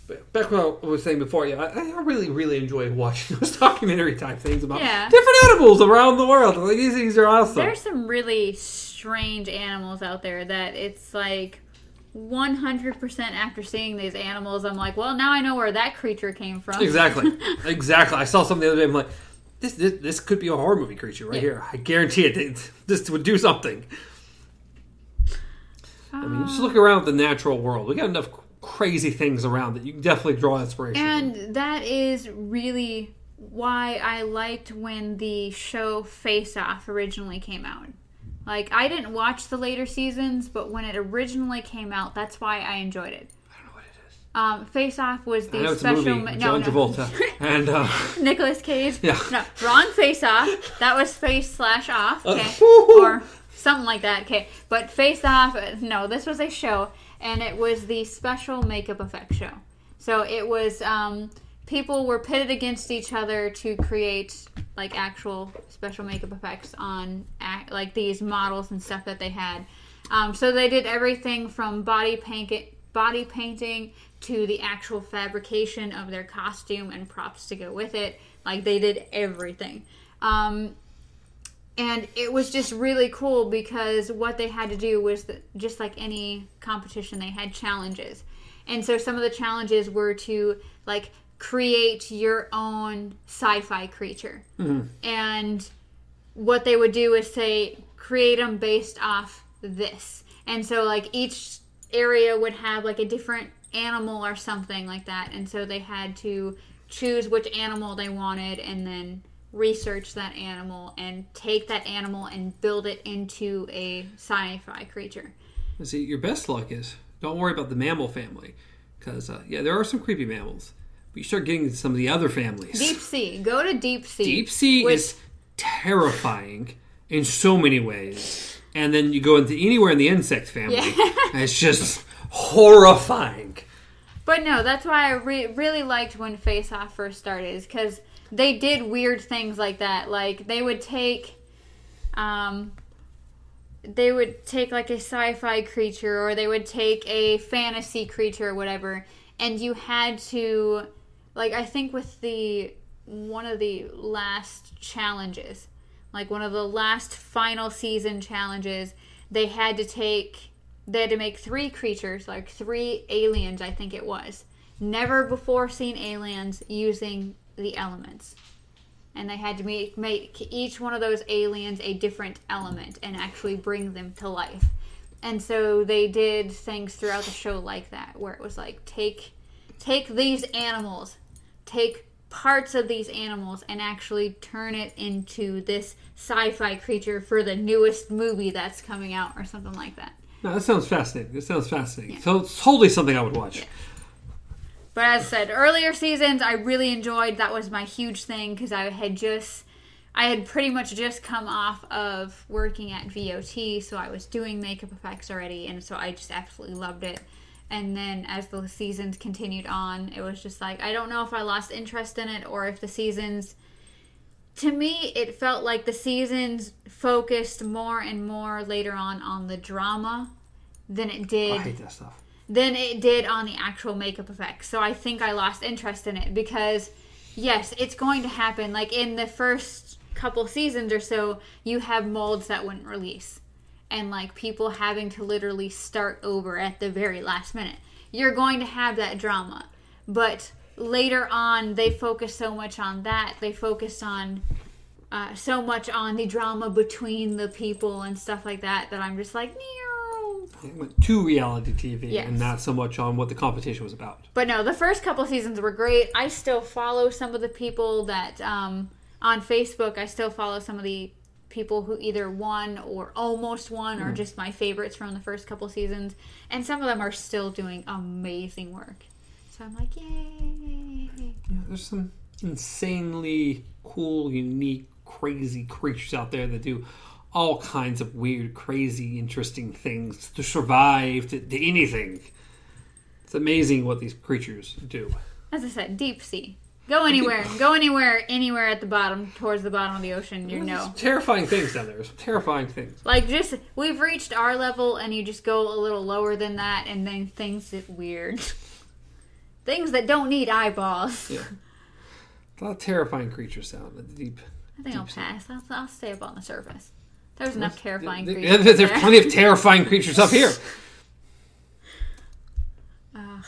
But back what I was saying before, yeah, I, I really, really enjoy watching those documentary type things about Yeah. different animals around the world. Like these things are awesome. There's some really strange animals out there that it's like 100% after seeing these animals, I'm like, well, now I know where that creature came from. Exactly. exactly. I saw something the other day. I'm like, this, this, this could be a horror movie creature right Yeah. here. I guarantee it. This would do something. I mean, just look um, around the natural world. We got enough crazy things around that you can definitely draw inspiration. from. And that is really why I liked when the show Face Off originally came out. Like, I didn't watch the later seasons, but when it originally came out, that's why I enjoyed it. I don't know what it is. Um, Face Off was the I know it's a special. movie. no, John no. Travolta and uh, Nicolas Cage. Yeah. No, wrong face off. That was face slash off. Uh, Okay. woo-hoo. or something like that. Okay. But face off, uh, no, this was a show, and it was the special makeup effect show. So it was, um, people were pitted against each other to create, like, actual special makeup effects on, like, these models and stuff that they had. Um, so they did everything from body paint body painting to the actual fabrication of their costume and props to go with it. Like they did everything. Um, and it was just really cool because what they had to do was that just like any competition, they had challenges. And so some of the challenges were to like create your own sci-fi creature. And what they would do is say create them based off this. And so like each area would have like a different animal or something like that. And so they had to choose which animal they wanted and then research that animal and take that animal and build it into a sci-fi creature. See, your best luck is don't worry about the mammal family because uh, yeah, there are some creepy mammals, but you start getting into some of the other families. deep sea go to deep sea Deep sea which- is terrifying in so many ways. And then you go into anywhere in the insect family, and it's just horrifying. But no, that's why I re- really liked when Face Off first started, because they did weird things like that. Like they would take, um, they would take like a sci-fi creature, or they would take a fantasy creature, or whatever, and you had to, like I think with the one of the last challenges, like one of the last final season challenges, they had to take they had to make three creatures, like three aliens, I think it was. Never before seen aliens using the elements. And they had to make, make each one of those aliens a different element and actually bring them to life. And so they did things throughout the show like that, where it was like take take these animals, take parts of these animals and actually turn it into this sci-fi creature for the newest movie that's coming out or something like that. No, that sounds fascinating. That sounds fascinating. So it's totally something I would watch. But as I said, earlier seasons I really enjoyed. That was my huge thing because I had just, I had pretty much just come off of working at VOT, so I was doing makeup effects already, and so I just absolutely loved it. And then as the seasons continued on, it was just like I don't know if I lost interest in it or if the seasons. To me, it felt like the seasons focused more and more later on on the drama than it oh, did I hate that stuff. than it did on the actual makeup effects. So I think I lost interest in it because, yes, it's going to happen. Like in the first couple seasons or so, you have molds that wouldn't release. And like people having to literally start over at the very last minute. You're going to have that drama. But later on, they focus so much on that. They focused on uh, so much on the drama between the people and stuff like that that I'm just like. It went to reality TV Yes. and not so much on what the competition was about. But no, the first couple seasons were great. I still follow some of the people that um, on Facebook. I still follow some of the people who either won or almost won, or mm. just my favorites from the first couple seasons. And some of them are still doing amazing work. So I'm like, yay! Yeah, there's some insanely cool, unique, crazy creatures out there that do all kinds of weird, crazy, interesting things to survive, to, to anything. It's amazing what these creatures do. As I said, deep sea. Go anywhere. Go anywhere, anywhere at the bottom, towards the bottom of the ocean. You know. Some terrifying things down there. Some terrifying things. Like just we've reached our level and you just go a little lower than that and then things get weird. things that don't need eyeballs. Yeah. A lot of terrifying creatures down in the deep. I think I'll pass. I'll, I'll stay up on the surface. There's enough terrifying There- creatures. There's there. plenty of terrifying creatures up here. Ugh.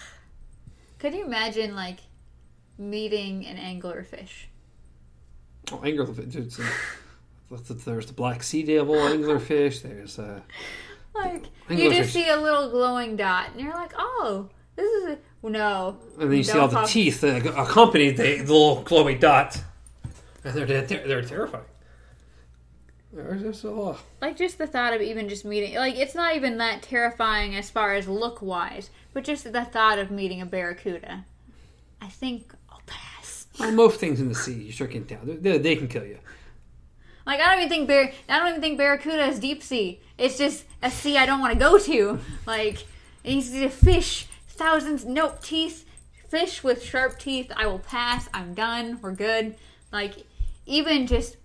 Could you imagine like meeting an anglerfish? Oh, anglerfish. There's, uh, there's the black sea devil, anglerfish. There's uh, Like you just see a little glowing dot and you're like, oh, this is a no. and then you see all the talk- teeth that accompany the, the little glowing dot, and they're they're, they're terrifying. There's just a lot. Like just the thought of even just meeting, like it's not even that terrifying as far as look wise, but just the thought of meeting a barracuda. I think. Well, most things in the sea, you start getting down. They, they can kill you. Like I don't even think I don't even think barracuda is deep sea. It's just a sea I don't want to go to. Like it's a fish, thousands, nope, teeth, fish with sharp teeth. I will pass. I'm done. We're good. Like even just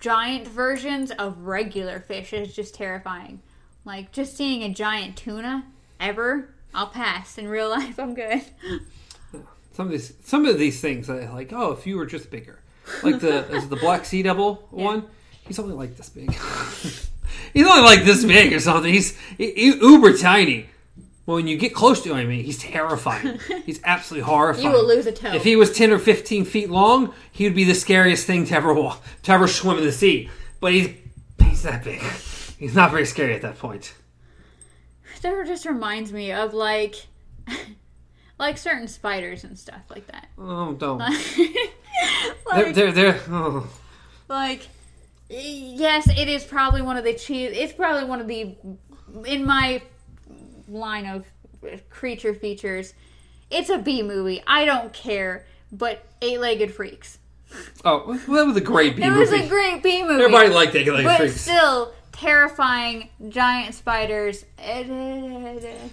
giant versions of regular fish is just terrifying. Like just seeing a giant tuna ever, I'll pass. In real life, I'm good. Some of these, some of these things, I like. Oh, if you were just bigger, like the is the black sea devil one. He's only like this big. he's only like this big or something. He's he, he- uber tiny. Well, when you get close to him, I mean, he's terrifying. He's absolutely horrifying. You will lose a toe. If he was ten or fifteen feet long, he would be the scariest thing to ever walk, to ever swim in the sea. But he's he's that big. He's not very scary at that point. That just reminds me of like, like certain spiders and stuff like that. Oh, don't. like, they're they're, they're oh. like, yes, it is probably one of the cheese. It's probably one of the in my line of creature features. It's a B movie. I don't care, but eight-legged freaks. oh well, that was a great B It movie. It was a great B movie. Everybody liked. Like but freaks. still terrifying giant spiders.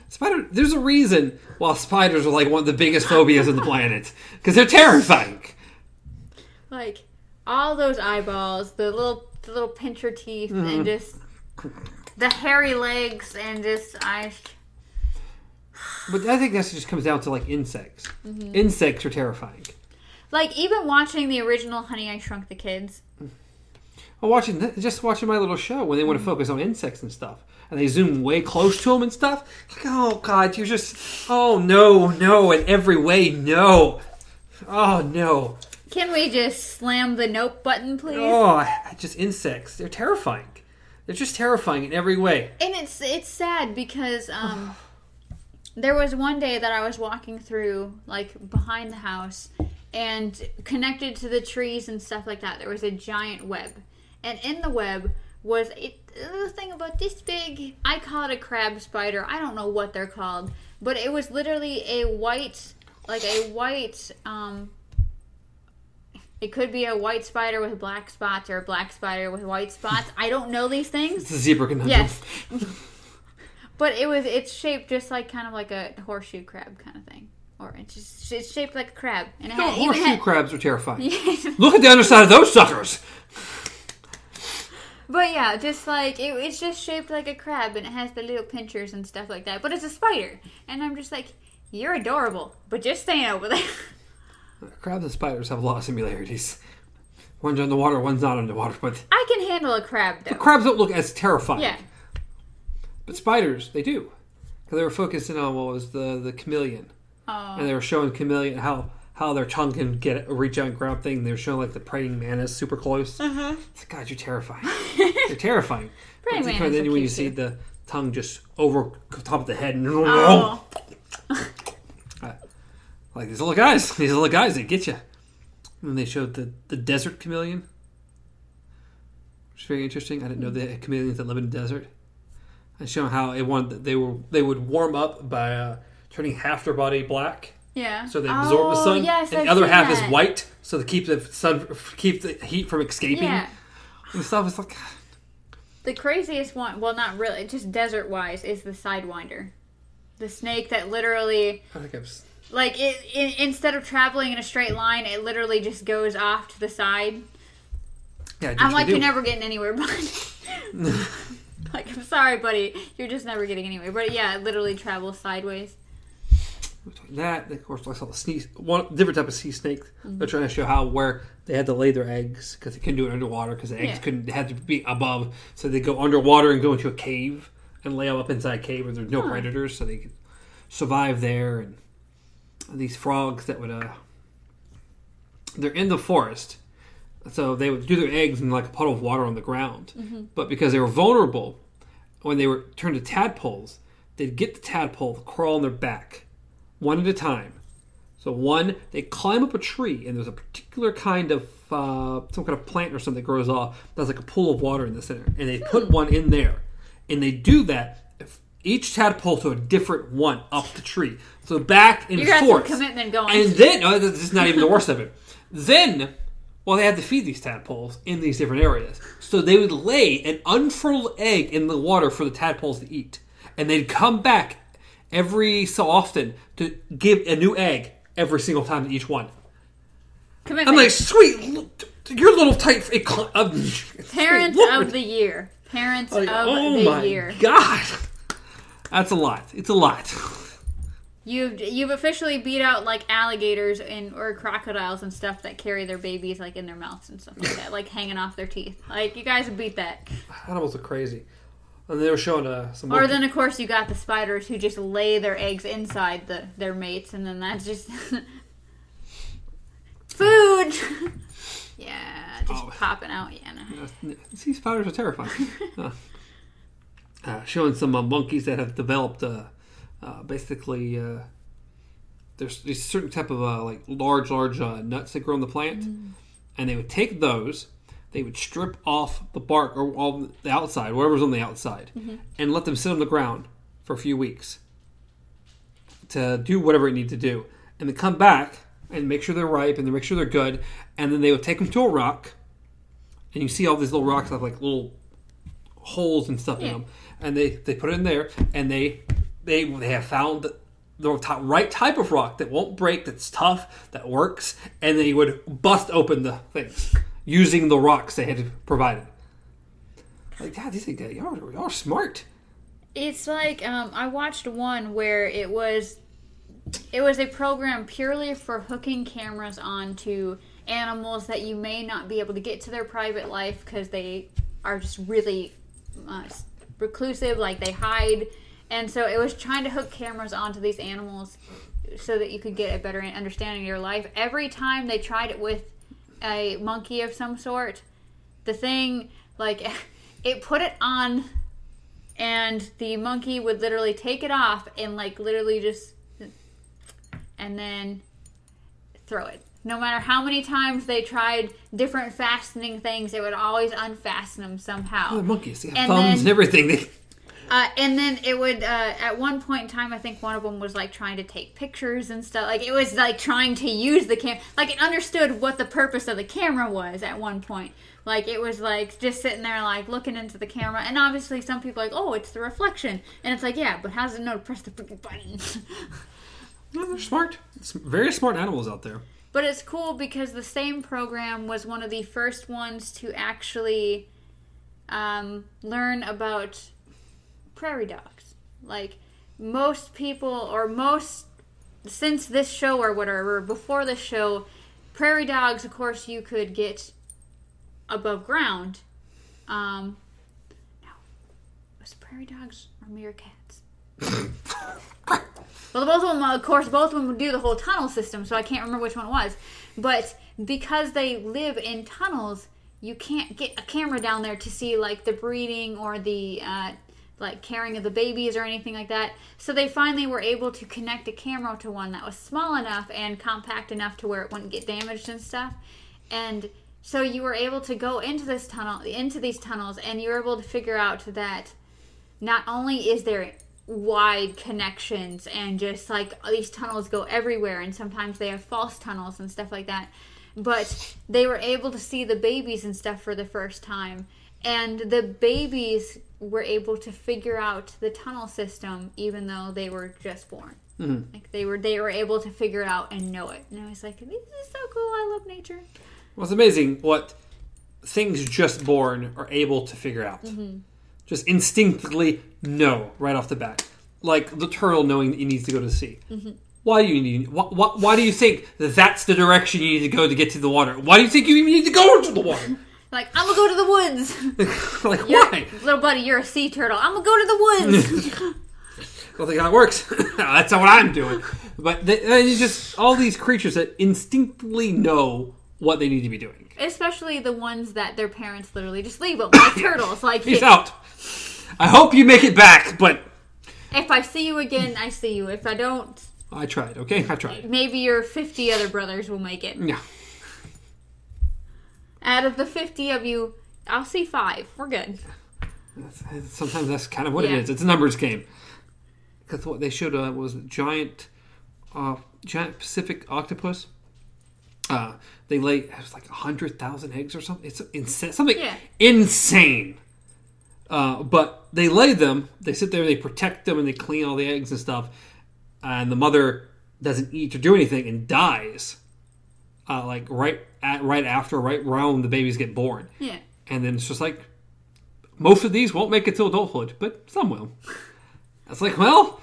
Spider. There's a reason why spiders are like one of the biggest phobias on the planet because they're terrifying. like all those eyeballs, the little the little pincher teeth, Mm-hmm. and just the hairy legs, and just I. But I think that just comes down to like insects. Mm-hmm. Insects are terrifying. Like even watching the original Honey I Shrunk the Kids. I'm watching th- just watching my little show when they want to focus on insects and stuff, and they zoom way close to them and stuff. Like, oh god, you're just oh no, no, in every way, no. Oh no. Can we just slam the nope button, please? Oh, just insects. They're terrifying. They're just terrifying in every way. And it's it's sad because um, there was one day that I was walking through like behind the house and connected to the trees and stuff like that. There was a giant web, and in the web was a, a thing about this big. I call it a crab spider. I don't know what they're called, but it was literally a white, like a white. Um, it could be a white spider with black spots or a black spider with white spots. I don't know these things. It's a zebra conundrum. Yes. but it was it's shaped just like kind of like a horseshoe crab kind of thing. Or it's just it's shaped like a crab. And it No, had, horseshoe had, crabs are terrifying. Look at the underside of those suckers. But yeah, just like it, it's just shaped like a crab and it has the little pinchers and stuff like that. But it's a spider. And I'm just like, You're adorable, but just staying over there. Crabs and spiders have a lot of similarities. One's underwater, one's not underwater, but I can handle a crab though. crabs don't look as terrifying. Yeah. But spiders, they do. Because they were focusing on what was the the chameleon, Oh. and they were showing chameleon how how their tongue can get reach out and grab thing. They're showing like the praying mantis super close. Uh-huh. God, you're terrifying. you're terrifying. Praying mantis then when you cute, see the tongue just over top of the head, and Oh. like these little guys, these little guys, they get you. And they showed the the desert chameleon, which is very interesting. I didn't know the chameleons that live in the desert. And showing how it wanted they were they would warm up by uh, turning half their body black, Yeah. so they absorb the Oh, sun, Yes, and I've the other half that. is white, so to keep the sun keep the heat from escaping Yeah. and stuff. It's like The craziest one, well, not really, just desert wise, is the Sidewinder. The snake that literally, I think I've. like, it, it instead of traveling in a straight line, it literally just goes off to the side. Yeah, I'm like, you're never getting anywhere, buddy. like, I'm sorry, buddy. You're just never getting anywhere. But yeah, it literally travels sideways. That, of course, I saw the sea, one different type of sea snake. They're trying to show how where they had to lay their eggs because they couldn't do it underwater because the eggs Yeah. couldn't they had to be above. So they go underwater and go into a cave and lay them up inside a cave where there's no Huh. predators, so they could survive there. And these frogs that would uh, they're in the forest, so they would do their eggs in like a puddle of water on the ground. But because they were vulnerable, when they were turned to tadpoles, they'd get the tadpole to crawl on their back, one at a time. So one, they climb up a tree, and there's a particular kind of uh, some kind of plant or something that grows off that's like a pool of water in the center, and they put one in there, and they do that. Each tadpole to a different one up the tree, so back and You got forth. some commitment going. And then, no, this is not even the worst of it. Then, well, they had to feed these tadpoles in these different areas. So they would lay an unfurled egg in the water for the tadpoles to eat. And they'd come back every so often to give a new egg every single time to each one. commitment. I'm like, sweet, look, your little tight. Uh, Parents Lord. of the year. Parents Like, of oh the my year. god. That's a lot. It's a lot. You've you've officially beat out like alligators and or crocodiles and stuff that carry their babies like in their mouths and stuff like that, like hanging off their teeth. Like you guys beat that. Animals are crazy. And they were showing uh, some. Or then of course you got the spiders who just lay their eggs inside the their mates, and then that's just food. yeah, just Oh. popping out. Yeah, no. Sea spiders are terrifying. uh, uh, showing some uh, monkeys that have developed uh, uh, basically uh, there's these certain type of uh, like large, large uh, nuts that grow on the plant, and they would take those. They would strip off the bark or all the outside, whatever's on the outside, mm-hmm. and let them sit on the ground for a few weeks to do whatever it needed to do, and then come back and make sure they're ripe and then make sure they're good, and then they would take them to a rock, and you see all these little rocks have like little holes and stuff in them, and they they put it in there, and they they they have found the top, right type of rock that won't break, that's tough, that works, and they would bust open the things using the rocks they had provided. Like, God, these guys, y'all, are- y'all are smart. It's like um, I watched one where it was it was a program purely for hooking cameras onto animals that you may not be able to get to their private life because they are just really uh, reclusive, like they hide. And so it was trying to hook cameras onto these animals so that you could get a better understanding of your life. Every time they tried it with a monkey of some sort, the thing like it put it on and the monkey would literally take it off and like literally just and then throw it. No matter how many times they tried different fastening things it would always unfasten them Oh, somehow. The monkeys, they have And thumbs then- and everything. They, uh, and then it would uh, at one point in time i think one of them was like trying to take pictures and stuff. Like it was like trying to use the camera like it understood what the purpose of the camera was at one point. Like it was like just sitting there like looking into the camera. And obviously some people are like oh it's the reflection. And it's like yeah but how does it know to press the freaking button? No, they're smart. It's very smart animals out there. But it's cool because the same program was one of the first ones to actually um, learn about prairie dogs. Like most people, or most since this show or whatever, before this show, prairie dogs, of course, you could get above ground. Um, no, was it prairie dogs or meerkats? Well, both of them, of course, both of them would do the whole tunnel system, so I can't remember which one it was. But because they live in tunnels, you can't get a camera down there to see like the breeding or the uh, like caring of the babies or anything like that. So they finally were able to connect a camera to one that was small enough and compact enough to where it wouldn't get damaged and stuff. And so you were able to go into this tunnel, into these tunnels, and you were able to figure out that not only is there wide connections and just like these tunnels go everywhere and sometimes they have false tunnels and stuff like that but they were able to see the babies and stuff for the first time. And the babies were able to figure out the tunnel system even though they were just born. Mhm. Like they were they were able to figure it out and know it. And I was like, this is so cool. I love nature. Well, it's amazing what things just born are able to figure out. Just instinctively know right off the bat. Like the turtle knowing that he needs to go to the sea. Why do you need? Why, why, why do you think that that's the direction you need to go to get to the water? Why do you think you even need to go into the water? Like, I'm gonna go to the woods. like why? Little buddy, you're a sea turtle. I'm gonna go to the woods. I don't think how it works. that's not what I'm doing. But they, uh, you just all these creatures that instinctively know what they need to be doing. Especially the ones that their parents literally just leave them, like turtles. Like, Peace out. I hope you make it back, but if I see you again, I see you. If I don't, I tried. Okay, I tried. maybe your 50 other brothers will make it. Yeah. Out of the 50 of you, I'll see five. We're good. That's- Sometimes that's kind of what Yeah. it is. It's a numbers game. Because what they showed uh, was a giant, uh, giant Pacific octopus. Uh, they lay it was like hundred thousand eggs or something. It's insane, something Yeah. insane. Uh, but they lay them. They sit there. They protect them and they clean all the eggs and stuff. And the mother doesn't eat or do anything and dies. Uh, like right at right after, right around the babies get born. Yeah. And then it's just like most of these won't make it to adulthood, but some will. It's like, well,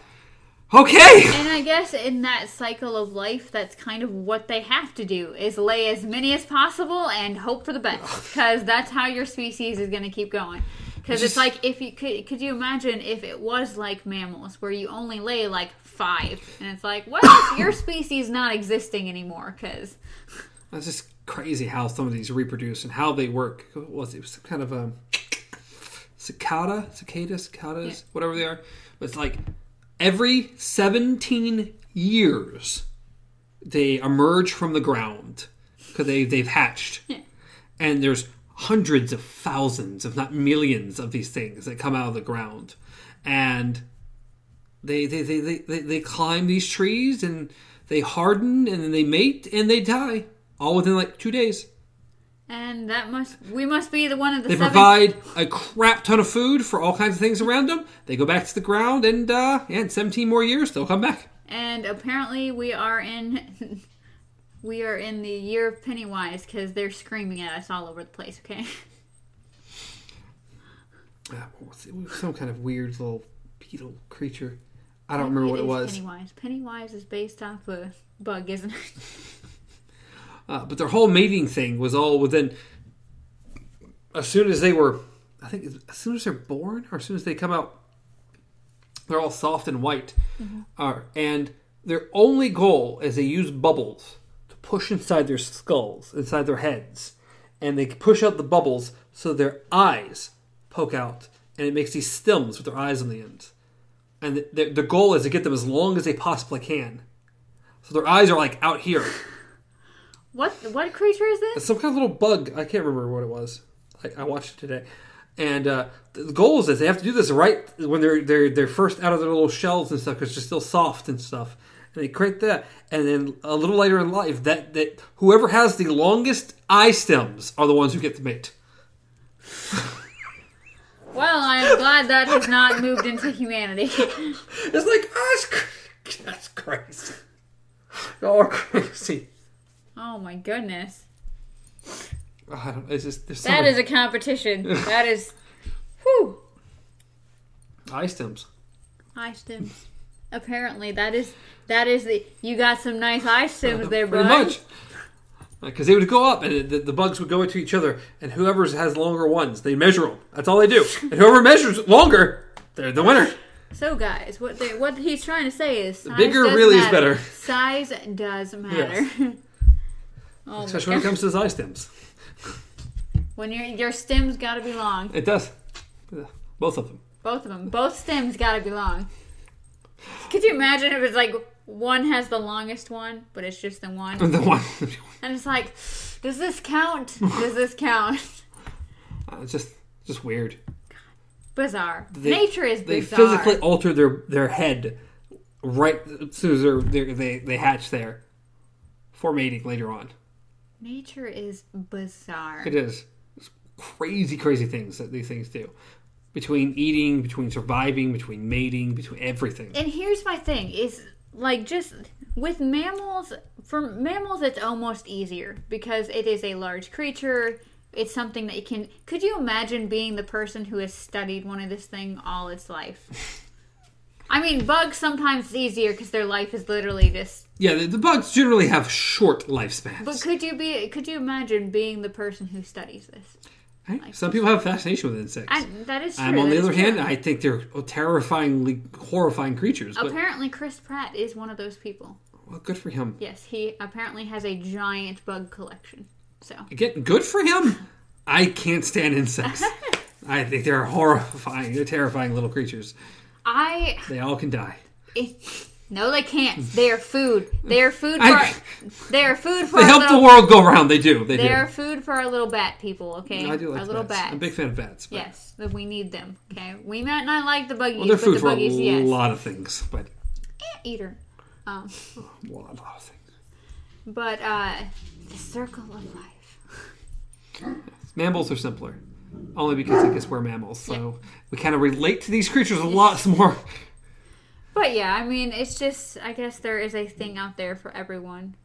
okay. And I guess in that cycle of life, that's kind of what they have to do is lay as many as possible and hope for the best, because that's how your species is going to keep going. Because it's like if you could, could you imagine if it was like mammals where you only lay like five, and it's like, well, your species not existing anymore because That's just crazy how some of these reproduce and how they work. What was it? It was some kind of a cicada, cicada, cicadas, whatever they are. But it's like every 17 years they emerge from the ground because they, they've hatched. And there's hundreds of thousands, if not millions, of these things that come out of the ground. And they they, they, they, they, they climb these trees and they harden and then they mate and they die all within like two days. and that must we must be the one of the They seven. provide a crap ton of food for all kinds of things around them. They go back to the ground and uh, yeah, in 17 more years they'll come back. And apparently we are in we are in the year of Pennywise because they're screaming at us all over the place. Okay. Uh, it? It some kind of weird little beetle creature. I don't remember what it was. Pennywise. Pennywise is based off a bug, isn't it? Uh, but their whole mating thing was all within. As soon as they were, I think, as soon as they're born, or as soon as they come out, they're all soft and white. Uh, and their only goal is they use bubbles to push inside their skulls, inside their heads, and they push out the bubbles so their eyes poke out, and it makes these stems with their eyes on the end. And the, the, the goal is to get them as long as they possibly can. So their eyes are like out here. What what creature is this? Some kind of little bug. I can't remember what it was. I, I watched it today, and uh, the goal is that they have to do this right when they're they're they're first out of their little shells and stuff because they're still soft and stuff. And they create that, and then a little later in life, that that whoever has the longest eye stems are the ones who get to mate. Well, I am glad that has not moved into humanity. It's like oh, that's, cr- that's crazy. Y'all are crazy. Oh my goodness. I don't, it's just there's so That many is a competition. That is whew. eye stems. Eye stems. Apparently that is that is the you got some nice eye stems uh, there, Pretty much. Uh, because they would go up, and the, the bugs would go into each other, and whoever has longer ones, they measure them. That's all they do. And whoever measures longer, they're the winner. So, guys, what they, what he's trying to say is, size bigger does really is matter. better. Size does matter. oh Especially when it comes to the eye stems. When your your stems got to be long, It does. Both of them. both of them, both stems got to be long. Could you imagine if it's like one has the longest one, but it's just the one, The one. and it's like, does this count? Does this count? Uh, it's just, just weird. Bizarre. They- Nature is They bizarre. physically alter their their head right as soon as they're, they're, they they hatch there for mating later on. Nature is bizarre. It is It's crazy, crazy things that these things do. Between eating, between surviving, between mating, between everything. And here's my thing is like just with mammals for mammals it's almost easier because it is a large creature. It's something that you can could you imagine being the person who has studied one of this thing all its life? I mean, bugs sometimes it's easier because their life is literally just. Yeah, the, the bugs generally have short lifespans. But could you be? Could you imagine being the person who studies this? Right? Some people have a fascination with insects. I, that is true. I'm on that the other true. hand, I think they're terrifyingly horrifying creatures. But apparently Chris Pratt is one of those people. well, good for him. Yes, he apparently has a giant bug collection. So Again, good for him. I can't stand insects. I think they're horrifying. They're terrifying little creatures. I They all can die. it, no, they can't. They are food. They are food for. I- they are food for. They our help little, the world go around. They do. They They do. are food for our little bat people. Okay, I do like our little bats. bats. I'm a big fan of bats. But, Yes, that we need them. Okay, we might not like the buggies, Well, they're but food the for a yes, lot of things, but ant eater. Um, a lot, a lot of things. but uh, the circle of life. Mammals are simpler, only because I guess we're mammals, so we kind of relate to these creatures a lot more. But yeah, I mean, it's just I guess there is a thing out there for everyone.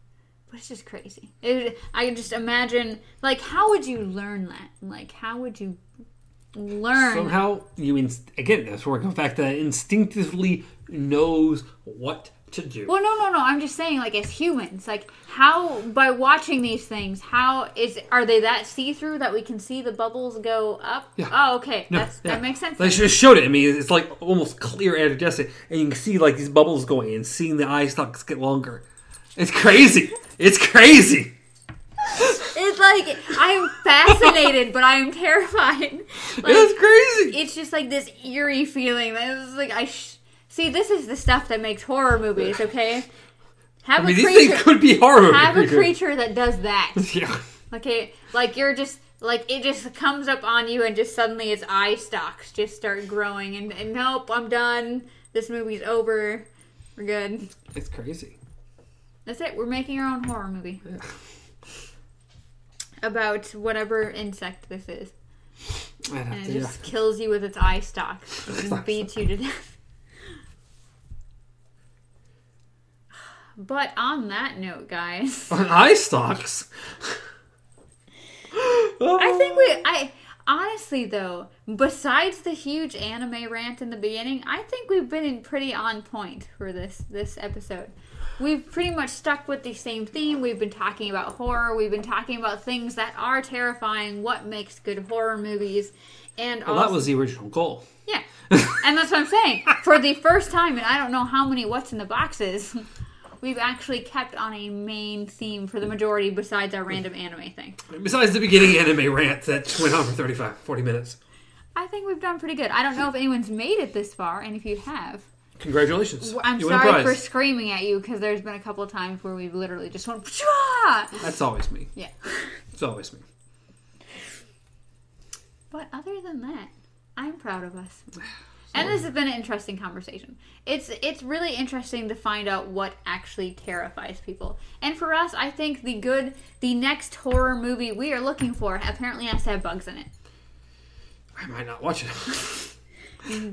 But it's just crazy. It, I can just imagine, like, how would you learn that? Like, how would you learn? Somehow, you inst- again. That's where it comes back that instinctively knows what to do. Well, no, no, no. I'm just saying, like, as humans, like, how by watching these things, how is are they that see through that we can see the bubbles go up? Yeah. Oh, okay, No, that's yeah. that makes sense. They just showed it. I mean, it's like almost clear iridescent, and you can see like these bubbles going and seeing the eye stalks get longer. It's crazy. It's crazy. It's like I'm fascinated, but I'm terrified. Like, it's crazy. it's just like this eerie feeling. It's like I sh- see. This is the stuff that makes horror movies. Okay, have I mean, a these creature. things could be horror have a creature that does that. Yeah. Okay, like you're just like it just comes up on you and just suddenly its eye stalks just start growing and, and nope, I'm done. This movie's over. We're good. It's crazy. That's it. We're making our own horror movie Yeah. about whatever insect this is, and it yeah. just kills you with its eye stalks and beats you to death. But on that note, guys. On eye stalks. I think we I honestly though, besides the huge anime rant in the beginning, I think we've been pretty on point for this this episode. We've pretty much stuck with the same theme. We've been talking about horror. We've been talking about things that are terrifying, what makes good horror movies, and Well, also, that was the original goal. yeah. and that's what I'm saying. For the first time, and I don't know how many what's in the boxes, we've actually kept on a main theme for the majority besides our random anime thing. Besides the beginning anime rant that went on for 35, 40 minutes. I think we've done pretty good. I don't know if anyone's made it this far, and if you have, Congratulations. I'm you sorry for screaming at you because there's been a couple of times where we've literally just went, Pshaw! That's always me. yeah. It's always me. But other than that, I'm proud of us. And this has been an interesting conversation. It's it's really interesting to find out what actually terrifies people. And for us, I think the good, the next horror movie we are looking for apparently has to have bugs in it. I might not watch it.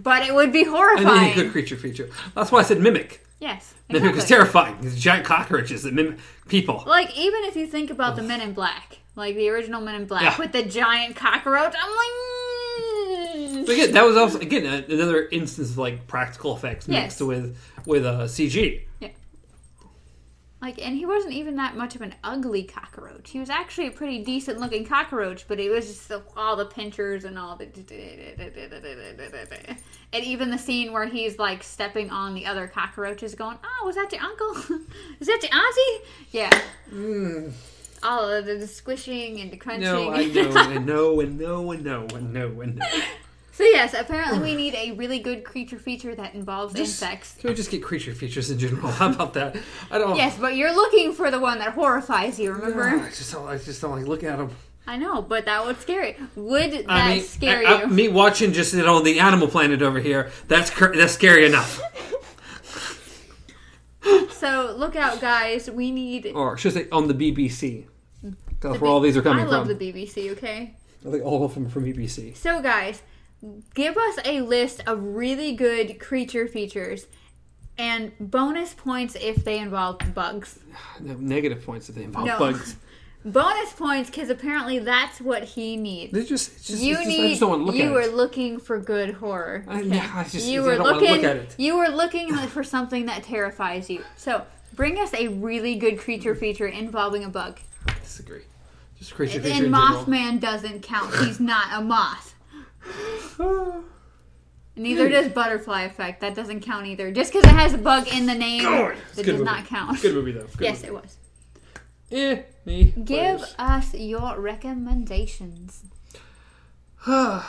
But it would be I need a horrifying. good creature feature. That's why I said mimic. yes, Mimic is terrifying. These giant cockroaches that mimic people. Like even if you think about the Men in Black, like the original Men in Black Yeah. with the giant cockroach, I'm like. But again, that was also again another instance of like practical effects Yes. mixed with with uh, CG. Yeah. Like, and he wasn't even that much of an ugly cockroach. He was actually a pretty decent looking cockroach, but it was just the, all the pinchers and all the, and even the scene where he's like stepping on the other cockroaches, going, "Oh, was that your uncle? Is that your auntie?" Yeah. All of the, the squishing and the crunching. No, I know, and no, and no, and no, and no, and no. So yes, apparently we need a really good creature feature that involves Just- insects. Can we just get creature features in general? How about that? I don't. Yes, but you're looking for the one that horrifies you, remember? I just don't. I just don't like looking at them. I know, but that would scare you. Would that I mean, scare I- I- you? me watching just you know the Animal Planet over here. That's that's scary enough. So look out, guys. We need Or should I say on the BBC. That's The where all these are coming from. I love from. the BBC. Okay. I think all of them are from BBC. So, guys, give us a list of really good creature features and bonus points if they involve bugs. Negative points if they involve No. bugs. Bonus points because apparently that's what he needs. They just, just, you just- need. I just don't want to look you were it. looking for good horror. I- yeah, I just- you I were look looking. at it. You were looking for something that terrifies you. So bring us a really good creature feature involving a bug. disagree. Just creature feature And in general. Mothman doesn't count. He's not a moth. Neither does Butterfly Effect. That doesn't count either. Just because it has a bug in the name, God, it does movie. not count. Good movie though. Good Yes, movie. it was. Eh, me. Give players. us your recommendations. a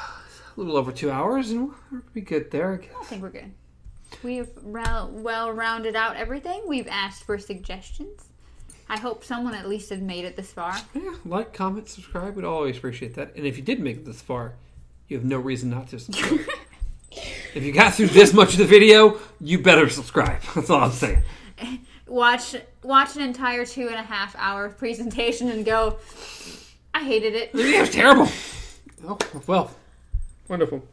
little over two hours, and we'll be good there. I guess. I think we're good. We've well rounded out everything. We've asked for suggestions. I hope someone at least has made it this far. Yeah, like, comment, subscribe. We'd always appreciate that. And if you did make it this far, you have no reason not to subscribe. if you got through this much of the video, you better subscribe. That's all I'm saying. Watch watch an entire two and a half hour presentation and go, I hated it. It was terrible. Oh, well, wonderful.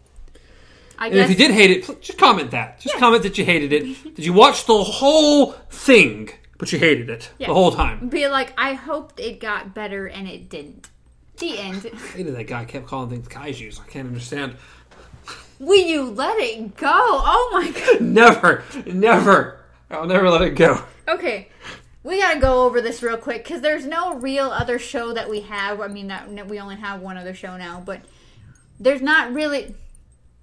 I And if you did hate it, just comment that. Just comment that you hated it. Did you watch the whole thing, but you hated it Yeah. the whole time? be like, I hoped it got better and it didn't. The end. Hated that guy kept calling things kaijus. I can't understand. Will you let it go? Oh my god. Never, never. I'll never let it go. Okay, we gotta go over this real quick because there's no real other show that we have. I mean, that we only have one other show now, but there's not really.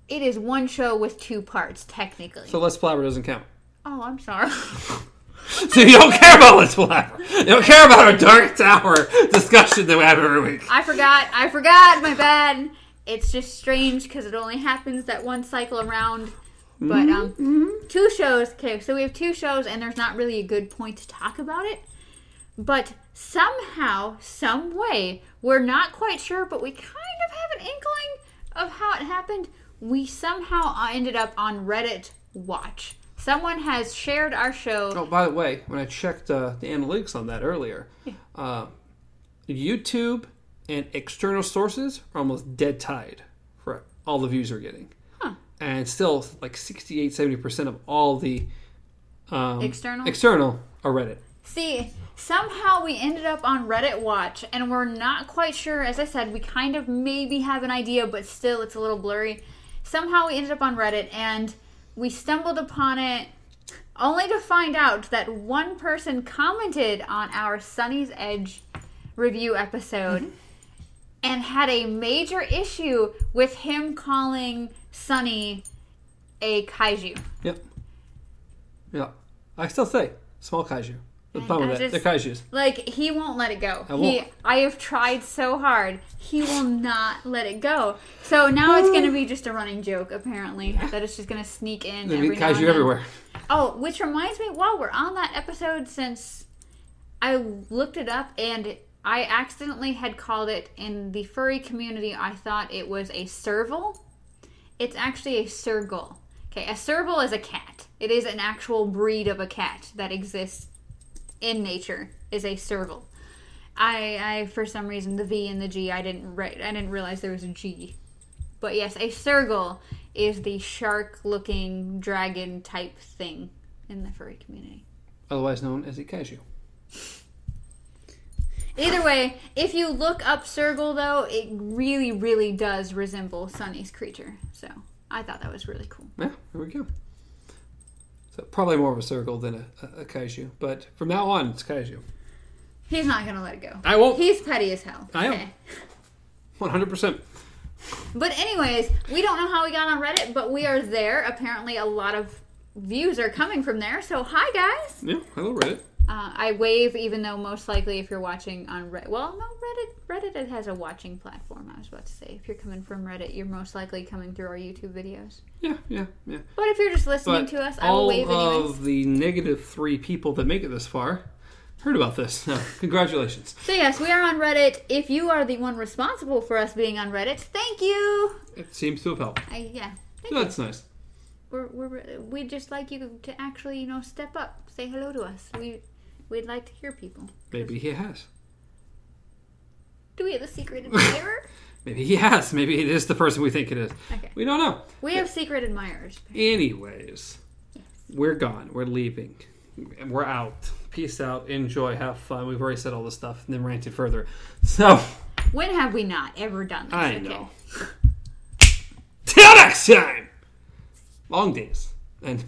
It is one show with two parts, technically. So Let's Blabber doesn't count. oh, I'm sorry. So you don't care about Let's Blabber. You don't care about our Dark Tower discussion that we have every week. I forgot. I forgot. My bad. It's just strange because it only happens that one cycle around. But um, two shows. Okay, so we have two shows, and there's not really a good point to talk about it. But somehow, some way, we're not quite sure, but we kind of have an inkling of how it happened. We somehow uh, ended up on Reddit Watch. Someone has shared our show. Oh, by the way, when I checked uh, the analytics on that earlier, uh, YouTube and external sources are almost dead tied for all the views we're getting. Huh. And still, like 68 70% of all the um, External? external are Reddit. See, somehow we ended up on Reddit Watch, and we're not quite sure. As I said, we kind of maybe have an idea, but still it's a little blurry. Somehow we ended up on Reddit, and we stumbled upon it only to find out that one person commented on our Sonnie's Edge review episode mm-hmm. and had a major issue with him calling Sonnie a kaiju. Yep. Yeah. I still say small kaiju. Mm, What's the I with that? just- They're kaijus. Like he won't let it go. I He, won't. I have tried so hard. He will not let it go. So now it's going to be just a running joke. Apparently, that it's just going to sneak in. There'll every be kaiju everywhere. Oh, which reminds me, while we're on that episode, since I looked it up and I accidentally had called it in the furry community, I thought it was a serval. It's actually a sergal. Okay, a serval is a cat. It is an actual breed of a cat that exists in nature. Is a serval. I, I for some reason the V and the G I didn't re- I didn't realize there was a G. But yes, a sergal is the shark-looking dragon type thing in the furry community. Otherwise known as a kaiju. Either way, if you look up sergal though, it really, really does resemble Sonnie's creature. So I thought that was really cool. Yeah, there we go. So probably more of a sergal than a, a, a kaiju. But from now on, it's kaiju. He's not gonna let it go. I won't. He's petty as hell. I am. 100%. But anyways, we don't know how we got on Reddit, but we are there. Apparently, a lot of views are coming from there. So hi guys. Yeah, hello Reddit. Uh, I wave, even though most likely if you're watching on Reddit, well, no, Reddit, Reddit it has a watching platform. I was about to say, if you're coming from Reddit, you're most likely coming through our YouTube videos. Yeah, yeah, yeah. But if you're just listening But to us, I will all wave anyways. of the negative three people that make it this far heard about this. So, congratulations. So yes, we are on Reddit. If you are the one responsible for us being on Reddit, thank you. It seems to have helped. I, yeah, So you. that's nice. We're, we're, we'd just like you to actually, you know, step up, say hello to us. We, we'd like to hear people. Maybe he has. Do we have a secret admirer? Maybe he has. Maybe it is the person we think it is. Okay. We don't know. We have secret admirers. Anyways, we're gone. We're leaving. We're out. Peace out. Enjoy. Have fun. We've already said all this stuff and then ranted further. So, When have we not ever done this? I Okay. know. Till next time! Long days.